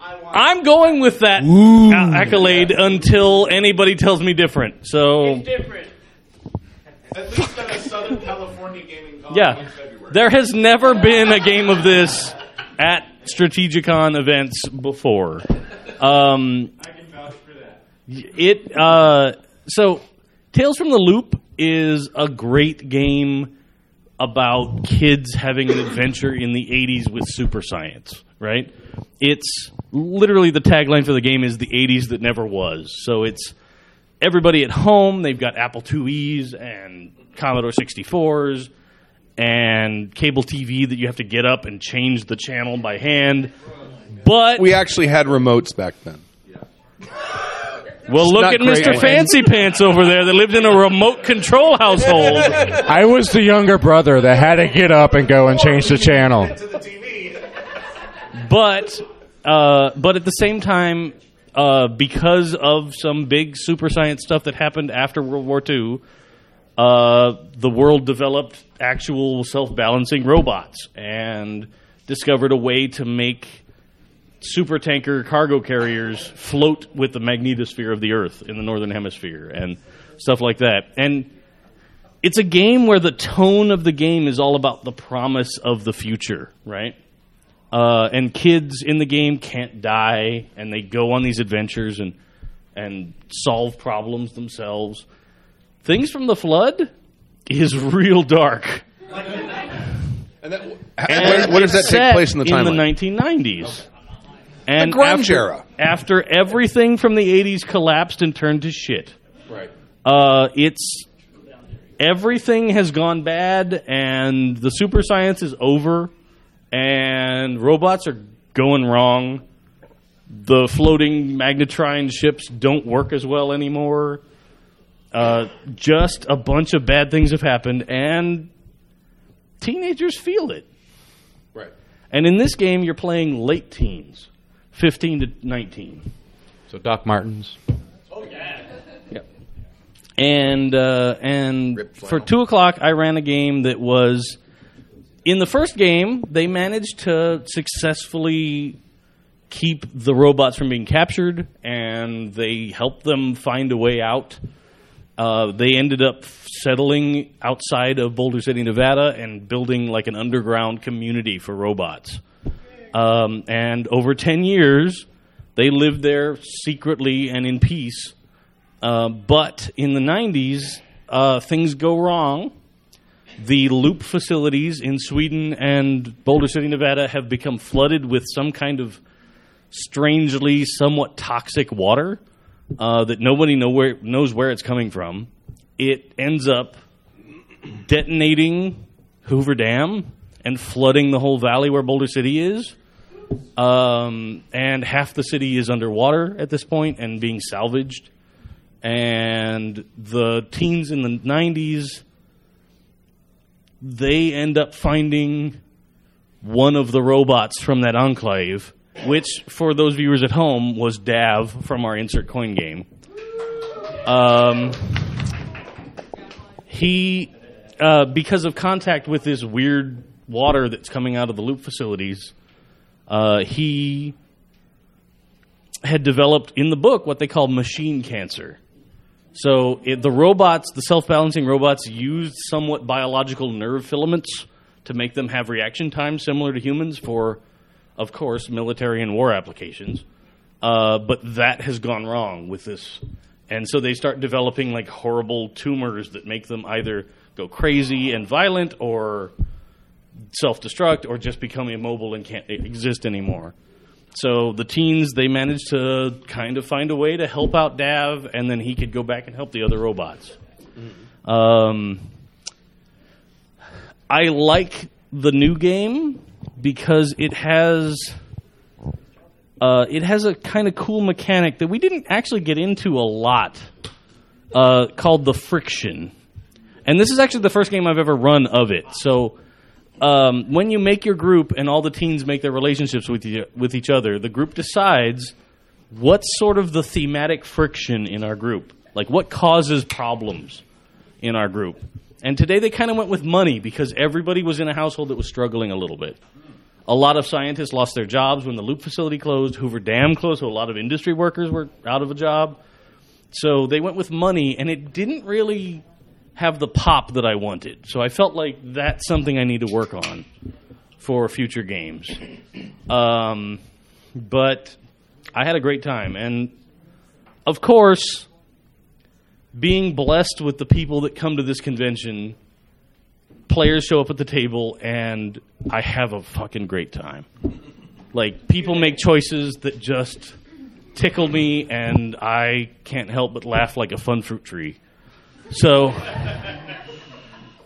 I'm going with that a- accolade until anybody tells me different. So different. At least at a Southern California gaming con yeah, in February. there has never been a game of this at Strategicon events before. Um, I can vouch for that. it uh, so Tales from the Loop is a great game about kids having an adventure in the 80s with super science, right? It's literally the tagline for the game is the 80s that never was. So it's everybody at home, they've got Apple IIe's and Commodore 64s and cable TV that you have to get up and change the channel by hand. But we actually had remotes back then. Well, It's look at great. Mr. Fancy Pants over there that lived in a remote control household. I was the younger brother that had to get up and go and change the channel. but uh, but at the same time, uh, because of some big super science stuff that happened after World War II, uh, the world developed actual self balancing robots and discovered a way to make super tanker cargo carriers float with the magnetosphere of the Earth in the northern hemisphere and stuff like that. And it's a game where the tone of the game is all about the promise of the future, right? Uh, and kids in the game can't die, and they go on these adventures and and solve problems themselves. Things from the flood is real dark. And that, where, where does that take place in the timeline? In the 1990s. And The grunge after, era. After everything from the 80s collapsed and turned to shit. Right. Uh, it's everything has gone bad, and the super science is over, and robots are going wrong. The floating magnetrine ships don't work as well anymore. Uh, just a bunch of bad things have happened, and teenagers feel it. Right. And in this game, you're playing late teens, 15 to 19. So Doc Martens. Oh and uh, and for two o'clock, I ran a game that was in the first game, they managed to successfully keep the robots from being captured, and they helped them find a way out. Uh, they ended up settling outside of Boulder City, Nevada, and building like an underground community for robots. Um, and over 10 years, they lived there secretly and in peace. Uh, but in the 90s, uh, things go wrong. The loop facilities in Sweden and Boulder City, Nevada have become flooded with some kind of strangely somewhat toxic water uh, that nobody know where, knows where it's coming from. It ends up detonating Hoover Dam and flooding the whole valley where Boulder City is. Um, and half the city is underwater at this point and being salvaged. And the teens in the 90s, they end up finding one of the robots from that enclave, which, for those viewers at home, was Dav from our insert coin game. Um, he, uh, because of contact with this weird water that's coming out of the loop facilities, uh, he had developed in the book what they call machine cancer. So it, the robots, the self-balancing robots, used somewhat biological nerve filaments to make them have reaction time similar to humans for, of course, military and war applications. Uh, but that has gone wrong with this, and so they start developing like horrible tumors that make them either go crazy and violent, or self-destruct, or just become immobile and can't exist anymore. So the teens they managed to kind of find a way to help out Dav, and then he could go back and help the other robots. Um, I like the new game because it has uh, it has a kind of cool mechanic that we didn't actually get into a lot, uh, called the friction. And this is actually the first game I've ever run of it. So um, when you make your group and all the teens make their relationships with you, with each other, the group decides what's sort of the thematic friction in our group, like what causes problems in our group. And today they kind of went with money because everybody was in a household that was struggling a little bit. A lot of scientists lost their jobs when the loop facility closed. Hoover Dam closed, so a lot of industry workers were out of a job. So they went with money, and it didn't really have the pop that I wanted. So I felt like that's something I need to work on for future games. Um, but I had a great time. And of course, being blessed with the people that come to this convention, players show up at the table, and I have a fucking great time. Like, people make choices that just tickle me, and I can't help but laugh like a fun fruit tree. So,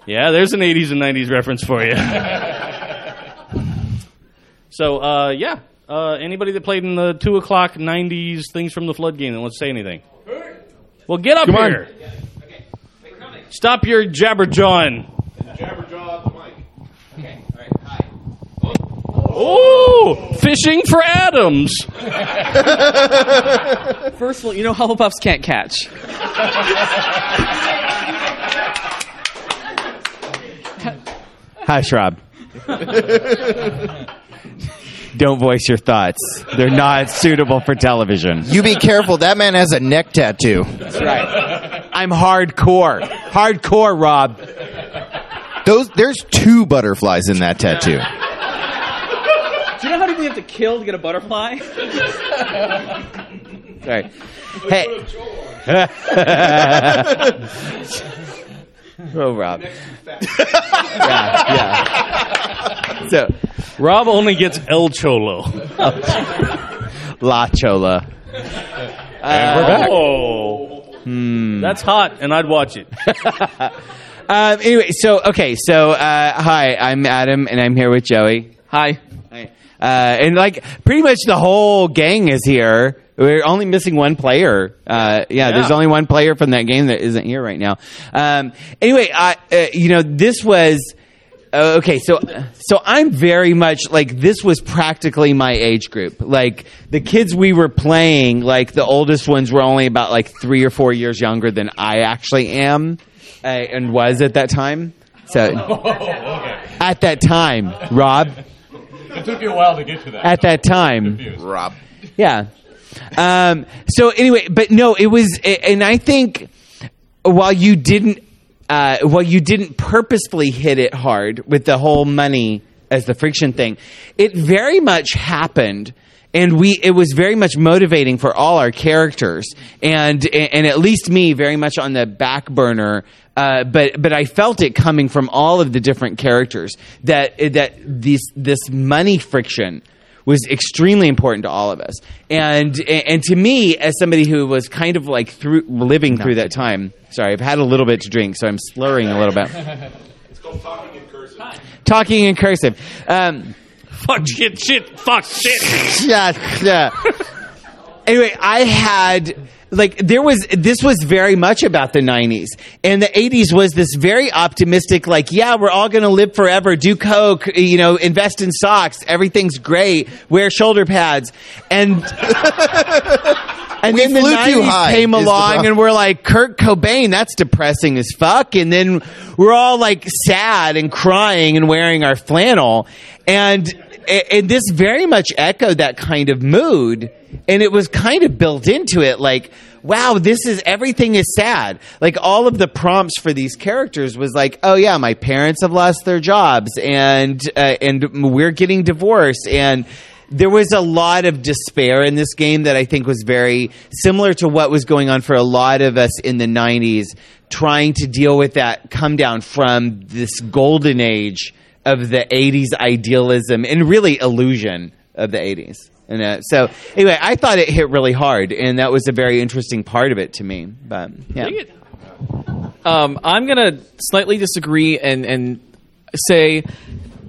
yeah, there's an 80s and 90s reference for you. so, uh, yeah, uh, anybody that played in the 2 o'clock 90s Things from the Flood game that wants to say anything? Well, get up Come on. here. Stop your jabberjawing. Oh, fishing for Adams. First of all, you know Hufflepuffs can't catch. Hi, Rob. Don't voice your thoughts. They're not suitable for television. You be careful. That man has a neck tattoo. That's right. I'm hardcore. Hardcore, Rob. Those there's two butterflies in that tattoo. Do you know how many we have to kill to get a butterfly? Sorry. Hey. oh, Rob. yeah, yeah. So, Rob only gets El Cholo. La Chola. And we're back. Oh. Hmm. That's hot, and I'd watch it. Um, anyway, so okay, so uh, hi, I'm Adam, and I'm here with Joey. Hi. Uh, and like pretty much the whole gang is here. We're only missing one player. Uh, yeah, there's only one player from that game that isn't here right now. Um, anyway, I, uh, you know, this was. Uh, okay, so so I'm very much like this was practically my age group. Like the kids we were playing, like the oldest ones were only about like three or four years younger than I actually am, uh, and was at that time. So at that time, Rob. It took you a while to get to that. At that time, Rob. yeah. Um, so anyway, but no, it was, and I think while you didn't, uh, while you didn't purposefully hit it hard with the whole money as the friction thing, it very much happened. And we, it was very much motivating for all our characters, and and at least me, very much on the back burner. Uh, but but I felt it coming from all of the different characters that that this this money friction was extremely important to all of us. And and to me, as somebody who was kind of like through living through that time. Sorry, I've had a little bit to drink, so I'm slurring a little bit. It's called talking in cursive. Talking in cursive. Um, fuck shit, shit, fuck shit. yeah, yeah. anyway, I had like there was this was very much about the 90s and the 80s was this very optimistic like yeah we're all going to live forever do coke you know invest in socks everything's great wear shoulder pads. And and We then the 90s high came along and we're like Kurt Cobain that's depressing as fuck. And then we're all like sad and crying and wearing our flannel. And and this very much echoed that kind of mood and it was kind of built into it like wow this is everything is sad like all of the prompts for these characters was like oh yeah my parents have lost their jobs and uh, and we're getting divorced and there was a lot of despair in this game that I think was very similar to what was going on for a lot of us in the 90s, trying to deal with that come down from this golden age of the 80s idealism and really illusion of the 80s. And uh, so, anyway, I thought it hit really hard, and that was a very interesting part of it to me. But yeah, Um, I'm going to slightly disagree and, and say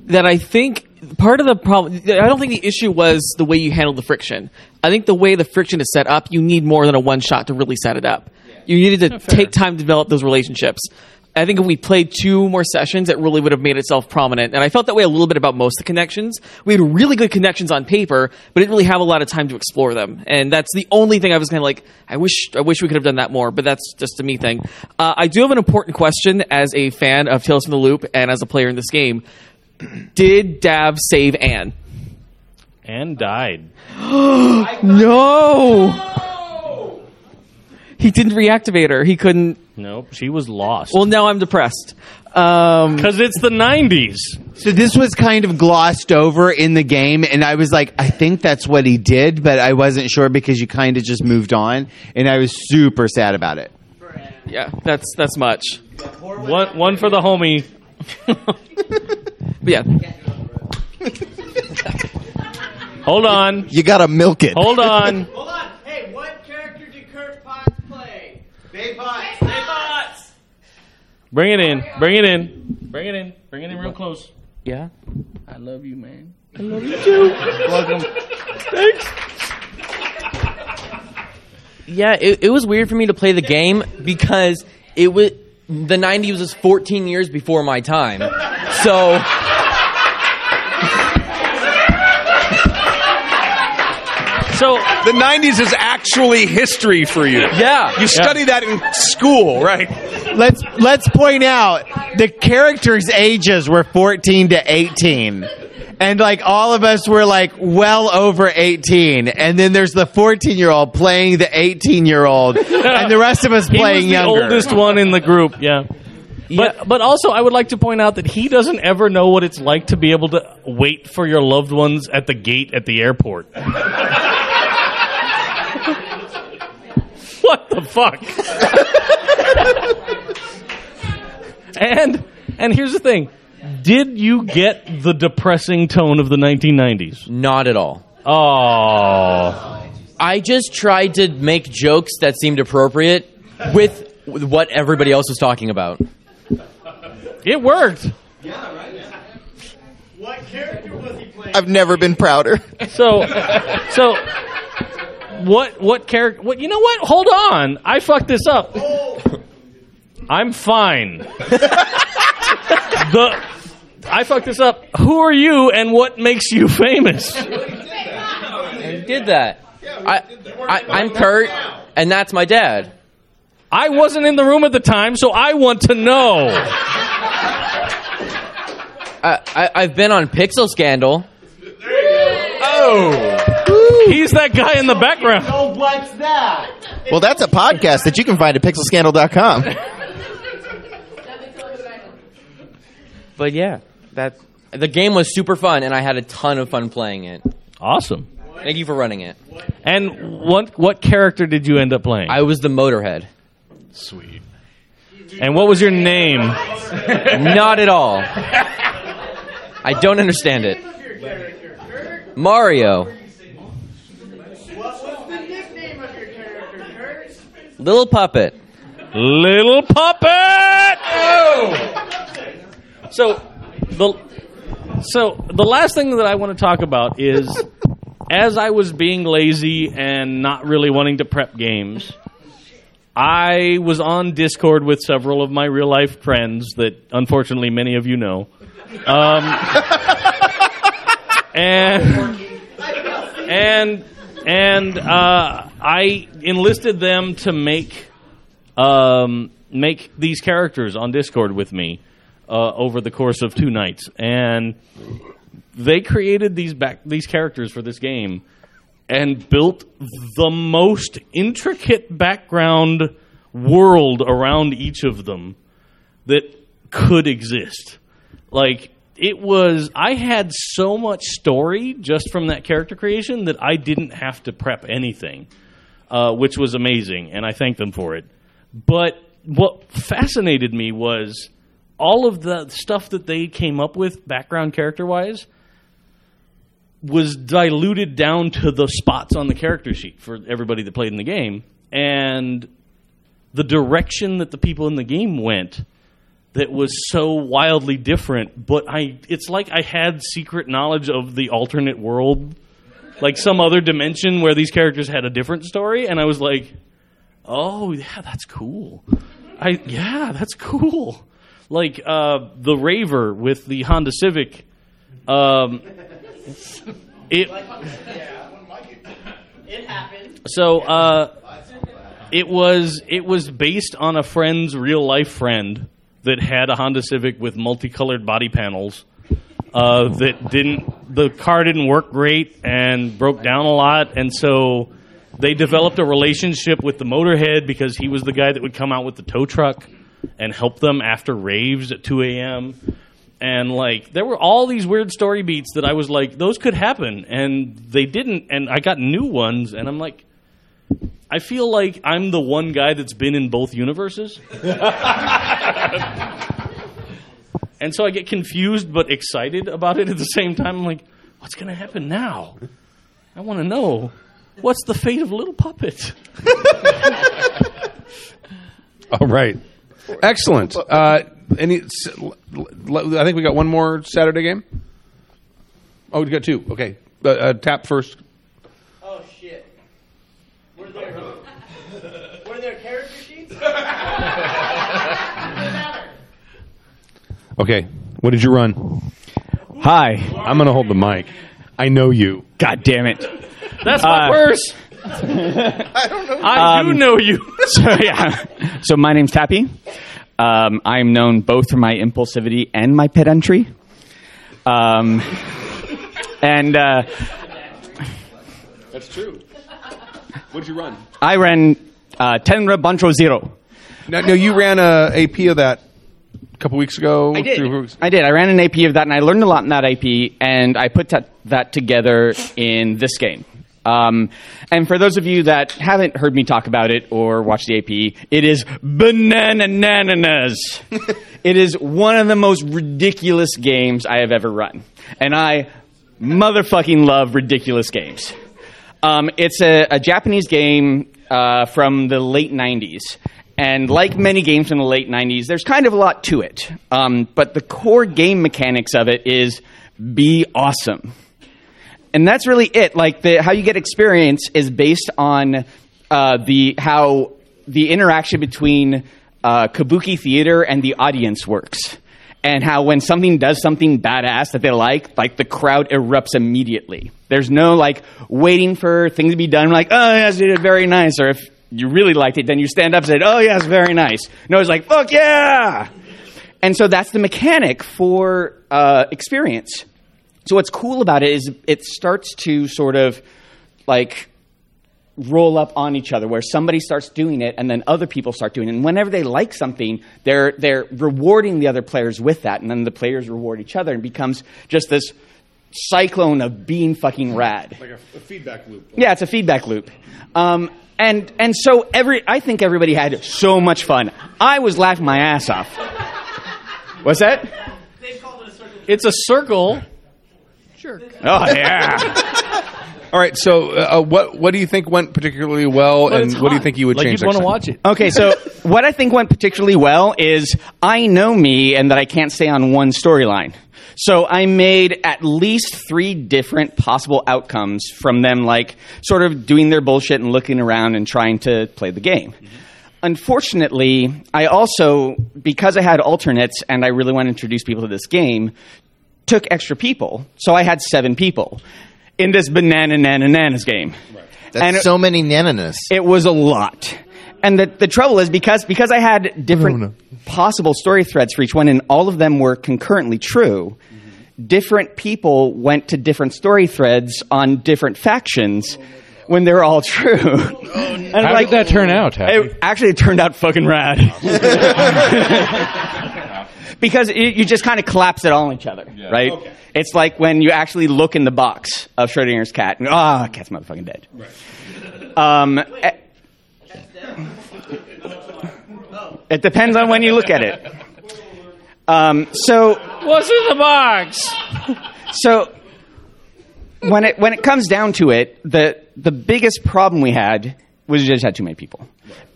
that I think part of the problem, I don't think the issue was the way you handled the friction. I think the way the friction is set up, you need more than a one shot to really set it up. You needed to take time to develop those relationships. I think if we played two more sessions, it really would have made itself prominent. And I felt that way a little bit about most of the connections. We had really good connections on paper, but didn't really have a lot of time to explore them. And that's the only thing I was kind of like, I wish, I wish we could have done that more. But that's just a me thing. Uh, I do have an important question as a fan of Tales from the Loop and as a player in this game. Did Dav save Anne? Anne died. no. He didn't reactivate her. He couldn't. Nope, she was lost. Well, now I'm depressed. Um, Because it's the 90s. So this was kind of glossed over in the game, and I was like, I think that's what he did, but I wasn't sure because you kind of just moved on, and I was super sad about it. Yeah, that's that's much. One, one for the homie. But yeah. Hold on. You gotta milk it. Hold on. Hey, what character did Kurt Potts play? Bay Potts. Bay Potts. Bring it in. Bring it in. Bring it in. Bring it in real close. Yeah. I love you, man. I love you too. Welcome. Thanks. Yeah, it, it was weird for me to play the game because it was the '90s was 14 years before my time. So So the '90s is actually history for you. Yeah, you study that in school, right? Let's let's point out the characters' ages were 14 to 18. And like all of us were like well over 18. And then there's the 14 year old playing the 18 year old. And the rest of us He playing was the younger. oldest one in the group. Yeah. But but also I would like to point out that he doesn't ever know what it's like to be able to wait for your loved ones at the gate at the airport. What the fuck? and and here's the thing. Did you get the depressing tone of the 1990s? Not at all. Oh. I just tried to make jokes that seemed appropriate with what everybody else was talking about. It worked. Yeah, right. Yeah. What character was he playing? I've never been prouder. So, so what? What character? What? You know what? Hold on. I fucked this up. I'm fine. the I fucked this up. Who are you, and what makes you famous? I did that. I, I, I'm Kurt, and that's my dad. I wasn't in the room at the time, so I want to know. I, I, I've been on Pixel Scandal. Oh, he's that guy in the background. Oh, what's that? Well, that's a podcast that you can find at pixelscandal.com. But yeah, that the game was super fun, and I had a ton of fun playing it. Awesome. Thank you for running it. And what what character did you end up playing? I was the Motorhead. Sweet. And what was your name? Not at all. I don't understand it. Mario. Little puppet. Little puppet. So the so the last thing that I want to talk about is as I was being lazy and not really wanting to prep games, I was on Discord with several of my real life friends that unfortunately many of you know. Um, and and and uh, I enlisted them to make um, make these characters on Discord with me uh, over the course of two nights, and they created these back these characters for this game and built the most intricate background world around each of them that could exist. Like it was I had so much story just from that character creation that I didn't have to prep anything. Uh, which was amazing, and I thank them for it. But what fascinated me was all of the stuff that they came up with, background character wise, was diluted down to the spots on the character sheet for everybody that played in the game. And the direction that the people in the game went that was so wildly different, but I it's like I had secret knowledge of the alternate world, like some other dimension where these characters had a different story, and I was like, "Oh, yeah, that's cool." I yeah, that's cool. Like uh, the Raver with the Honda Civic. Um, it It happened. so uh, it was it was based on a friend's real life friend that had a Honda Civic with multicolored body panels. Uh, that didn't the car didn't work great and broke down a lot, and so they developed a relationship with the motorhead because he was the guy that would come out with the tow truck and help them after raves at 2 a.m. And like there were all these weird story beats that I was like, those could happen, and they didn't. And I got new ones, and I'm like, I feel like I'm the one guy that's been in both universes. and so I get confused but excited about it at the same time. I'm like, what's going to happen now? I want to know. What's the fate of Little Puppet? All right. Excellent. Uh, any? s- l- l- I think we got one more Saturday game. Oh, we got two. Okay. Uh, uh, tap first. Okay. What did you run? Hi. I'm going to hold the mic. I know you. God damn it. That's my Uh, purse. I don't know I do know you. so yeah. So my name's Tappy. Um, I'm known both for my impulsivity and my pedantry. Um, and uh, That's true. What did you run? I ran uh, Tenra Bansho Zero. No, no, you ran a AP of that a couple weeks ago. I did. weeks- I did. I ran an AP of that, and I learned a lot in that AP, and I put that, that together in this game. Um, and for those of you that haven't heard me talk about it or watched the AP, it is banananas. it is one of the most ridiculous games I have ever run, and I motherfucking love ridiculous games. Um, it's a, a Japanese game uh, from the late 90s. And like many games in the late 90s, there's kind of a lot to it. Um, but the core game mechanics of it is be awesome. And that's really it. Like the, how you get experience is based on uh, the how the interaction between uh, kabuki theater and the audience works, and how when something does something badass that they like, like the crowd erupts immediately. There's no like waiting for things to be done. Like, oh yes, you did very nice. Or if you really liked it, then you stand up and say, oh yeah, it's very nice. No, it's like, fuck yeah. and so that's the mechanic for uh, experience. So what's cool about it is it starts to sort of like roll up on each other where somebody starts doing it and then other people start doing it and whenever they like something they're they're rewarding the other players with that and then the players reward each other and becomes just this cyclone of being fucking rad Like a, a feedback loop. yeah, it's a feedback loop. Um, and and so every I think everybody had so much fun. I was laughing my ass off. What's that? They called it a circle. it's a circle. Sure. Oh yeah. All right. So, uh, what what do you think went particularly well, and what do you think you would change? next time? Okay, so what I think went particularly well is I know me and that I can't stay on one storyline. So I made at least three different possible outcomes from them, like sort of doing their bullshit and looking around and trying to play the game. Mm-hmm. Unfortunately, I also, because I had alternates and I really want to introduce people to this game, took extra people. So I had seven people in this banana nana nanas game. That's so many nananas. It was a lot. And the, the trouble is because because I had different possible story threads for each one, and all of them were concurrently true. Different people went to different story threads on different factions when they're all true. and How did that turn out, Happy? It, actually, it turned out fucking rad. because you, you just kind of collapse it all on each other, right? It's like when you actually look in the box of Schrodinger's cat and ah, cat's motherfucking dead. Um, eh, it depends on when you look at it. Um, so what's in the box? So when it when it comes down to it, the the biggest problem we had was we just had too many people.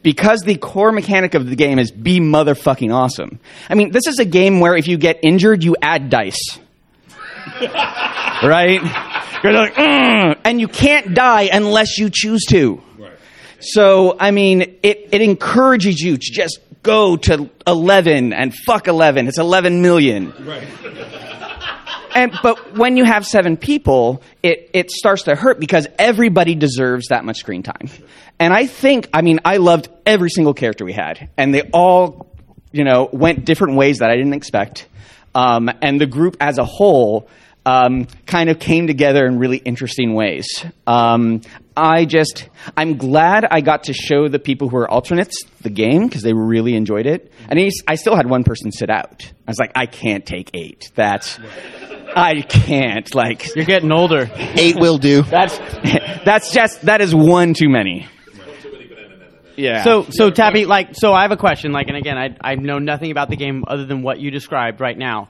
Because the core mechanic of the game is be motherfucking awesome. I mean, this is a game where if you get injured, you add dice. right? You're like, "Mm," and you can't die unless you choose to. So, I mean, it, it encourages you to just go to 11 and fuck 11. It's 11 million. Right. And, but when you have seven people, it, it starts to hurt because everybody deserves that much screen time. And I think, I mean, I loved every single character we had. And they all, you know, went different ways that I didn't expect. Um, and the group as a whole um, kind of came together in really interesting ways. Um, I just, I'm glad I got to show the people who are alternates the game because they really enjoyed it. And he's, I still had one person sit out. I was like, I can't take eight. That's, I can't. Like, you're getting older. Eight will do. That's, that's just, that is one too many. Yeah. So, so Tabby, like, so I have a question. Like, and again, I I know nothing about the game other than what you described right now.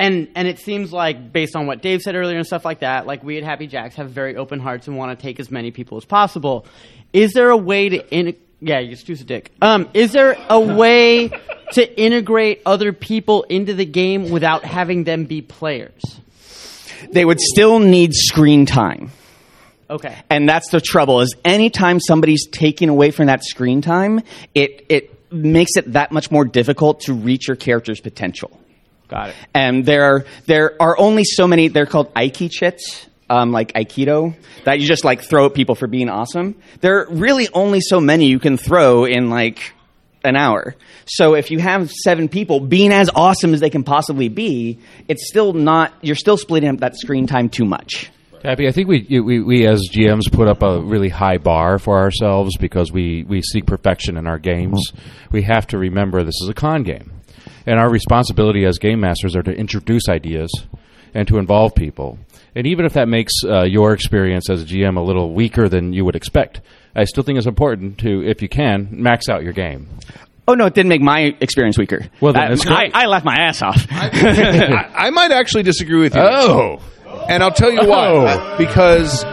And and it seems like based on what Dave said earlier and stuff like that, like we at Happy Jacks have very open hearts and want to take as many people as possible. Is there a way to in? Yeah, you just choose a dick. Um, is there a way to integrate other people into the game without having them be players? They would still need screen time. Okay. And that's the trouble is anytime somebody's taking away from that screen time, it it makes it that much more difficult to reach your character's potential. Got it. And there are there are only so many they're called Aiki chits, um, like Aikido, that you just like throw at people for being awesome. There are really only so many you can throw in like an hour. So if you have seven people being as awesome as they can possibly be, it's still not you're still splitting up that screen time too much. Abby, I think we, we we as GMs put up a really high bar for ourselves because we we seek perfection in our games. We have to remember this is a con game, and our responsibility as game masters are to introduce ideas and to involve people. And even if that makes uh, your experience as a GM a little weaker than you would expect, I still think it's important to, if you can, max out your game. Oh no, it didn't make my experience weaker. Well, then I, that's I, great. I laughed my ass off. I, I might actually disagree with you. Oh. and I'll tell you why. Because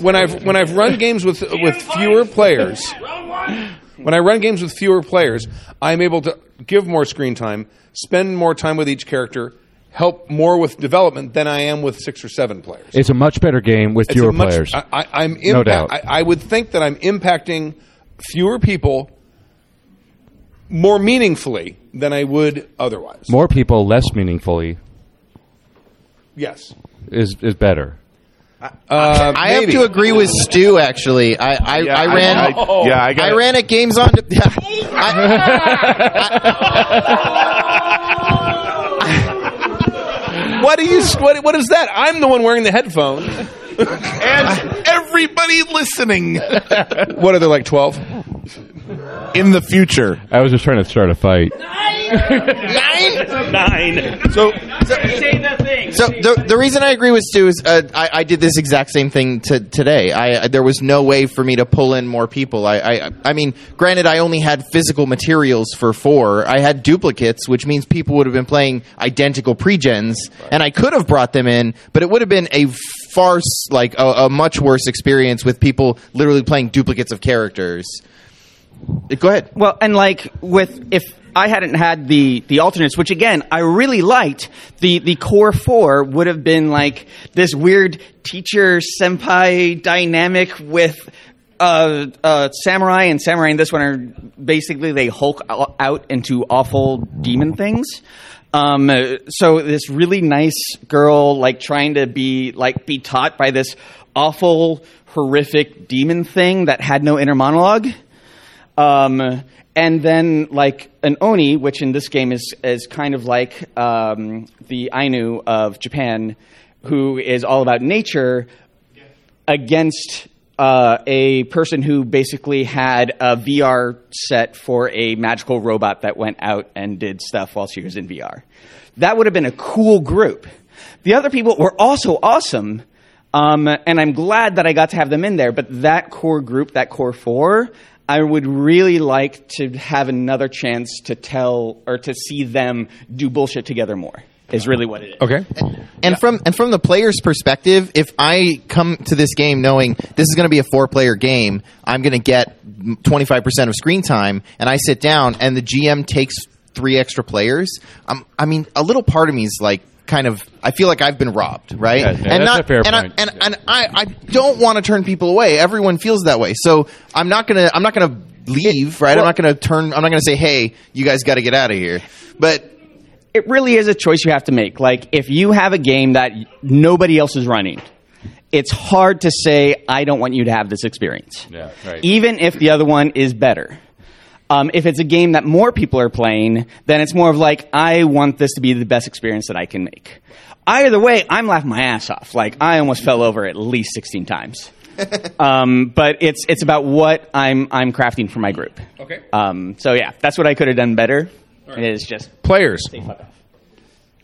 when I've when I've run games with with fewer players, when I run games with fewer players, I'm able to give more screen time, spend more time with each character, help more with development than I am with six or seven players. It's a much better game with fewer much- players. I, I, I'm No doubt. I, I would think that I'm impacting fewer people more meaningfully than I would otherwise. More people, less meaningfully, Yes. is is better. Uh, I have to agree with Stu. Actually, I I, Yeah, I I- ran. I- yeah, I got- ran at games on. Yeah, What do you? What, what is that? I'm the one wearing the headphones. and everybody listening. what are they like twelve? In the future, I was just trying to start a fight. Nine. Nine. So, So say the thing. So the the reason I agree with Stu is uh, I, I did this exact same thing to, today. I I- there was no way for me to pull in more people. I, I I mean, granted, I only had physical materials for four. I had duplicates, which means people would have been playing identical pregens, and I could have brought them in, but it would have been a farce, like a, a much worse experience with people literally playing duplicates of characters. Go ahead. Well, and like with if I hadn't had the the alternates, which again I really liked, the the core four would have been like this weird teacher senpai dynamic with. Uh, uh, samurai and samurai in this one are basically they hulk out into awful demon things. Um, so this really nice girl, like trying to be like be taught by this awful, horrific demon thing that had no inner monologue. Um, and then like an oni, which in this game is is kind of like um, the Ainu of Japan, who is all about nature, against uh, a person who basically had a VR set for a magical robot that went out and did stuff while she was in VR. That would have been a cool group. The other people were also awesome. Um, and I'm glad that I got to have them in there. But that core group, that core four, I would really like to have another chance to tell or to see them do bullshit together more. Is really what it is. Okay. And from and from the player's perspective, if I come to this game knowing this is going to be a four player game, I'm going to get 25% of screen time, and I sit down and the GM takes three extra players. Um, I mean, a little part of me is like kind of I feel like I've been robbed, right? Yeah, yeah, and that's not a fair and point. I, and and I, I don't want to turn people away. Everyone feels that way. So I'm not gonna I'm not gonna leave, right? I'm not gonna turn. I'm not gonna say, hey, you guys got to get out of here. But it really is a choice you have to make. Like, if you have a game that nobody else is running, it's hard to say, I don't want you to have this experience. Yeah, right. Even if the other one is better. Um, if it's a game that more people are playing, then it's more of like, I want this to be the best experience that I can make. Either way, I'm laughing my ass off. Like, I almost fell over at least 16 times. um, but it's, it's about what I'm, I'm crafting for my group. Okay. Um, so yeah, that's what I could have done better. It is just players.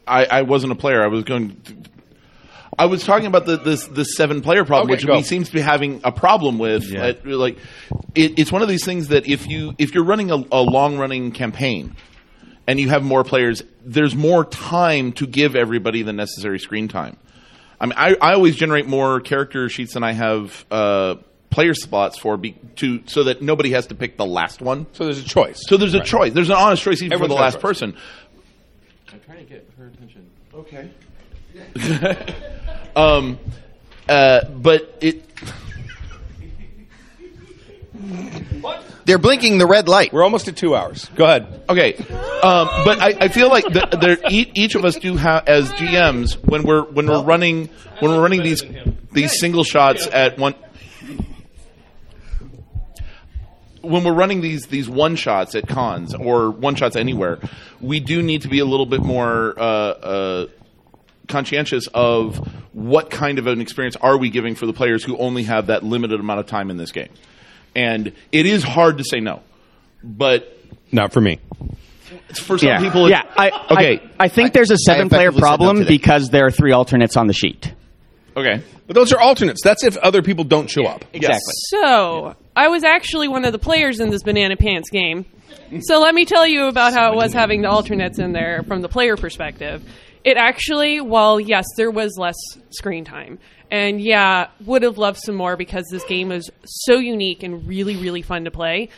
I, I wasn't a player. I was going. I was talking about the this the seven player problem, Okay, which go. we seems to be having a problem with. Uh, like, it, it's one of these things that if you if you're running a, a long running campaign and you have more players, there's more time to give everybody the necessary screen time. I mean, I, I always generate more character sheets than I have uh, player spots for, be, to so that nobody has to pick the last one. So there's a choice. So there's a choice. There's an honest choice even Everyone's for the last person. I'm trying to get her attention. Okay. um, uh, but it. they're blinking the red light. We're almost at two hours. Go ahead. Okay, um, but I, I feel like the, there, each, each of us do have as GMs when we're when we're running when we're running these these single shots at one. When we're running these these one shots at cons or one shots anywhere, we do need to be a little bit more uh, uh, conscientious of what kind of an experience are we giving for the players who only have that limited amount of time in this game. And it is hard to say no, but not for me. For some yeah. people, yeah. I, okay. I, I think there's a seven player effectively said no problem because there are three alternates on the sheet. Okay. But those are alternates. That's if other people don't show up. Exactly. So, I was actually one of the players in this Banana Pants game. So, let me tell you about how it was having the alternates in there from the player perspective. It actually, while yes, there was less screen time, and yeah, would have loved some more because this game is so unique and really, really fun to play.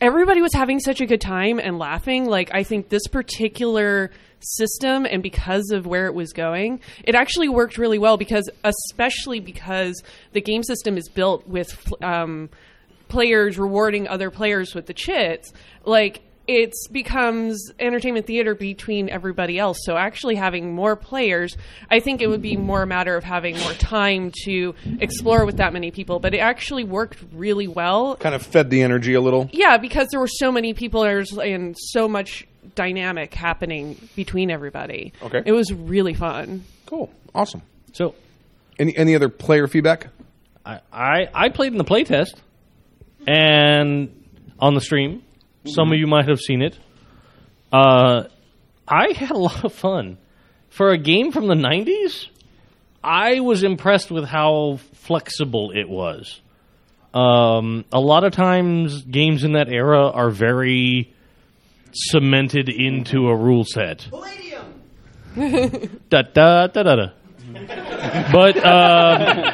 Everybody was having such a good time and laughing. Like, I think this particular system and because of where it was going, it actually worked really well because, especially because the game system is built with um, players rewarding other players with the chits. Like, it becomes entertainment theater between everybody else. So actually having more players, I think it would be more a matter of having more time to explore with that many people. But it actually worked really well. Kind of fed the energy a little. Yeah, because there were so many people there's- and so much dynamic happening between everybody. Okay. It was really fun. Cool. Awesome. So, any any other player feedback? I, I, I played in the playtest and on the stream. Some of you might have seen it. Uh, I had a lot of fun. For a game from the 90s, I was impressed with how flexible it was. Um, a lot of times, games in that era are very cemented into a rule set. Palladium. da da da da da. But um,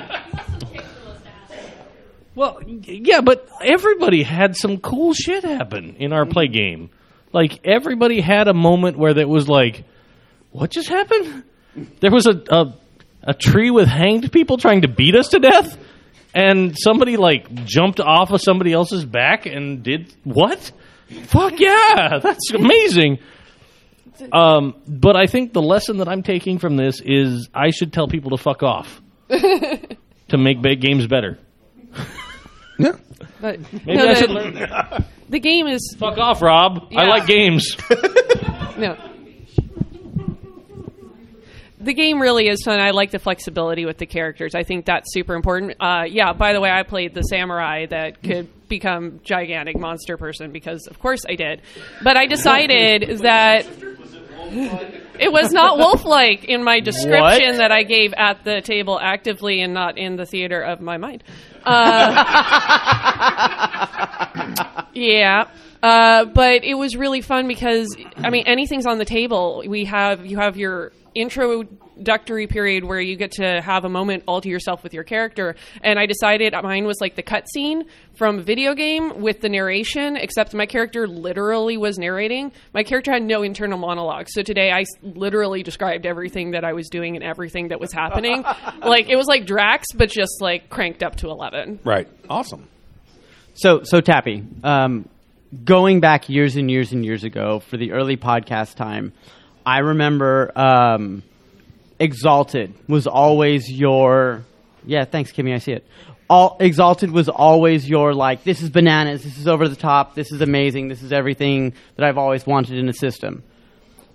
well, yeah, but everybody had some cool shit happen in our play game. Like everybody had a moment where that was like, what just happened? There was a, a a tree with hanged people trying to beat us to death, and somebody like jumped off of somebody else's back and did what? Fuck yeah, that's amazing. Um, but I think the lesson that I'm taking from this is I should tell people to fuck off to make big games better. But Maybe no, I the- should learn that. The game is Fuck off, Rob. I like games. no. The game really is fun. I like the flexibility with the characters. I think that's super important. Uh, yeah, by the way, I played the samurai that could become gigantic monster person because, of course, I did. But I decided that it was not wolf-like in my description What? that I gave at the table actively and not in the theater of my mind. Uh, yeah. Uh, but it was really fun because I mean anything's on the table. We have you have your introductory period where you get to have a moment all to yourself with your character. And I decided mine was like the cutscene from a video game with the narration, except my character literally was narrating. My character had no internal monologue. So today I literally described everything that I was doing and everything that was happening. like it was like Drax, but just like cranked up to eleven. Right. Awesome. So, so Tappy, um, going back years and years and years ago for the early podcast time, I remember um, Exalted was always your. Yeah, thanks, Kimmy. I see it. All Exalted was always your like. This is bananas. This is over the top. This is amazing. This is everything that I've always wanted in a system.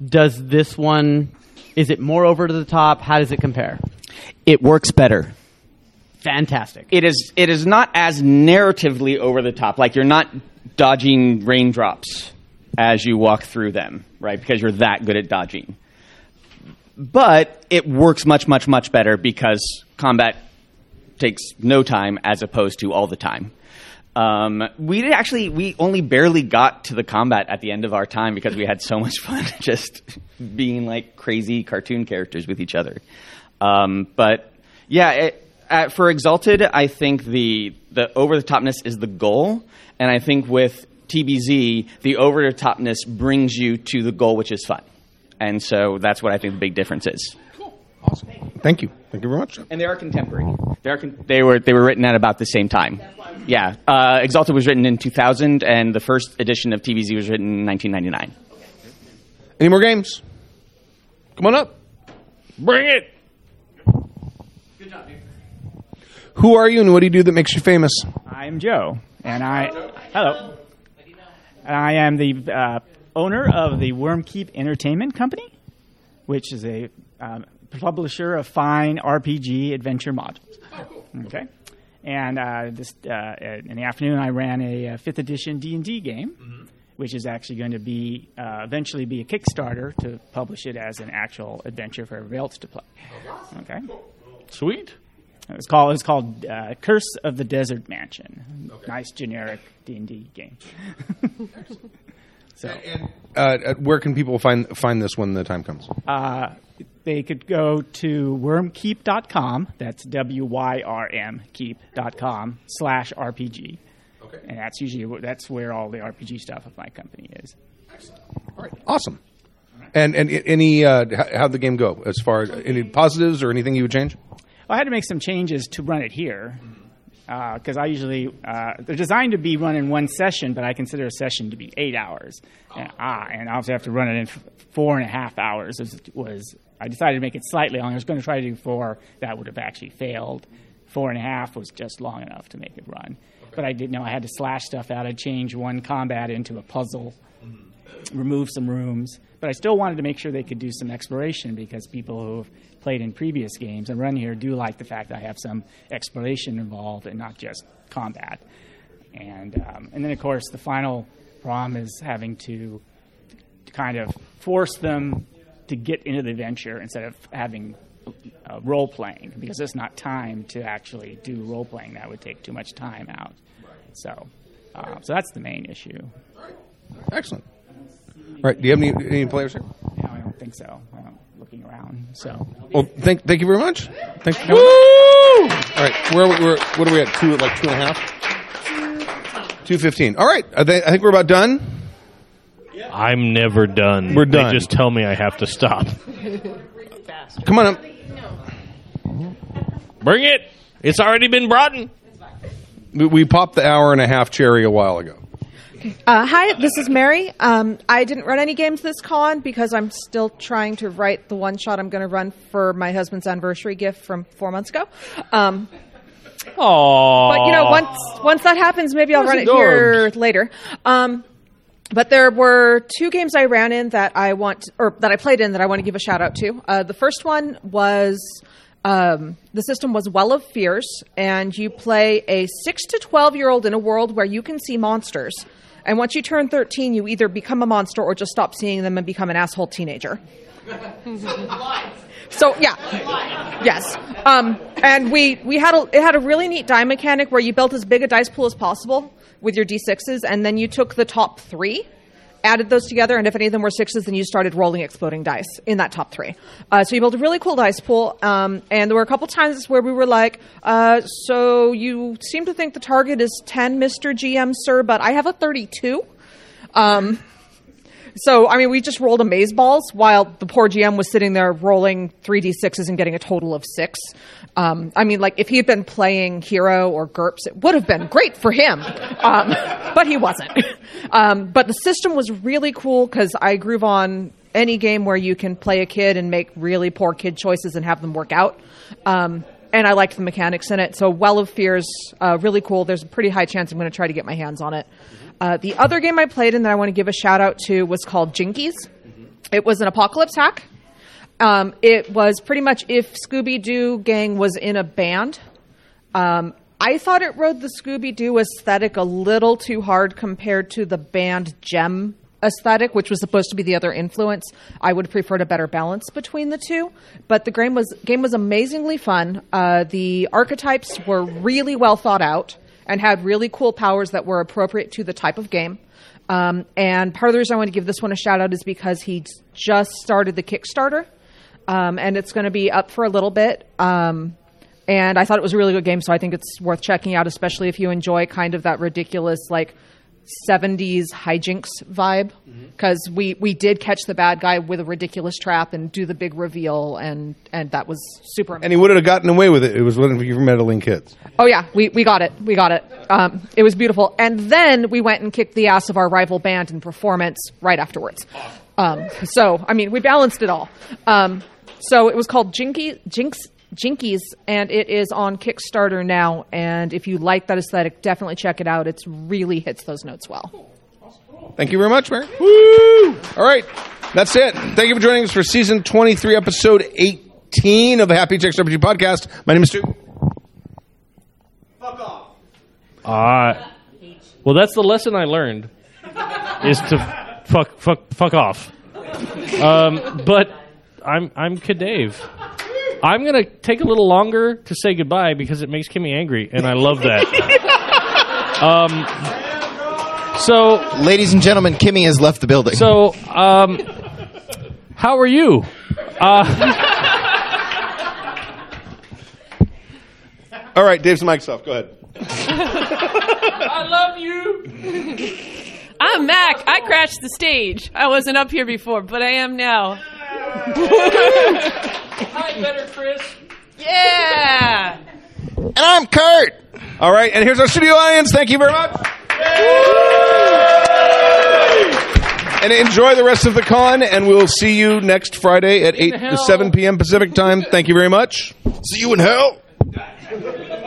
Does this one? Is it more over to the top? How does it compare? It works better. Fantastic. It is. It is not as narratively over the top. Like you're not dodging raindrops as you walk through them, right? Because you're that good at dodging. But it works much, much, much better because combat takes no time as opposed to all the time. Um, we actually we only barely got to the combat at the end of our time because we had so much fun just being like crazy cartoon characters with each other. Um, but yeah, it, uh, for Exalted, I think the the over the topness is the goal, and I think with TBZ, the over the topness brings you to the goal, which is fun, and so that's what I think the big difference is. Cool. Awesome. Thank you. Thank you very much. And they are contemporary. They are con- they were they were written at about the same time. Yeah, uh, Exalted was written in 2000, and the first edition of TBZ was written in 1999. Any more games? Come on up. Bring it. Good job, dude. Who are you and what do you do that makes you famous? I'm Joe, and I hello. I am the uh, owner of the Wyrmkeep Entertainment Company, which is a um, publisher of fine RPG adventure modules. Okay, and uh, this uh, in the afternoon I ran a, uh fifth edition D and D game, which is actually going to be uh, eventually be a Kickstarter to publish it as an actual adventure for everybody else to play. Okay, sweet. It's called it's called uh, Curse of the Desert Mansion. Nice generic D and D game. so Uh, uh, where can people find find this when the time comes? uh, they could go to wyrmkeep.com. That's W Y R M keep.com slash RPG. Okay. And that's usually that's where all the RPG stuff of my company is. Excellent. All right. Awesome. And and any uh, how'd the game go as far as any positives or anything you would change? I had to make some changes to run it here. because I usually uh, they're designed to be run in one session, but I consider a session to be eight hours. And, ah, and obviously I have to run it in four and a half hours. Was, was I decided to make it slightly longer. I was going to try to do four. That would have actually failed. Four and a half was just long enough to make it run. But I didn't know I had to slash stuff out. I'd change one combat into a puzzle, remove some rooms. But I still wanted to make sure they could do some exploration because people who have played in previous games and run here do like the fact that I have some exploration involved and not just combat. And um, and then of course the final problem is having to, to kind of force them to get into the adventure instead of having uh, role playing because it's not time to actually do role playing. That would take too much time out. So, uh, so that's the main issue. Excellent. All right. Do you have any, any players here? No, I don't think so. I'm looking around. So, Well, thank thank you very much. Thanks for coming. All right. Where, are we- where what are we at? Two like two and a half. Two fifteen. All right. I, think I think we're about done. I'm never done. We're done. They just tell me I have to stop. Come on up. Bring it. It's already been brought in. We, we popped the hour and a half cherry a while ago. Uh, hi, this is Mary. Um, I didn't run any games this con because I'm still trying to write the one shot I'm going to run for my husband's anniversary gift from four months ago. Um, Aww. but you know, once once that happens, maybe I'll run it here later. Um, but there were two games I ran in that I want, or that I played in that I want to give a shout out to. Uh, the first one was um, the system was Well of Fears, and you play a six to twelve year old in a world where you can see monsters. And once you turn thirteen, you either become a monster or just stop seeing them and become an asshole teenager. So yeah, yes. Um, and we we had a it had a really neat die mechanic where you built as big a dice pool as possible with your d6s, and then you took the top three, added those together, and if any of them were sixes, then you started rolling exploding dice in that top three. Uh, so you built a really cool dice pool, um, and there were a couple times where we were like, uh, "So you seem to think the target is ten, Mister GM, sir, but I have a thirty-two. Um, so, I mean, we just rolled amaze balls while the poor GM was sitting there rolling 3d6s and getting a total of six. Um, I mean, like, if he had been playing Hero or GURPS, it would have been great for him. Um, but he wasn't. Um, but the system was really cool because I groove on any game where you can play a kid and make really poor kid choices and have them work out. Um, and I liked the mechanics in it. So, Well of Fears, uh, really cool. There's a pretty high chance I'm going to try to get my hands on it. Uh, the other game I played and that I want to give a shout out to was called Jinkies. It was an apocalypse hack. Um, it was pretty much if Scooby Doo gang was in a band. Um, I thought it rode the Scooby Doo aesthetic a little too hard compared to the band Jem aesthetic, which was supposed to be the other influence. I would have preferred a better balance between the two. But the game was game was amazingly fun. Uh, the archetypes were really well thought out and had really cool powers that were appropriate to the type of game. Um, and part of the reason I want to give this one a shout out is because he just started the Kickstarter, um, and it's going to be up for a little bit. Um, and I thought it was a really good game, so I think it's worth checking out, especially if you enjoy kind of that ridiculous like. 70s hijinks vibe because we we did catch the bad guy with a ridiculous trap and do the big reveal and and that was super And he would have gotten away with it. It was one of your meddling kids. Oh yeah, we, we got it. We got it. Um, it was beautiful. And then we went and kicked the ass of our rival band in performance right afterwards. Um, so I mean, we balanced it all. Um, so it was called Jinky Jinx Jinkies, and it is on Kickstarter now. And if you like that aesthetic, definitely check it out. It really hits those notes well. Thank you very much, Mary. Woo! All right, that's it. Thank you for joining us for season 23, episode 18 of the Happy Jacks RPG podcast. My name is Stu. Uh, well, that's the lesson I learned is to fuck, fuck, fuck off. Um, but I'm I'm Kadave. I'm gonna take a little longer to say goodbye because it makes Kimmy angry, and I love that. um, so, ladies and gentlemen, Kimmy has left the building. So, um, how are you? Uh, All right, Dave's mic's off. Go ahead. I love you. I'm Mac. I crashed the stage. I wasn't up here before, but I am now. Hi, better Chris. Yeah. And I'm Kurt. All right, and here's our studio audience. Thank you very much. And enjoy the rest of the con, and we'll see you next Friday at 8 to 7 p.m. Pacific time. Thank you very much. See you in hell.